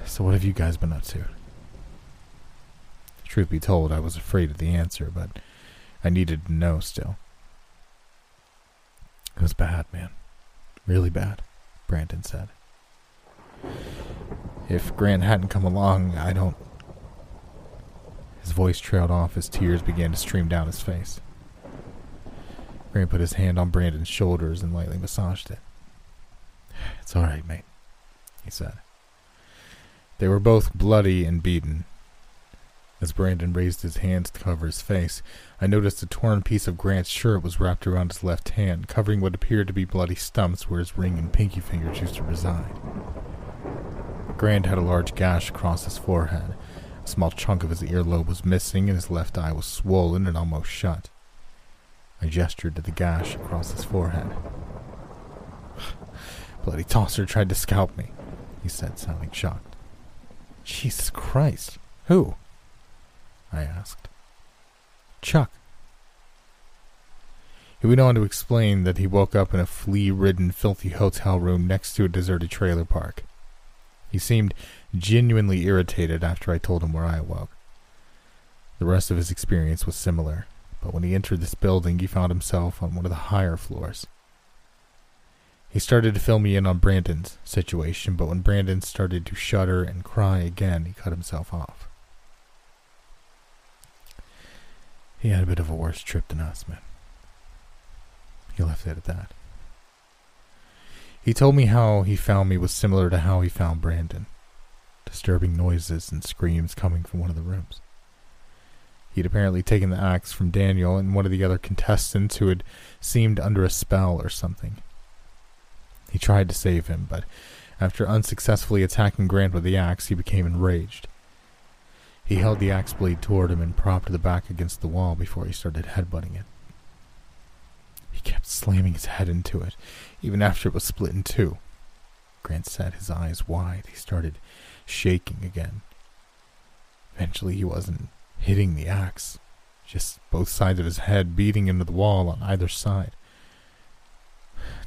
So, what have you guys been up to? Truth be told, I was afraid of the answer, but I needed to know still. It was bad, man. Really bad, Brandon said. If Grant hadn't come along, I don't. His voice trailed off as tears began to stream down his face. Grant put his hand on Brandon's shoulders and lightly massaged it. It's all right, mate, he said. They were both bloody and beaten, as Brandon raised his hands to cover his face, I noticed a torn piece of Grant's shirt was wrapped around his left hand, covering what appeared to be bloody stumps where his ring and pinky fingers used to reside. Grant had a large gash across his forehead, a small chunk of his earlobe was missing, and his left eye was swollen and almost shut. I gestured to the gash across his forehead. Bloody tosser tried to scalp me, he said, sounding shocked. Jesus Christ. Who? I asked. Chuck. He went on to explain that he woke up in a flea ridden, filthy hotel room next to a deserted trailer park. He seemed genuinely irritated after I told him where I awoke. The rest of his experience was similar, but when he entered this building, he found himself on one of the higher floors. He started to fill me in on Brandon's situation, but when Brandon started to shudder and cry again, he cut himself off. He had a bit of a worse trip than us, man. He left it at that. He told me how he found me was similar to how he found Brandon disturbing noises and screams coming from one of the rooms. He'd apparently taken the axe from Daniel and one of the other contestants who had seemed under a spell or something. He tried to save him, but after unsuccessfully attacking Grant with the axe, he became enraged. He held the axe blade toward him and propped the back against the wall before he started headbutting it. He kept slamming his head into it, even after it was split in two. Grant sat his eyes wide. He started shaking again. Eventually, he wasn't hitting the axe, just both sides of his head beating into the wall on either side,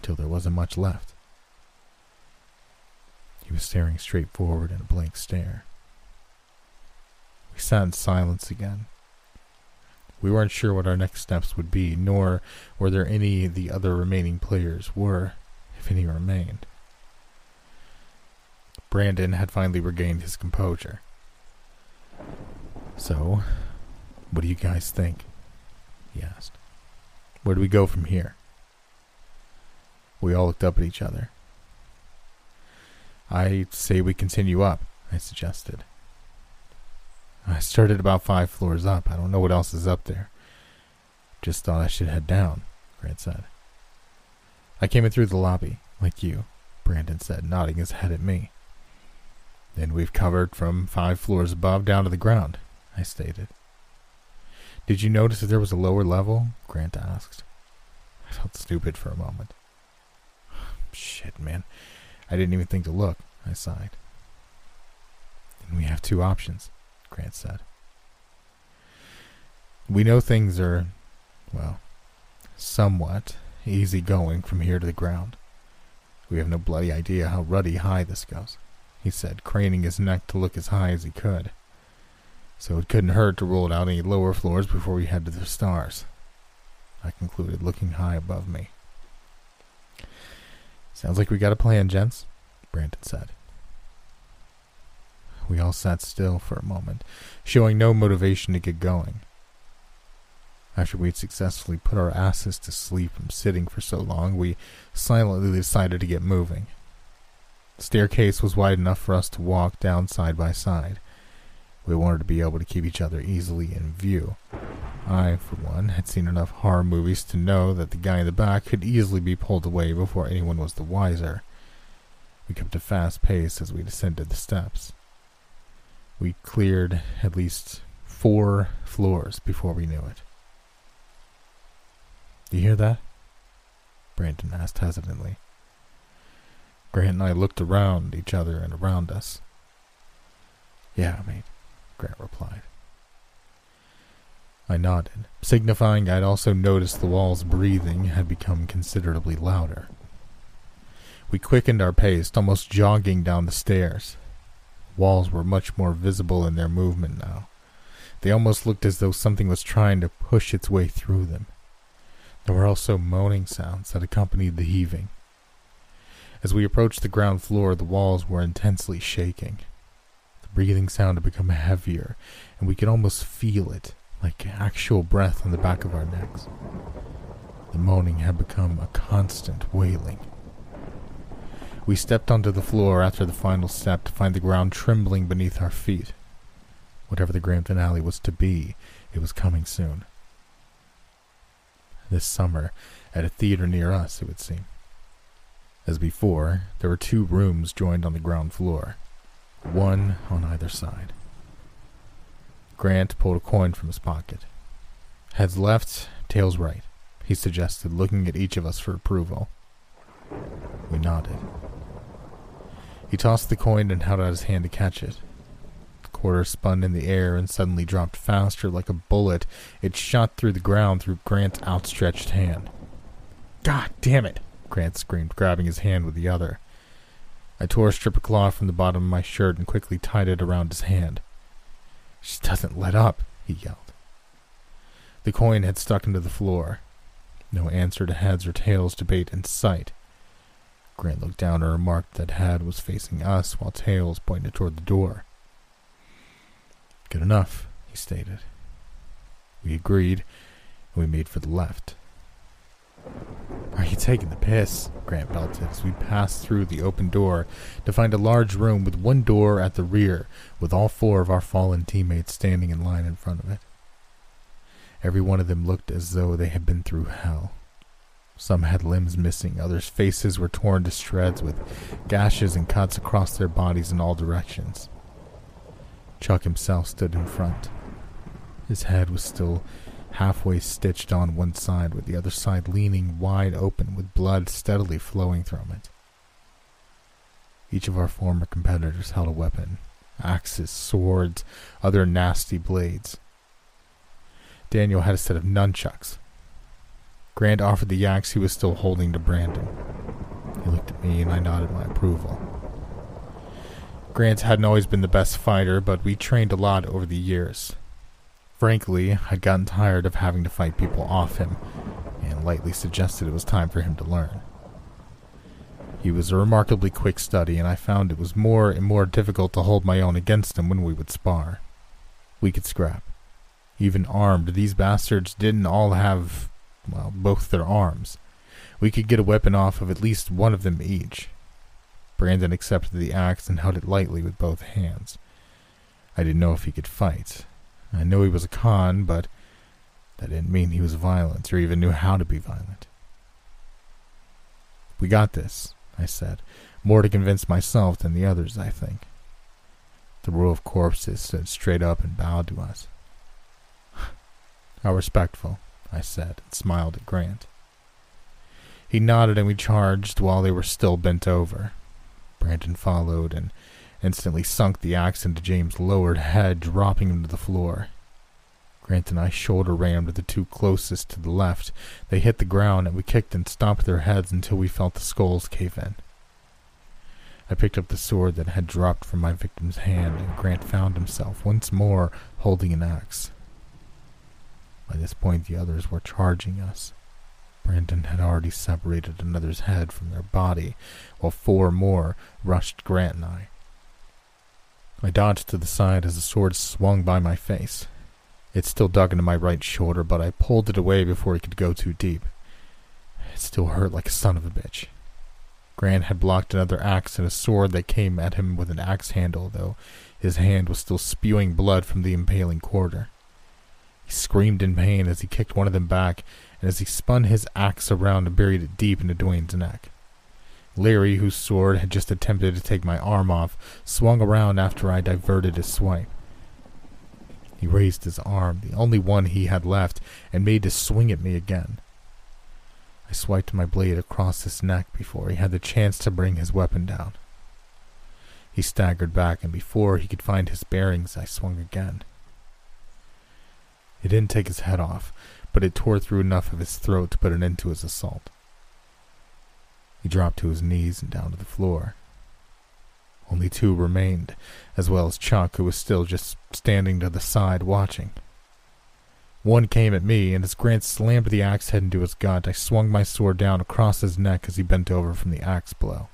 till there wasn't much left. He was staring straight forward in a blank stare. We sat in silence again. We weren't sure what our next steps would be, nor were there any the other remaining players were, if any remained. Brandon had finally regained his composure. So, what do you guys think? He asked. Where do we go from here? We all looked up at each other. I say we continue up, I suggested. I started about five floors up. I don't know what else is up there. Just thought I should head down, Grant said. I came in through the lobby, like you, Brandon said, nodding his head at me. Then we've covered from five floors above down to the ground, I stated. Did you notice that there was a lower level? Grant asked. I felt stupid for a moment. Shit, man. I didn't even think to look, I sighed. Then we have two options. Grant said. We know things are, well, somewhat easy going from here to the ground. We have no bloody idea how ruddy high this goes, he said, craning his neck to look as high as he could. So it couldn't hurt to roll out any lower floors before we head to the stars. I concluded, looking high above me. Sounds like we got a plan, gents, Brandon said. We all sat still for a moment, showing no motivation to get going. After we had successfully put our asses to sleep from sitting for so long, we silently decided to get moving. The staircase was wide enough for us to walk down side by side. We wanted to be able to keep each other easily in view. I, for one, had seen enough horror movies to know that the guy in the back could easily be pulled away before anyone was the wiser. We kept a fast pace as we descended the steps. We cleared at least four floors before we knew it. Do you hear that? Brandon asked hesitantly. Grant and I looked around each other and around us. Yeah, mate, Grant replied. I nodded, signifying I'd also noticed the wall's breathing had become considerably louder. We quickened our pace, almost jogging down the stairs. Walls were much more visible in their movement now. They almost looked as though something was trying to push its way through them. There were also moaning sounds that accompanied the heaving. As we approached the ground floor, the walls were intensely shaking. The breathing sound had become heavier, and we could almost feel it, like actual breath on the back of our necks. The moaning had become a constant wailing. We stepped onto the floor after the final step to find the ground trembling beneath our feet. Whatever the grand finale was to be, it was coming soon. This summer, at a theater near us, it would seem. As before, there were two rooms joined on the ground floor, one on either side. Grant pulled a coin from his pocket. Heads left, tails right, he suggested, looking at each of us for approval. We nodded. He tossed the coin and held out his hand to catch it. The quarter spun in the air and suddenly dropped faster like a bullet. It shot through the ground through Grant's outstretched hand. God damn it! Grant screamed, grabbing his hand with the other. I tore a strip of cloth from the bottom of my shirt and quickly tied it around his hand. She doesn't let up, he yelled. The coin had stuck into the floor. No answer to heads or tails debate in sight. Grant looked down and remarked that Had was facing us while tails pointed toward the door. Good enough, he stated. We agreed, and we made for the left. Are you taking the piss? Grant belted as we passed through the open door to find a large room with one door at the rear, with all four of our fallen teammates standing in line in front of it. Every one of them looked as though they had been through hell. Some had limbs missing, others' faces were torn to shreds with gashes and cuts across their bodies in all directions. Chuck himself stood in front. His head was still halfway stitched on one side, with the other side leaning wide open with blood steadily flowing from it. Each of our former competitors held a weapon axes, swords, other nasty blades. Daniel had a set of nunchucks, Grant offered the axe he was still holding to Brandon. He looked at me and I nodded my approval. Grant hadn't always been the best fighter, but we trained a lot over the years. Frankly, I'd gotten tired of having to fight people off him, and lightly suggested it was time for him to learn. He was a remarkably quick study, and I found it was more and more difficult to hold my own against him when we would spar. We could scrap. Even armed, these bastards didn't all have well, both their arms. We could get a weapon off of at least one of them each. Brandon accepted the axe and held it lightly with both hands. I didn't know if he could fight. I knew he was a con, but that didn't mean he was violent or even knew how to be violent. We got this, I said, more to convince myself than the others, I think. The row of corpses stood straight up and bowed to us. How respectful, I said, and smiled at Grant. He nodded and we charged while they were still bent over. Brandon followed and instantly sunk the axe into James' lowered head, dropping him to the floor. Grant and I shoulder rammed the two closest to the left. They hit the ground and we kicked and stomped their heads until we felt the skulls cave in. I picked up the sword that had dropped from my victim's hand, and Grant found himself once more holding an axe. By this point, the others were charging us. Brandon had already separated another's head from their body, while four more rushed Grant and I. I dodged to the side as the sword swung by my face. It still dug into my right shoulder, but I pulled it away before it could go too deep. It still hurt like a son of a bitch. Grant had blocked another axe and a sword that came at him with an axe handle, though his hand was still spewing blood from the impaling quarter. Screamed in pain as he kicked one of them back and as he spun his axe around and buried it deep into Duane's neck. Larry, whose sword had just attempted to take my arm off, swung around after I diverted his swipe. He raised his arm, the only one he had left, and made to swing at me again. I swiped my blade across his neck before he had the chance to bring his weapon down. He staggered back, and before he could find his bearings, I swung again. It didn't take his head off, but it tore through enough of his throat to put an end to his assault. He dropped to his knees and down to the floor. Only two remained, as well as Chuck, who was still just standing to the side watching. One came at me, and as Grant slammed the axe head into his gut, I swung my sword down across his neck as he bent over from the axe blow.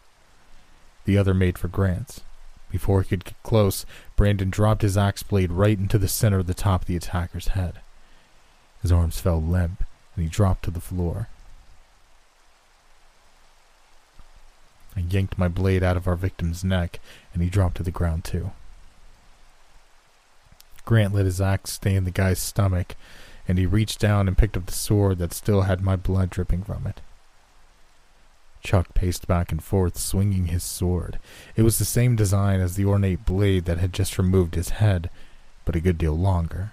The other made for Grant's. Before he could get close, Brandon dropped his axe blade right into the center of the top of the attacker's head. His arms fell limp, and he dropped to the floor. I yanked my blade out of our victim's neck, and he dropped to the ground too. Grant let his axe stay in the guy's stomach, and he reached down and picked up the sword that still had my blood dripping from it. Chuck paced back and forth, swinging his sword. It was the same design as the ornate blade that had just removed his head, but a good deal longer.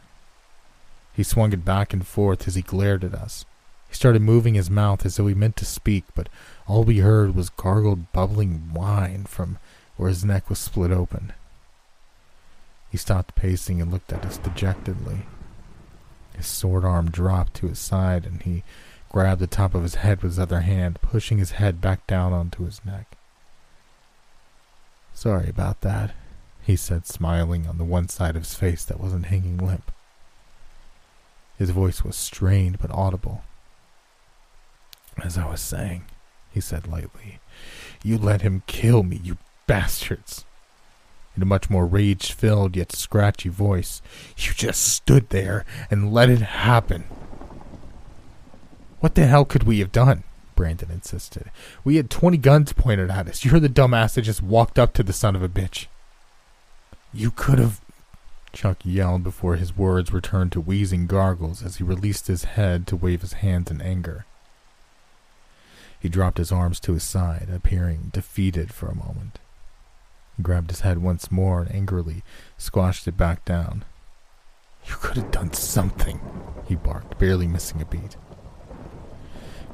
He swung it back and forth as he glared at us. He started moving his mouth as though he meant to speak, but all we heard was gargled, bubbling whine from where his neck was split open. He stopped pacing and looked at us dejectedly. His sword arm dropped to his side, and he grabbed the top of his head with his other hand, pushing his head back down onto his neck. Sorry about that, he said, smiling on the one side of his face that wasn't hanging limp. His voice was strained but audible. As I was saying, he said lightly, you let him kill me, you bastards. In a much more rage filled yet scratchy voice, you just stood there and let it happen. What the hell could we have done? Brandon insisted. We had 20 guns pointed at us. You're the dumbass that just walked up to the son of a bitch. You could have. Chuck yelled before his words returned to wheezing gargles as he released his head to wave his hands in anger. He dropped his arms to his side, appearing defeated for a moment. He grabbed his head once more and angrily squashed it back down. You could have done something, he barked, barely missing a beat.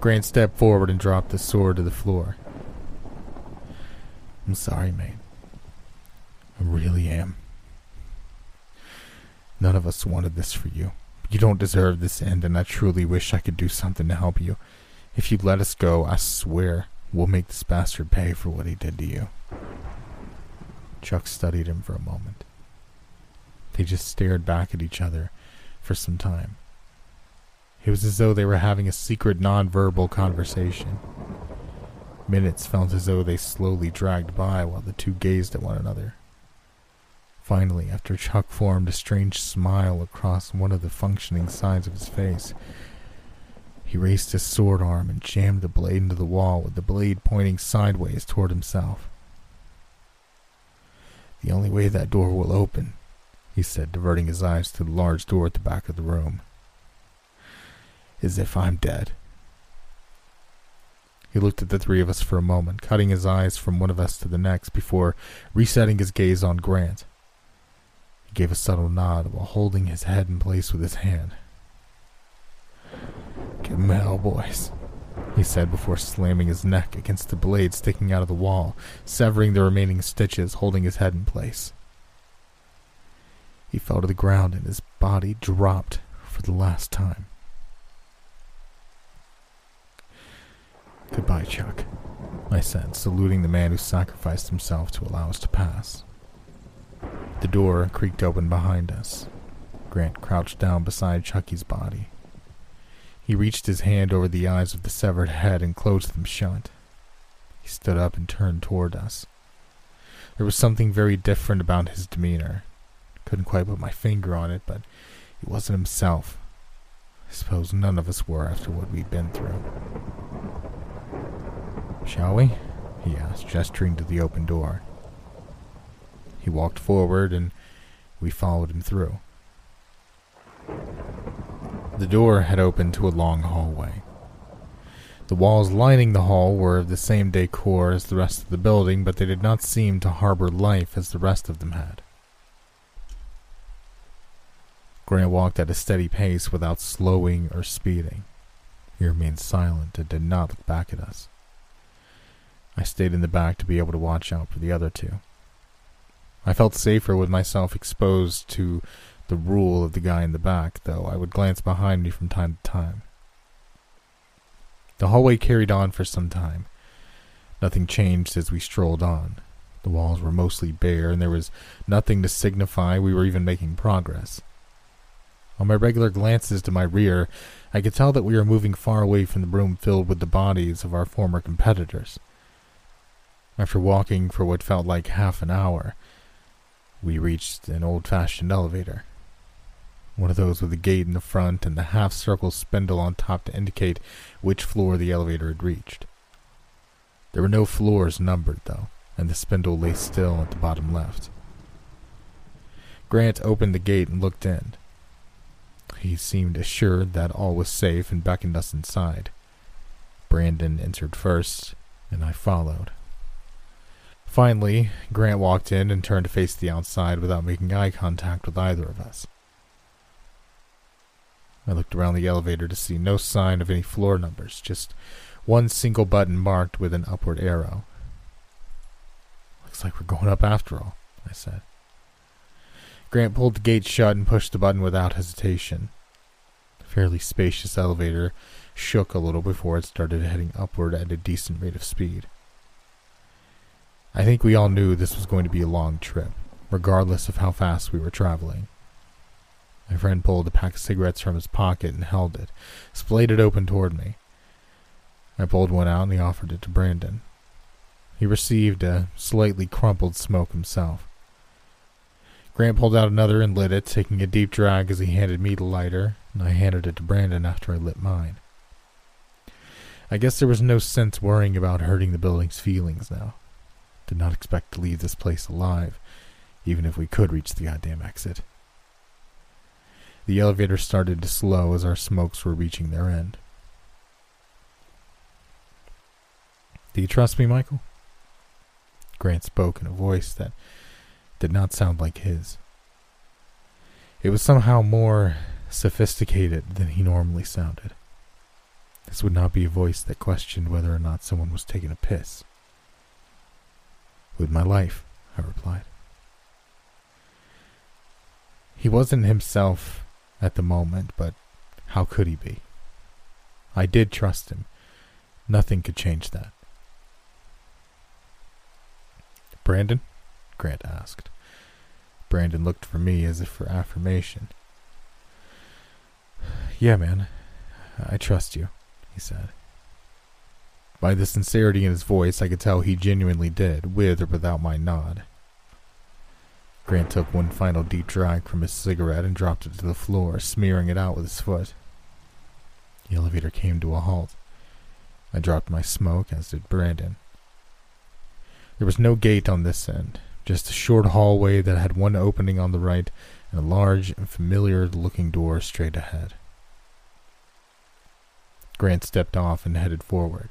Grant stepped forward and dropped the sword to the floor. I'm sorry, mate. I really am. None of us wanted this for you. You don't deserve this end, and I truly wish I could do something to help you. If you let us go, I swear we'll make this bastard pay for what he did to you. Chuck studied him for a moment. They just stared back at each other for some time. It was as though they were having a secret non-verbal conversation. Minutes felt as though they slowly dragged by while the two gazed at one another. Finally, after Chuck formed a strange smile across one of the functioning sides of his face, he raised his sword arm and jammed the blade into the wall with the blade pointing sideways toward himself. The only way that door will open, he said, diverting his eyes to the large door at the back of the room is if I'm dead. He looked at the three of us for a moment, cutting his eyes from one of us to the next before resetting his gaze on Grant. He gave a subtle nod while holding his head in place with his hand. Give him hell, boys, he said before slamming his neck against the blade sticking out of the wall, severing the remaining stitches holding his head in place. He fell to the ground and his body dropped for the last time. Goodbye, Chuck, I said, saluting the man who sacrificed himself to allow us to pass. The door creaked open behind us. Grant crouched down beside Chucky's body. He reached his hand over the eyes of the severed head and closed them shut. He stood up and turned toward us. There was something very different about his demeanor. Couldn't quite put my finger on it, but he wasn't himself. I suppose none of us were after what we'd been through. Shall we? he asked, gesturing to the open door. He walked forward, and we followed him through. The door had opened to a long hallway. The walls lining the hall were of the same decor as the rest of the building, but they did not seem to harbor life as the rest of them had. Grant walked at a steady pace without slowing or speeding. He remained silent and did not look back at us. I stayed in the back to be able to watch out for the other two. I felt safer with myself exposed to the rule of the guy in the back, though I would glance behind me from time to time. The hallway carried on for some time. Nothing changed as we strolled on. The walls were mostly bare, and there was nothing to signify we were even making progress. On my regular glances to my rear, I could tell that we were moving far away from the room filled with the bodies of our former competitors. After walking for what felt like half an hour, we reached an old fashioned elevator. One of those with a gate in the front and the half circle spindle on top to indicate which floor the elevator had reached. There were no floors numbered, though, and the spindle lay still at the bottom left. Grant opened the gate and looked in. He seemed assured that all was safe and beckoned us inside. Brandon entered first, and I followed. Finally, Grant walked in and turned to face the outside without making eye contact with either of us. I looked around the elevator to see no sign of any floor numbers, just one single button marked with an upward arrow. Looks like we're going up after all, I said. Grant pulled the gate shut and pushed the button without hesitation. The fairly spacious elevator shook a little before it started heading upward at a decent rate of speed. I think we all knew this was going to be a long trip, regardless of how fast we were traveling. My friend pulled a pack of cigarettes from his pocket and held it, splayed it open toward me. I pulled one out and he offered it to Brandon. He received a slightly crumpled smoke himself. Grant pulled out another and lit it, taking a deep drag as he handed me the lighter, and I handed it to Brandon after I lit mine. I guess there was no sense worrying about hurting the building's feelings now. Did not expect to leave this place alive, even if we could reach the goddamn exit. The elevator started to slow as our smokes were reaching their end. Do you trust me, Michael? Grant spoke in a voice that did not sound like his. It was somehow more sophisticated than he normally sounded. This would not be a voice that questioned whether or not someone was taking a piss. With my life, I replied. He wasn't himself at the moment, but how could he be? I did trust him. Nothing could change that. Brandon? Grant asked. Brandon looked for me as if for affirmation. Yeah, man. I trust you, he said. By the sincerity in his voice, I could tell he genuinely did, with or without my nod. Grant took one final deep drag from his cigarette and dropped it to the floor, smearing it out with his foot. The elevator came to a halt. I dropped my smoke, as did Brandon. There was no gate on this end, just a short hallway that had one opening on the right and a large and familiar looking door straight ahead. Grant stepped off and headed forward.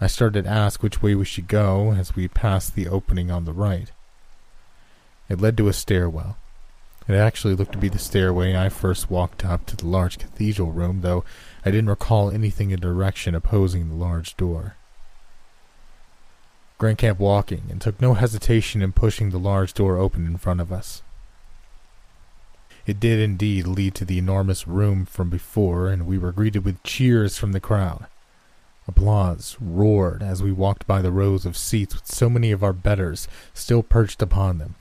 I started to ask which way we should go as we passed the opening on the right. It led to a stairwell. It actually looked to be the stairway I first walked up to the large cathedral room, though I didn't recall anything in direction opposing the large door. Grant kept walking and took no hesitation in pushing the large door open in front of us. It did indeed lead to the enormous room from before, and we were greeted with cheers from the crowd. Applause roared as we walked by the rows of seats with so many of our betters still perched upon them.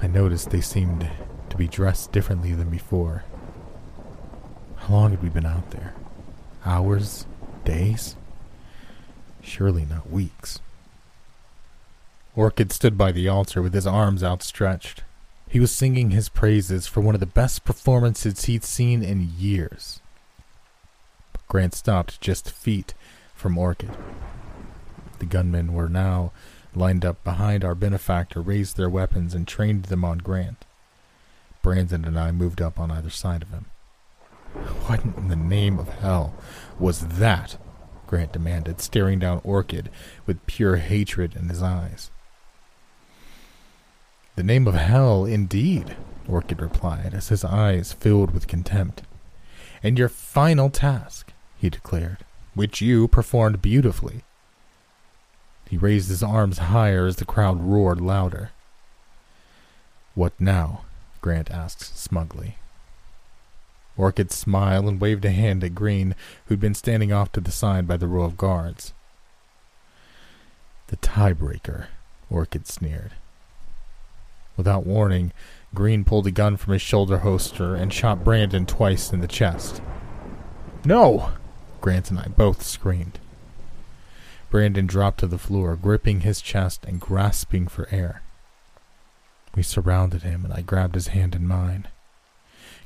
I noticed they seemed to be dressed differently than before. How long had we been out there? Hours? Days? Surely not weeks. Orchid stood by the altar with his arms outstretched. He was singing his praises for one of the best performances he'd seen in years. But Grant stopped just feet from Orchid. The gunmen were now lined up behind our benefactor, raised their weapons, and trained them on Grant. Brandon and I moved up on either side of him. What in the name of hell was that? Grant demanded, staring down Orchid with pure hatred in his eyes. The name of hell, indeed, Orchid replied, as his eyes filled with contempt. And your final task, he declared, which you performed beautifully. He raised his arms higher as the crowd roared louder. What now? Grant asked smugly. Orchid smiled and waved a hand at Green, who'd been standing off to the side by the row of guards. The tiebreaker, Orchid sneered. Without warning, Green pulled a gun from his shoulder holster and shot Brandon twice in the chest. No! Grant and I both screamed. Brandon dropped to the floor, gripping his chest and grasping for air. We surrounded him, and I grabbed his hand in mine.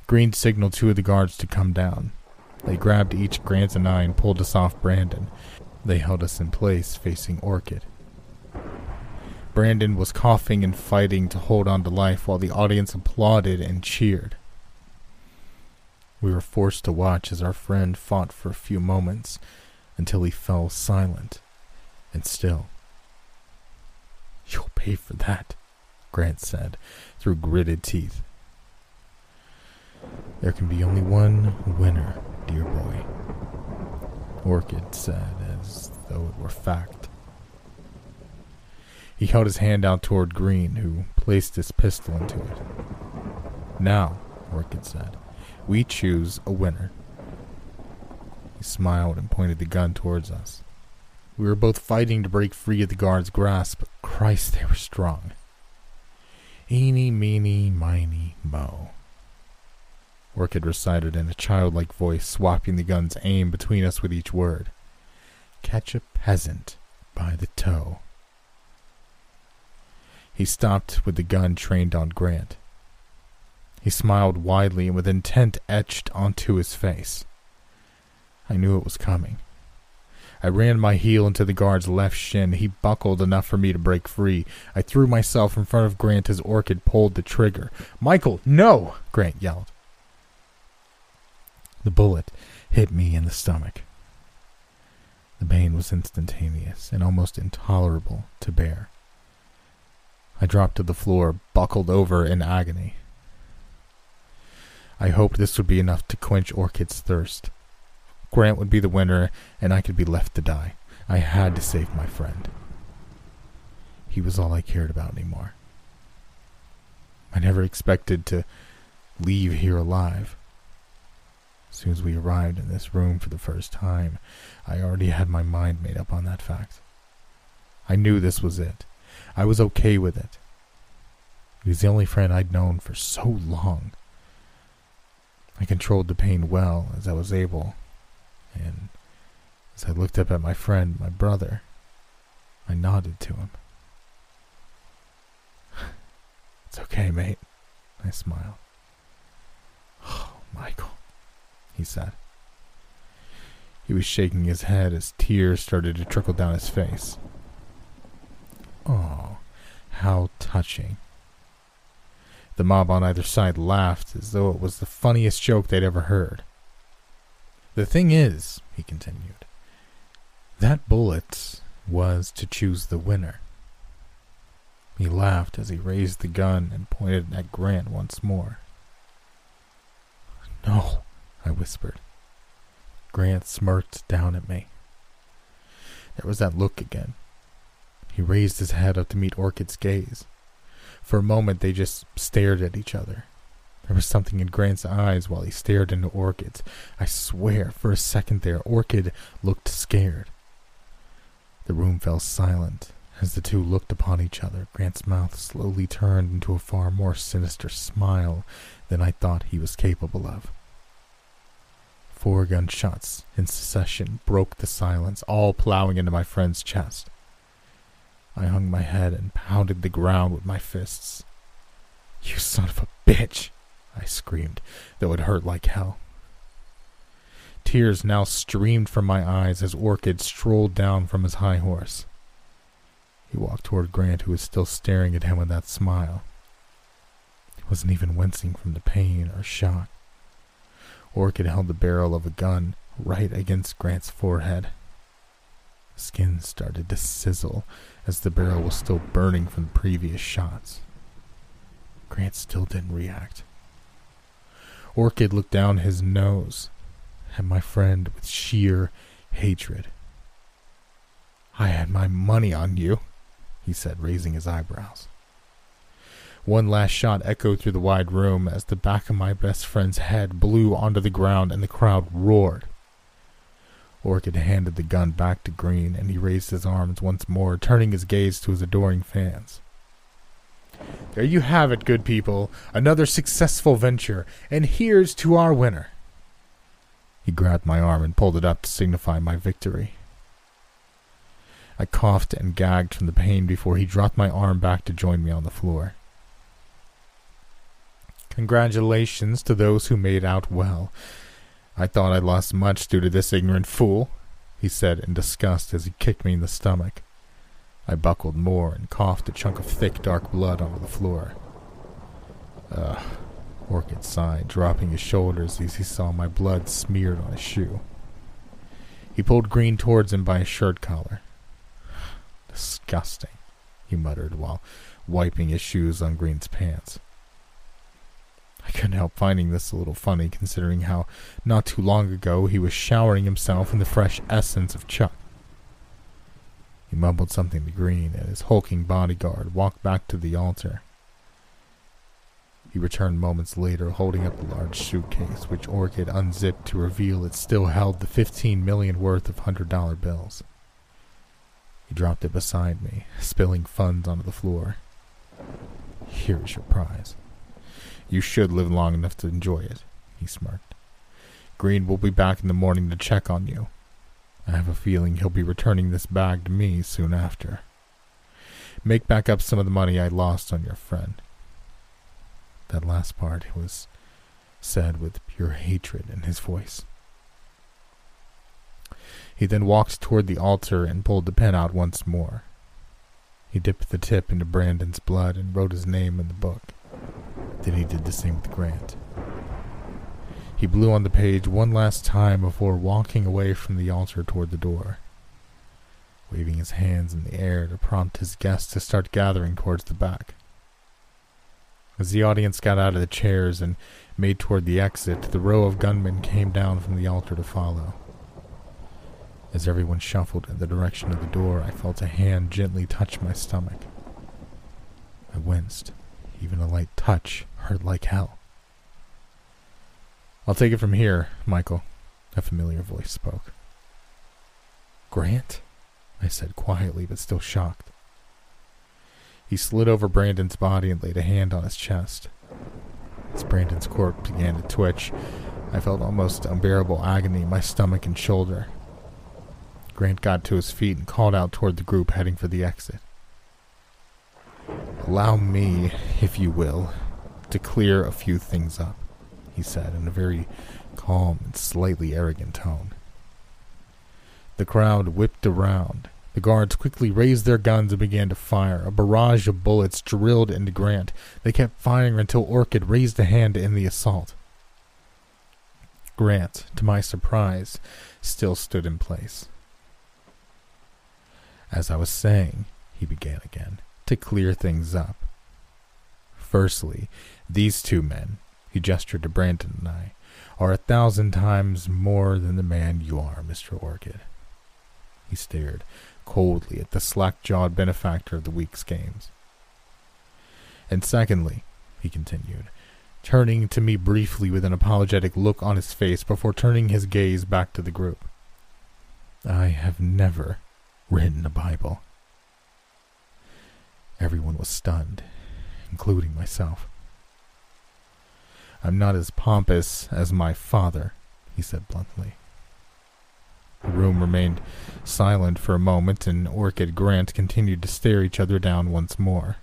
Green signaled two of the guards to come down. They grabbed each Grant and I and pulled us off Brandon. They held us in place, facing Orchid. Brandon was coughing and fighting to hold on to life while the audience applauded and cheered. We were forced to watch as our friend fought for a few moments until he fell silent and still. You'll pay for that, Grant said through gritted teeth. There can be only one winner, dear boy, Orchid said as though it were fact. He held his hand out toward Green, who placed his pistol into it. Now, Orchid said, we choose a winner. He smiled and pointed the gun towards us. We were both fighting to break free of the guard's grasp, but Christ, they were strong. Eeny, meeny, miny, mo. Orchid recited in a childlike voice, swapping the gun's aim between us with each word. Catch a peasant by the toe. He stopped with the gun trained on Grant. He smiled widely and with intent etched onto his face. I knew it was coming. I ran my heel into the guard's left shin. He buckled enough for me to break free. I threw myself in front of Grant as Orchid pulled the trigger. Michael, no! Grant yelled. The bullet hit me in the stomach. The pain was instantaneous and almost intolerable to bear. I dropped to the floor, buckled over in agony. I hoped this would be enough to quench Orchid's thirst. Grant would be the winner, and I could be left to die. I had to save my friend. He was all I cared about anymore. I never expected to leave here alive. As soon as we arrived in this room for the first time, I already had my mind made up on that fact. I knew this was it. I was okay with it. He was the only friend I'd known for so long. I controlled the pain well as I was able, and as I looked up at my friend, my brother, I nodded to him. It's okay, mate, I smiled. Oh, Michael he said. He was shaking his head as tears started to trickle down his face. Oh, how touching. The mob on either side laughed as though it was the funniest joke they'd ever heard. The thing is, he continued, that bullet was to choose the winner. He laughed as he raised the gun and pointed at Grant once more. No, I whispered. Grant smirked down at me. There was that look again. He raised his head up to meet Orchid's gaze. For a moment, they just stared at each other. There was something in Grant's eyes while he stared into Orchid's. I swear, for a second there, Orchid looked scared. The room fell silent as the two looked upon each other. Grant's mouth slowly turned into a far more sinister smile than I thought he was capable of. Four gunshots in succession broke the silence, all plowing into my friend's chest. I hung my head and pounded the ground with my fists. You son of a bitch! I screamed, though it hurt like hell. Tears now streamed from my eyes as Orchid strolled down from his high horse. He walked toward Grant, who was still staring at him with that smile. He wasn't even wincing from the pain or shock. Orchid held the barrel of a gun right against Grant's forehead. Skin started to sizzle as the barrel was still burning from the previous shots. Grant still didn't react. Orchid looked down his nose at my friend with sheer hatred. I had my money on you, he said, raising his eyebrows. One last shot echoed through the wide room as the back of my best friend's head blew onto the ground and the crowd roared. Orchid handed the gun back to Green and he raised his arms once more, turning his gaze to his adoring fans. There you have it, good people. Another successful venture, and here's to our winner. He grabbed my arm and pulled it up to signify my victory. I coughed and gagged from the pain before he dropped my arm back to join me on the floor. Congratulations to those who made out well. I thought I lost much due to this ignorant fool, he said in disgust as he kicked me in the stomach. I buckled more and coughed a chunk of thick, dark blood onto the floor. Ugh, Orchid sighed, dropping his shoulders as he saw my blood smeared on his shoe. He pulled Green towards him by his shirt collar. Disgusting, he he muttered while wiping his shoes on Green's pants. I couldn't help finding this a little funny considering how not too long ago he was showering himself in the fresh essence of Chuck. He mumbled something to Green, and his hulking bodyguard walked back to the altar. He returned moments later, holding up a large suitcase, which Orchid unzipped to reveal it still held the fifteen million worth of hundred dollar bills. He dropped it beside me, spilling funds onto the floor. Here is your prize. You should live long enough to enjoy it, he smirked. Green will be back in the morning to check on you. I have a feeling he'll be returning this bag to me soon after. Make back up some of the money I lost on your friend. That last part was said with pure hatred in his voice. He then walked toward the altar and pulled the pen out once more. He dipped the tip into Brandon's blood and wrote his name in the book. Then he did the same with Grant. He blew on the page one last time before walking away from the altar toward the door, waving his hands in the air to prompt his guests to start gathering towards the back. As the audience got out of the chairs and made toward the exit, the row of gunmen came down from the altar to follow. As everyone shuffled in the direction of the door, I felt a hand gently touch my stomach. I winced. Even a light touch hurt like hell. I'll take it from here, Michael, a familiar voice spoke. Grant? I said quietly, but still shocked. He slid over Brandon's body and laid a hand on his chest. As Brandon's corpse began to twitch, I felt almost unbearable agony in my stomach and shoulder. Grant got to his feet and called out toward the group heading for the exit. Allow me, if you will, to clear a few things up, he said in a very calm and slightly arrogant tone. The crowd whipped around, the guards quickly raised their guns and began to fire. A barrage of bullets drilled into Grant. They kept firing until Orchid raised a hand in the assault. Grant, to my surprise, still stood in place. As I was saying, he began again, to clear things up. Firstly, these two men, he gestured to Brandon and I, are a thousand times more than the man you are, Mr. Orchid. He stared, coldly at the slack jawed benefactor of the week's games. And secondly, he continued, turning to me briefly with an apologetic look on his face before turning his gaze back to the group. I have never written a Bible. Everyone was stunned, including myself. I'm not as pompous as my father, he said bluntly. The room remained silent for a moment, and Orchid Grant continued to stare each other down once more.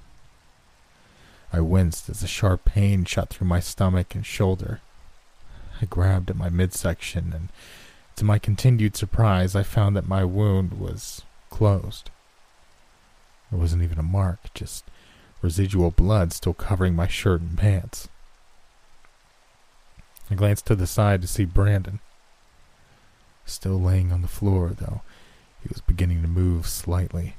I winced as a sharp pain shot through my stomach and shoulder. I grabbed at my midsection, and to my continued surprise, I found that my wound was closed. There wasn't even a mark, just residual blood still covering my shirt and pants. I glanced to the side to see Brandon. Still laying on the floor, though he was beginning to move slightly.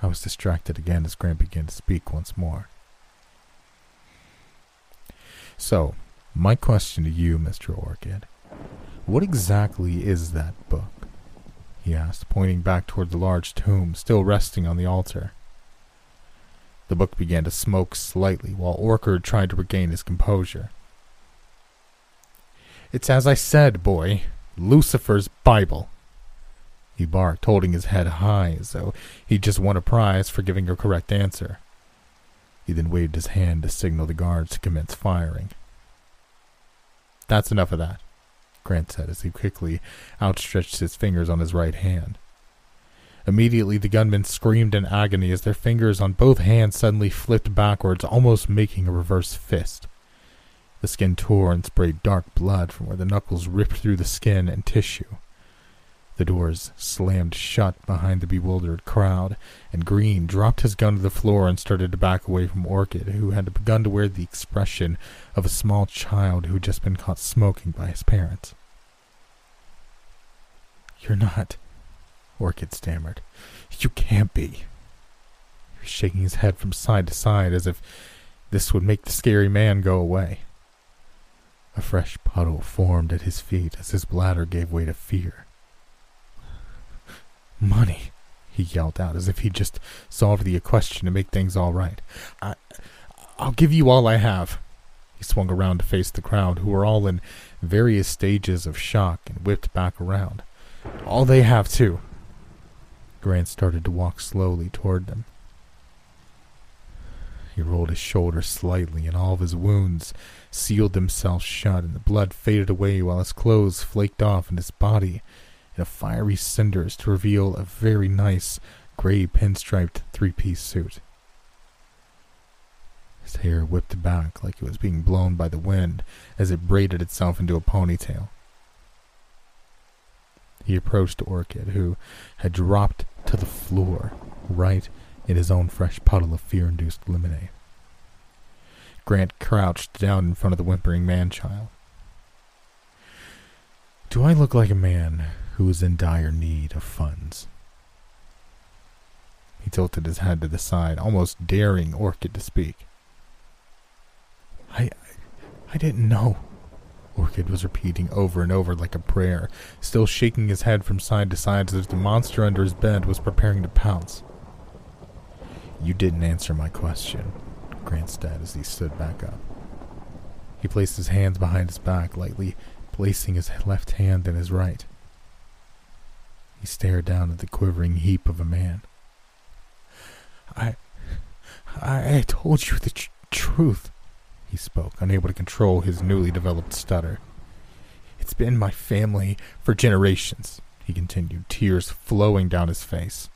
I was distracted again as Grant began to speak once more. So, my question to you, Mr. Orchid, what exactly is that book? he asked, pointing back toward the large tomb still resting on the altar. The book began to smoke slightly while Orchid tried to regain his composure. It's as I said, boy. Lucifer's Bible. He barked, holding his head high as though he'd just won a prize for giving a correct answer. He then waved his hand to signal the guards to commence firing. That's enough of that, Grant said as he quickly outstretched his fingers on his right hand. Immediately, the gunmen screamed in agony as their fingers on both hands suddenly flipped backwards, almost making a reverse fist. The skin tore and sprayed dark blood from where the knuckles ripped through the skin and tissue. The doors slammed shut behind the bewildered crowd, and Green dropped his gun to the floor and started to back away from Orchid, who had begun to wear the expression of a small child who had just been caught smoking by his parents. You're not. Orchid stammered. You can't be. He was shaking his head from side to side as if this would make the scary man go away. A fresh puddle formed at his feet as his bladder gave way to fear. Money, he yelled out as if he'd just solved the question to make things all right. I, I'll give you all I have. He swung around to face the crowd, who were all in various stages of shock, and whipped back around. All they have, too. Grant started to walk slowly toward them. He rolled his shoulders slightly, and all of his wounds sealed themselves shut, and the blood faded away while his clothes flaked off and his body in fiery cinders to reveal a very nice gray pinstriped three piece suit. His hair whipped back like it was being blown by the wind as it braided itself into a ponytail. He approached Orchid, who had dropped to the floor right in his own fresh puddle of fear induced lemonade. Grant crouched down in front of the whimpering man child. Do I look like a man who is in dire need of funds? He tilted his head to the side, almost daring Orchid to speak. I, I didn't know. Orchid was repeating over and over like a prayer, still shaking his head from side to side as if the monster under his bed was preparing to pounce. You didn't answer my question, Grant said as he stood back up. He placed his hands behind his back, lightly placing his left hand in his right. He stared down at the quivering heap of a man. I. I, I told you the tr- truth, he spoke, unable to control his newly developed stutter. It's been my family for generations, he continued, tears flowing down his face.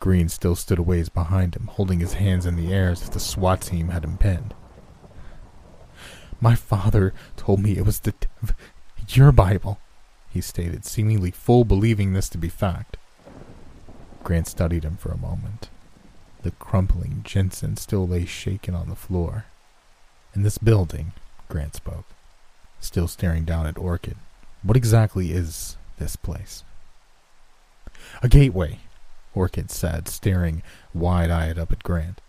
Green still stood a ways behind him, holding his hands in the air as if the SWAT team had him pinned. My father told me it was the dev- your Bible, he stated, seemingly full believing this to be fact. Grant studied him for a moment. The crumpling Jensen still lay shaken on the floor. In this building, Grant spoke, still staring down at Orchid. What exactly is this place? A gateway, Orchid said, staring wide eyed up at Grant.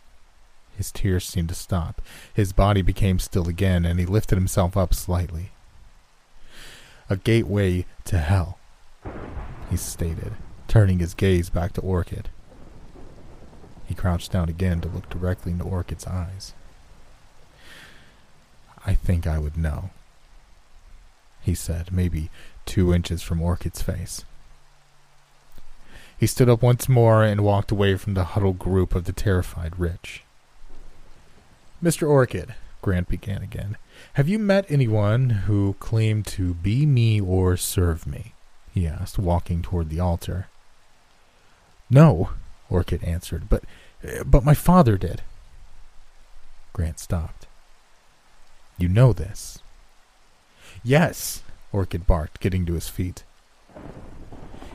His tears seemed to stop. His body became still again, and he lifted himself up slightly. A gateway to hell, he stated, turning his gaze back to Orchid. He crouched down again to look directly into Orchid's eyes. I think I would know, he said, maybe two inches from Orchid's face. He stood up once more and walked away from the huddled group of the terrified rich. Mr. Orchid, Grant began again, have you met anyone who claimed to be me or serve me? he asked, walking toward the altar. No, Orchid answered, but but my father did. Grant stopped. You know this. Yes, Orchid barked, getting to his feet.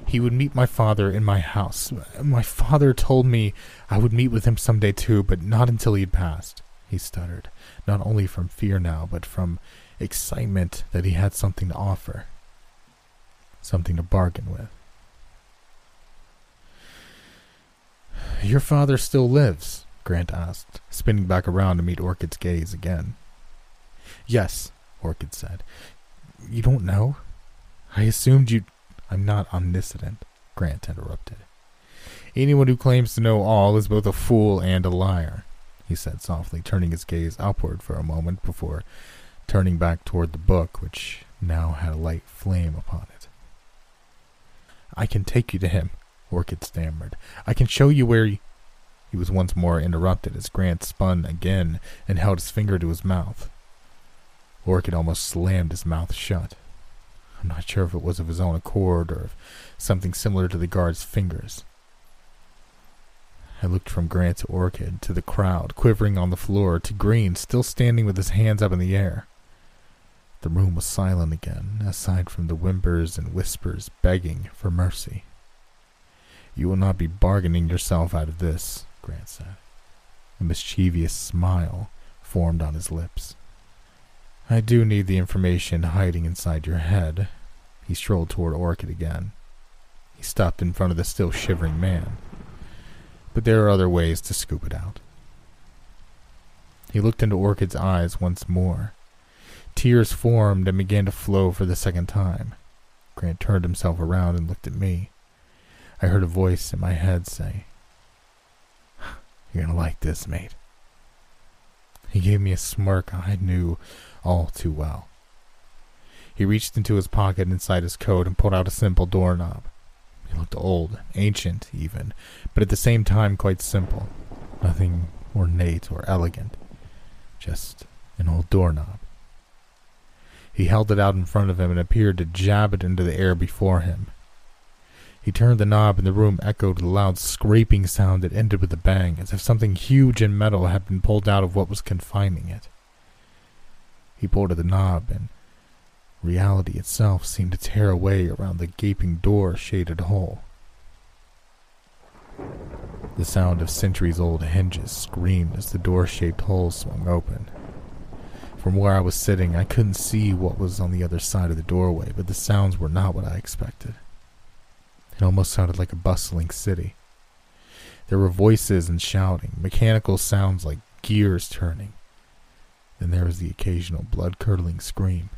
He would meet my father in my house. My father told me I would meet with him some day too, but not until he'd passed, he stuttered, not only from fear now, but from excitement that he had something to offer. Something to bargain with. Your father still lives, Grant asked, spinning back around to meet Orchid's gaze again. Yes, Orchid said. You don't know? I assumed you. I'm not omniscient, Grant interrupted. Anyone who claims to know all is both a fool and a liar, he said softly, turning his gaze upward for a moment before turning back toward the book, which now had a light flame upon it. I can take you to him, Orchid stammered. I can show you where he. He was once more interrupted as Grant spun again and held his finger to his mouth. Orchid almost slammed his mouth shut. I'm not sure if it was of his own accord or of something similar to the guard's fingers. I looked from Grant to Orchid, to the crowd, quivering on the floor, to Green, still standing with his hands up in the air. The room was silent again, aside from the whimpers and whispers begging for mercy. You will not be bargaining yourself out of this, Grant said. A mischievous smile formed on his lips. I do need the information hiding inside your head. He strolled toward Orchid again. He stopped in front of the still shivering man. But there are other ways to scoop it out. He looked into Orchid's eyes once more. Tears formed and began to flow for the second time. Grant turned himself around and looked at me. I heard a voice in my head say, You're gonna like this, mate. He gave me a smirk I knew all too well. He reached into his pocket inside his coat and pulled out a simple doorknob. It looked old, ancient even, but at the same time quite simple. Nothing ornate or elegant. Just an old doorknob. He held it out in front of him and appeared to jab it into the air before him. He turned the knob and the room echoed with a loud scraping sound that ended with a bang, as if something huge and metal had been pulled out of what was confining it. He pulled at the knob and Reality itself seemed to tear away around the gaping door shaded hole. The sound of centuries old hinges screamed as the door shaped hole swung open. From where I was sitting, I couldn't see what was on the other side of the doorway, but the sounds were not what I expected. It almost sounded like a bustling city. There were voices and shouting, mechanical sounds like gears turning. Then there was the occasional blood curdling scream.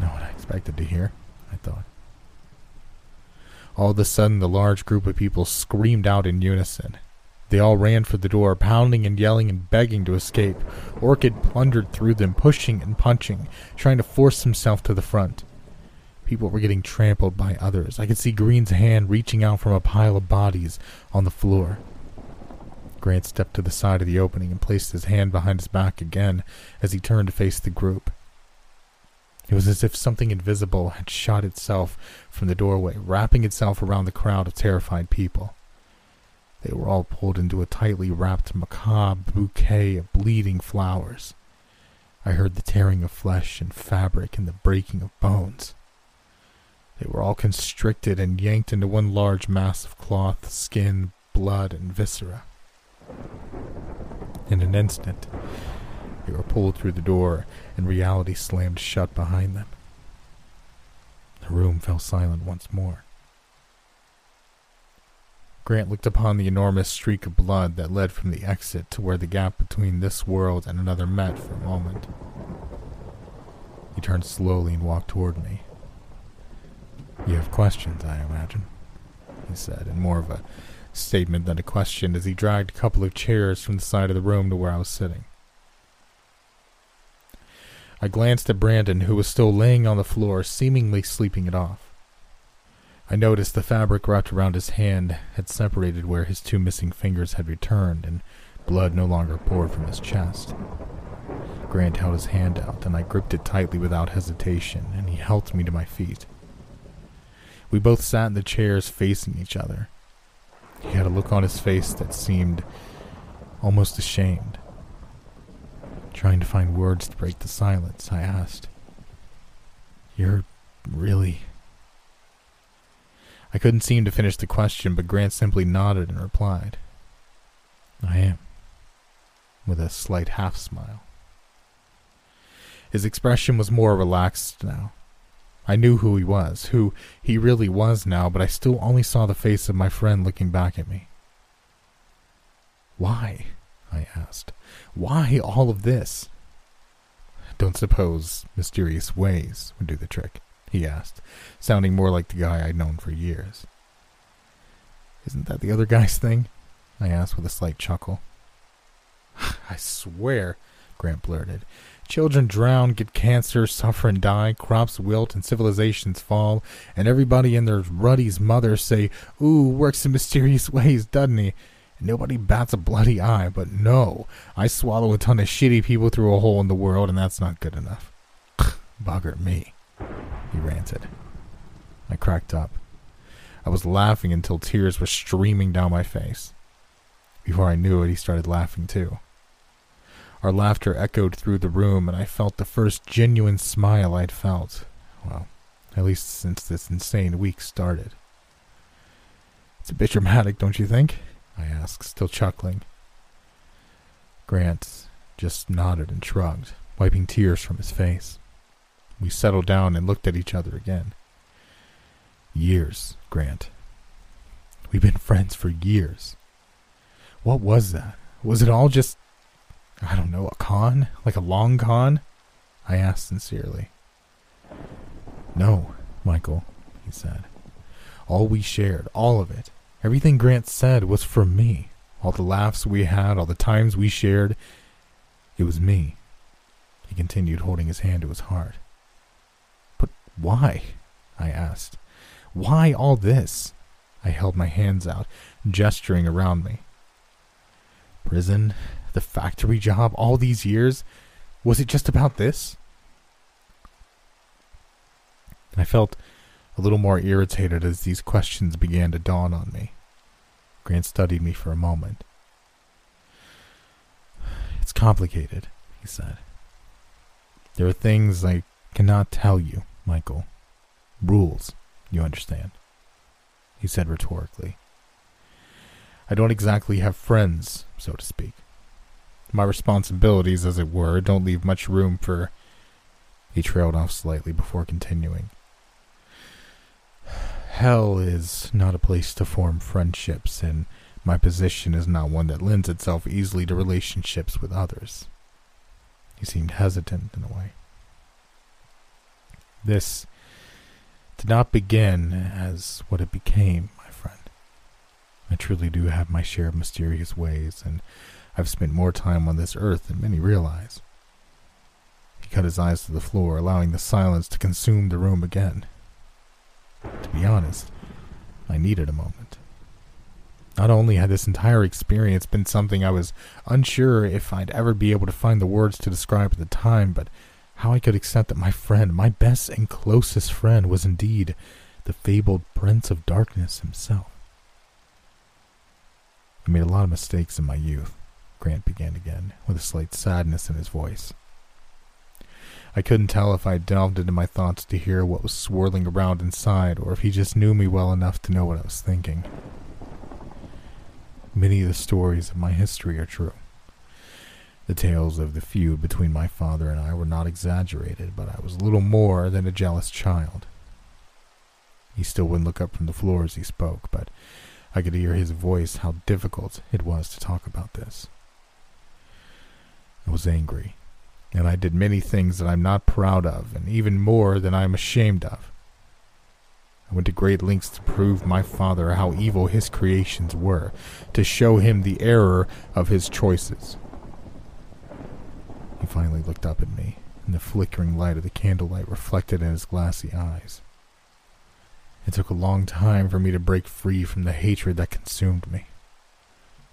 Not what I expected to hear, I thought. All of a sudden, the large group of people screamed out in unison. They all ran for the door, pounding and yelling and begging to escape. Orchid plundered through them, pushing and punching, trying to force himself to the front. People were getting trampled by others. I could see Green's hand reaching out from a pile of bodies on the floor. Grant stepped to the side of the opening and placed his hand behind his back again as he turned to face the group. It was as if something invisible had shot itself from the doorway, wrapping itself around the crowd of terrified people. They were all pulled into a tightly wrapped macabre bouquet of bleeding flowers. I heard the tearing of flesh and fabric and the breaking of bones. They were all constricted and yanked into one large mass of cloth, skin, blood, and viscera. In an instant, they were pulled through the door, and reality slammed shut behind them. The room fell silent once more. Grant looked upon the enormous streak of blood that led from the exit to where the gap between this world and another met for a moment. He turned slowly and walked toward me. You have questions, I imagine, he said, in more of a statement than a question as he dragged a couple of chairs from the side of the room to where I was sitting. I glanced at Brandon, who was still laying on the floor, seemingly sleeping it off. I noticed the fabric wrapped around his hand had separated where his two missing fingers had returned, and blood no longer poured from his chest. Grant held his hand out, and I gripped it tightly without hesitation, and he helped me to my feet. We both sat in the chairs facing each other. He had a look on his face that seemed almost ashamed. Trying to find words to break the silence, I asked, You're really. I couldn't seem to finish the question, but Grant simply nodded and replied, I am, with a slight half smile. His expression was more relaxed now. I knew who he was, who he really was now, but I still only saw the face of my friend looking back at me. Why? I asked. Why all of this? Don't suppose mysterious ways would do the trick, he asked, sounding more like the guy I'd known for years. Isn't that the other guy's thing? I asked with a slight chuckle. I swear, Grant blurted. Children drown, get cancer, suffer and die, crops wilt, and civilizations fall, and everybody and their ruddy's mother say, Ooh, works in mysterious ways, doesn't he? And nobody bats a bloody eye, but no, I swallow a ton of shitty people through a hole in the world, and that's not good enough. Bugger me, he ranted. I cracked up. I was laughing until tears were streaming down my face. Before I knew it, he started laughing too. Our laughter echoed through the room, and I felt the first genuine smile I'd felt. Well, at least since this insane week started. It's a bit dramatic, don't you think? I asked, still chuckling. Grant just nodded and shrugged, wiping tears from his face. We settled down and looked at each other again. Years, Grant. We've been friends for years. What was that? Was it all just, I don't know, a con? Like a long con? I asked sincerely. No, Michael, he said. All we shared, all of it, everything Grant said was for me. All the laughs we had, all the times we shared, it was me. He continued, holding his hand to his heart. But why? I asked. Why all this? I held my hands out, gesturing around me. Prison, the factory job, all these years? Was it just about this? I felt a little more irritated as these questions began to dawn on me. Grant studied me for a moment. It's complicated, he said. There are things I cannot tell you, Michael. Rules, you understand? He said rhetorically. I don't exactly have friends, so to speak. My responsibilities, as it were, don't leave much room for. He trailed off slightly before continuing. Hell is not a place to form friendships, and my position is not one that lends itself easily to relationships with others. He seemed hesitant in a way. This did not begin as what it became, my friend. I truly do have my share of mysterious ways, and I've spent more time on this earth than many realize. He cut his eyes to the floor, allowing the silence to consume the room again. To be honest, I needed a moment. Not only had this entire experience been something I was unsure if I'd ever be able to find the words to describe at the time, but how I could accept that my friend, my best and closest friend, was indeed the fabled Prince of Darkness himself. I made a lot of mistakes in my youth, Grant began again, with a slight sadness in his voice. I couldn't tell if I delved into my thoughts to hear what was swirling around inside, or if he just knew me well enough to know what I was thinking. Many of the stories of my history are true. The tales of the feud between my father and I were not exaggerated, but I was little more than a jealous child. He still wouldn't look up from the floor as he spoke, but I could hear his voice how difficult it was to talk about this. I was angry and I did many things that I'm not proud of, and even more than I am ashamed of. I went to great lengths to prove my father how evil his creations were, to show him the error of his choices. He finally looked up at me, and the flickering light of the candlelight reflected in his glassy eyes. It took a long time for me to break free from the hatred that consumed me.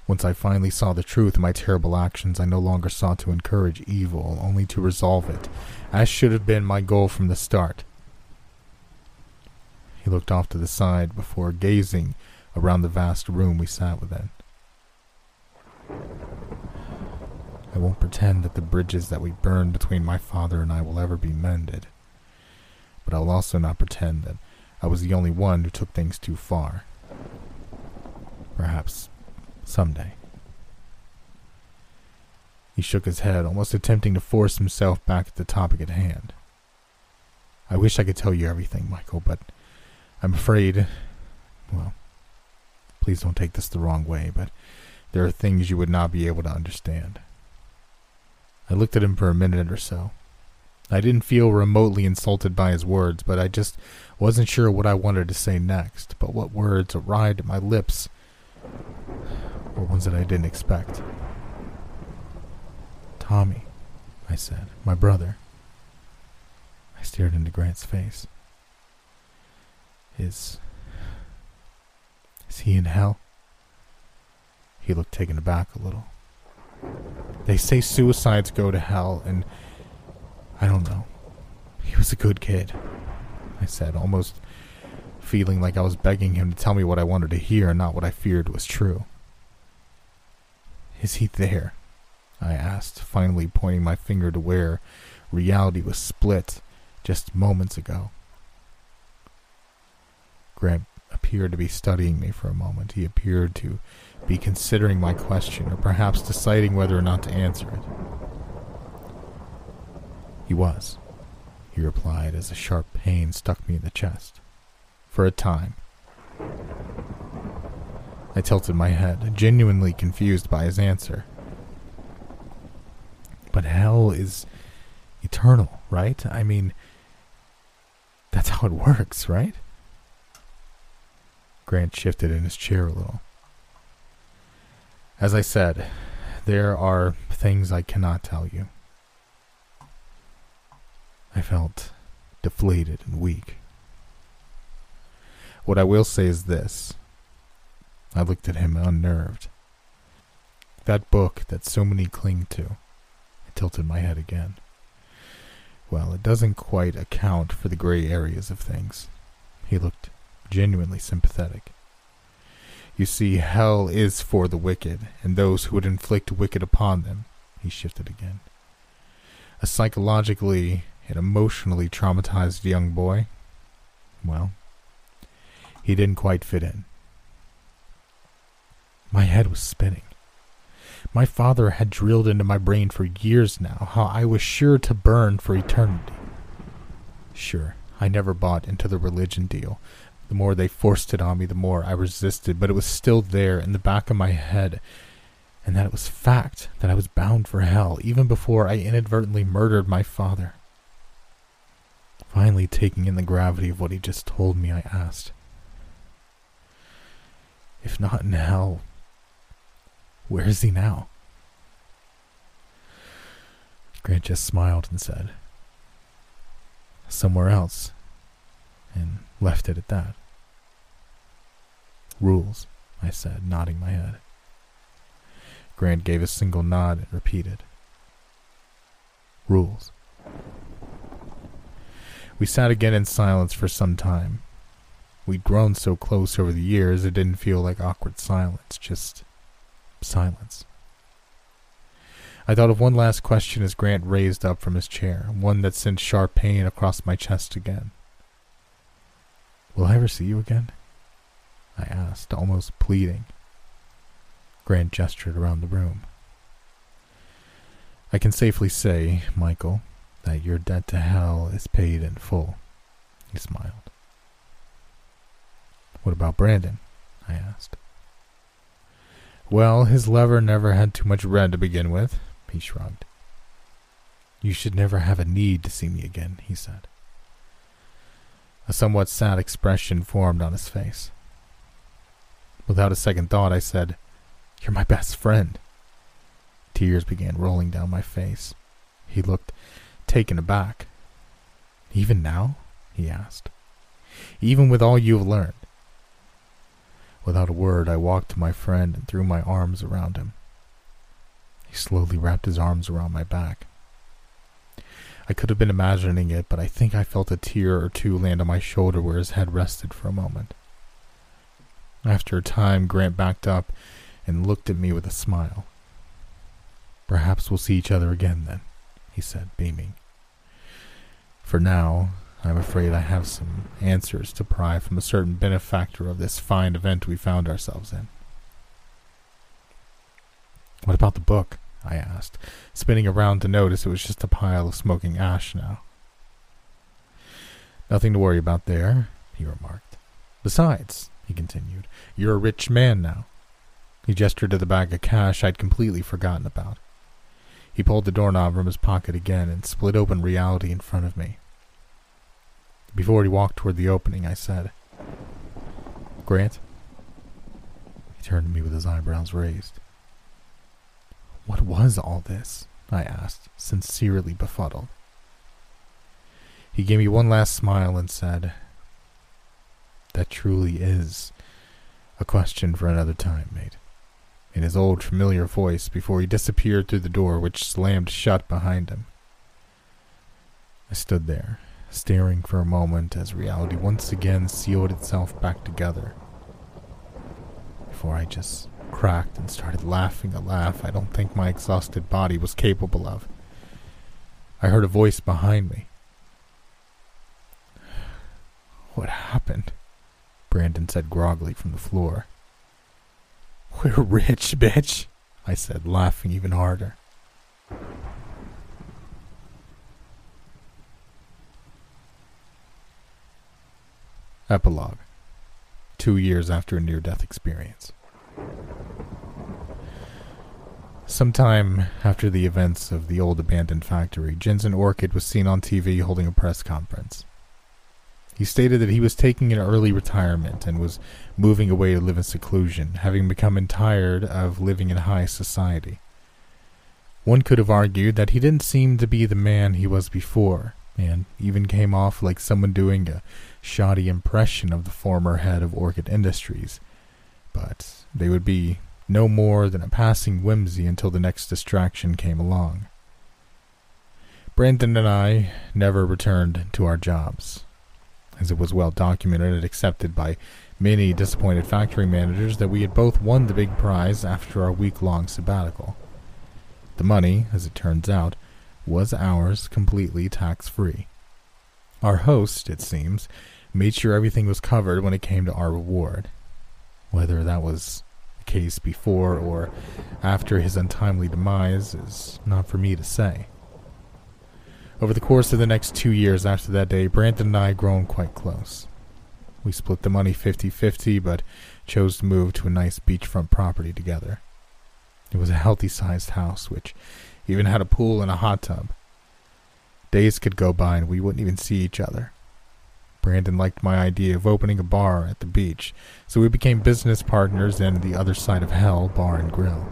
Once I finally saw the truth my terrible actions, I no longer sought to encourage evil, only to resolve it, as should have been my goal from the start. He looked off to the side before gazing around the vast room we sat within. I won't pretend that the bridges that we burned between my father and I will ever be mended, but I'll also not pretend that I was the only one who took things too far. Perhaps Someday. He shook his head, almost attempting to force himself back at the topic at hand. I wish I could tell you everything, Michael, but I'm afraid. Well, please don't take this the wrong way, but there are things you would not be able to understand. I looked at him for a minute or so. I didn't feel remotely insulted by his words, but I just wasn't sure what I wanted to say next. But what words arrived at my lips or ones that I didn't expect. Tommy, I said, my brother. I stared into Grant's face. Is. Is he in hell? He looked taken aback a little. They say suicides go to hell, and I don't know. He was a good kid, I said, almost feeling like I was begging him to tell me what I wanted to hear, and not what I feared was true. Is he there? I asked, finally pointing my finger to where reality was split just moments ago. Grant appeared to be studying me for a moment. He appeared to be considering my question, or perhaps deciding whether or not to answer it. He was, he replied as a sharp pain stuck me in the chest. for a time. I tilted my head, genuinely confused by his answer. But hell is eternal, right? I mean, that's how it works, right? Grant shifted in his chair a little. As I said, there are things I cannot tell you. I felt deflated and weak. What I will say is this I looked at him unnerved. That book that so many cling to. I tilted my head again. Well, it doesn't quite account for the gray areas of things. He looked genuinely sympathetic. You see, hell is for the wicked, and those who would inflict wicked upon them. He shifted again. A psychologically and emotionally traumatized young boy. Well, he didn't quite fit in. My head was spinning. My father had drilled into my brain for years now how I was sure to burn for eternity. Sure, I never bought into the religion deal. The more they forced it on me, the more I resisted, but it was still there in the back of my head, and that it was fact that I was bound for hell even before I inadvertently murdered my father. Finally, taking in the gravity of what he just told me, I asked, If not in hell, where is he now? Grant just smiled and said, Somewhere else, and left it at that. Rules, I said, nodding my head. Grant gave a single nod and repeated, Rules. We sat again in silence for some time. We'd grown so close over the years it didn't feel like awkward silence, just Silence. I thought of one last question as Grant raised up from his chair, one that sent sharp pain across my chest again. Will I ever see you again? I asked, almost pleading. Grant gestured around the room. I can safely say, Michael, that your debt to hell is paid in full. He smiled. What about Brandon? I asked. Well, his lever never had too much red to begin with, he shrugged. You should never have a need to see me again, he said. A somewhat sad expression formed on his face. Without a second thought, I said, You're my best friend. Tears began rolling down my face. He looked taken aback. Even now? he asked. Even with all you've learned? Without a word, I walked to my friend and threw my arms around him. He slowly wrapped his arms around my back. I could have been imagining it, but I think I felt a tear or two land on my shoulder where his head rested for a moment. After a time, Grant backed up and looked at me with a smile. Perhaps we'll see each other again then, he said, beaming. For now, I'm afraid I have some answers to pry from a certain benefactor of this fine event we found ourselves in. What about the book? I asked, spinning around to notice it was just a pile of smoking ash now. Nothing to worry about there, he remarked. Besides, he continued, you're a rich man now. He gestured to the bag of cash I'd completely forgotten about. He pulled the doorknob from his pocket again and split open reality in front of me. Before he walked toward the opening, I said, Grant? He turned to me with his eyebrows raised. What was all this? I asked, sincerely befuddled. He gave me one last smile and said, That truly is a question for another time, mate. In his old familiar voice before he disappeared through the door which slammed shut behind him. I stood there, staring for a moment as reality once again sealed itself back together. Before I just cracked and started laughing a laugh I don't think my exhausted body was capable of. I heard a voice behind me. What happened? Brandon said groggily from the floor. We're rich, bitch, I said, laughing even harder. Epilogue Two years after a near death experience. Sometime after the events of the old abandoned factory, Jensen Orchid was seen on TV holding a press conference. He stated that he was taking an early retirement and was moving away to live in seclusion, having become tired of living in high society. One could have argued that he didn't seem to be the man he was before, and even came off like someone doing a shoddy impression of the former head of Orchid Industries. But they would be no more than a passing whimsy until the next distraction came along. Brandon and I never returned to our jobs, as it was well documented and accepted by many disappointed factory managers that we had both won the big prize after our week long sabbatical. The money, as it turns out, was ours completely tax free. Our host, it seems, made sure everything was covered when it came to our reward. Whether that was the case before or after his untimely demise is not for me to say. Over the course of the next two years after that day, Brandon and I had grown quite close. We split the money 50 50, but chose to move to a nice beachfront property together. It was a healthy sized house, which even had a pool and a hot tub. Days could go by and we wouldn't even see each other. Brandon liked my idea of opening a bar at the beach, so we became business partners in the other side of hell bar and grill.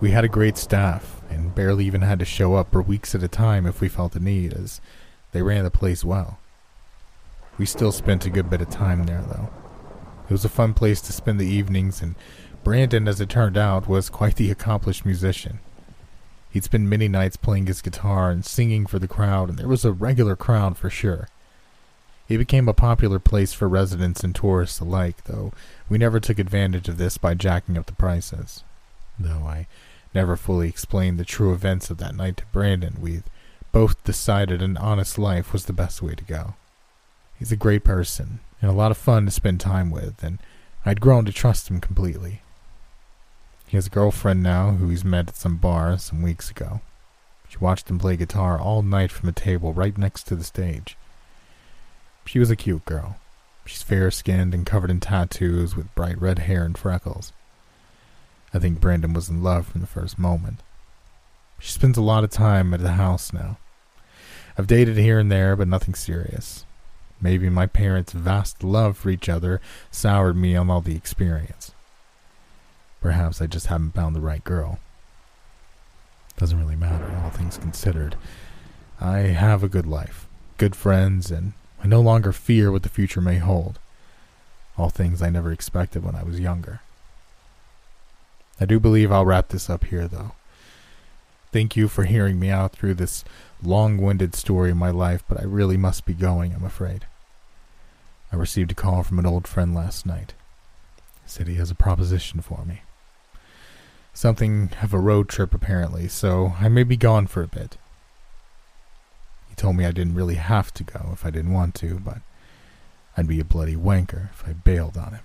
We had a great staff and barely even had to show up for weeks at a time if we felt the need, as they ran the place well. We still spent a good bit of time there, though. It was a fun place to spend the evenings, and Brandon, as it turned out, was quite the accomplished musician. He'd spend many nights playing his guitar and singing for the crowd, and there was a regular crowd for sure. It became a popular place for residents and tourists alike, though we never took advantage of this by jacking up the prices. Though I never fully explained the true events of that night to Brandon, we both decided an honest life was the best way to go. He's a great person and a lot of fun to spend time with, and I'd grown to trust him completely. He has a girlfriend now who he's met at some bar some weeks ago. She watched him play guitar all night from a table right next to the stage. She was a cute girl. She's fair skinned and covered in tattoos with bright red hair and freckles. I think Brandon was in love from the first moment. She spends a lot of time at the house now. I've dated here and there, but nothing serious. Maybe my parents' vast love for each other soured me on all the experience. Perhaps I just haven't found the right girl. Doesn't really matter, all things considered. I have a good life, good friends, and I no longer fear what the future may hold. All things I never expected when I was younger. I do believe I'll wrap this up here, though. Thank you for hearing me out through this long winded story of my life, but I really must be going, I'm afraid. I received a call from an old friend last night. He said he has a proposition for me. Something of a road trip, apparently, so I may be gone for a bit. He told me I didn't really have to go if I didn't want to, but I'd be a bloody wanker if I bailed on him.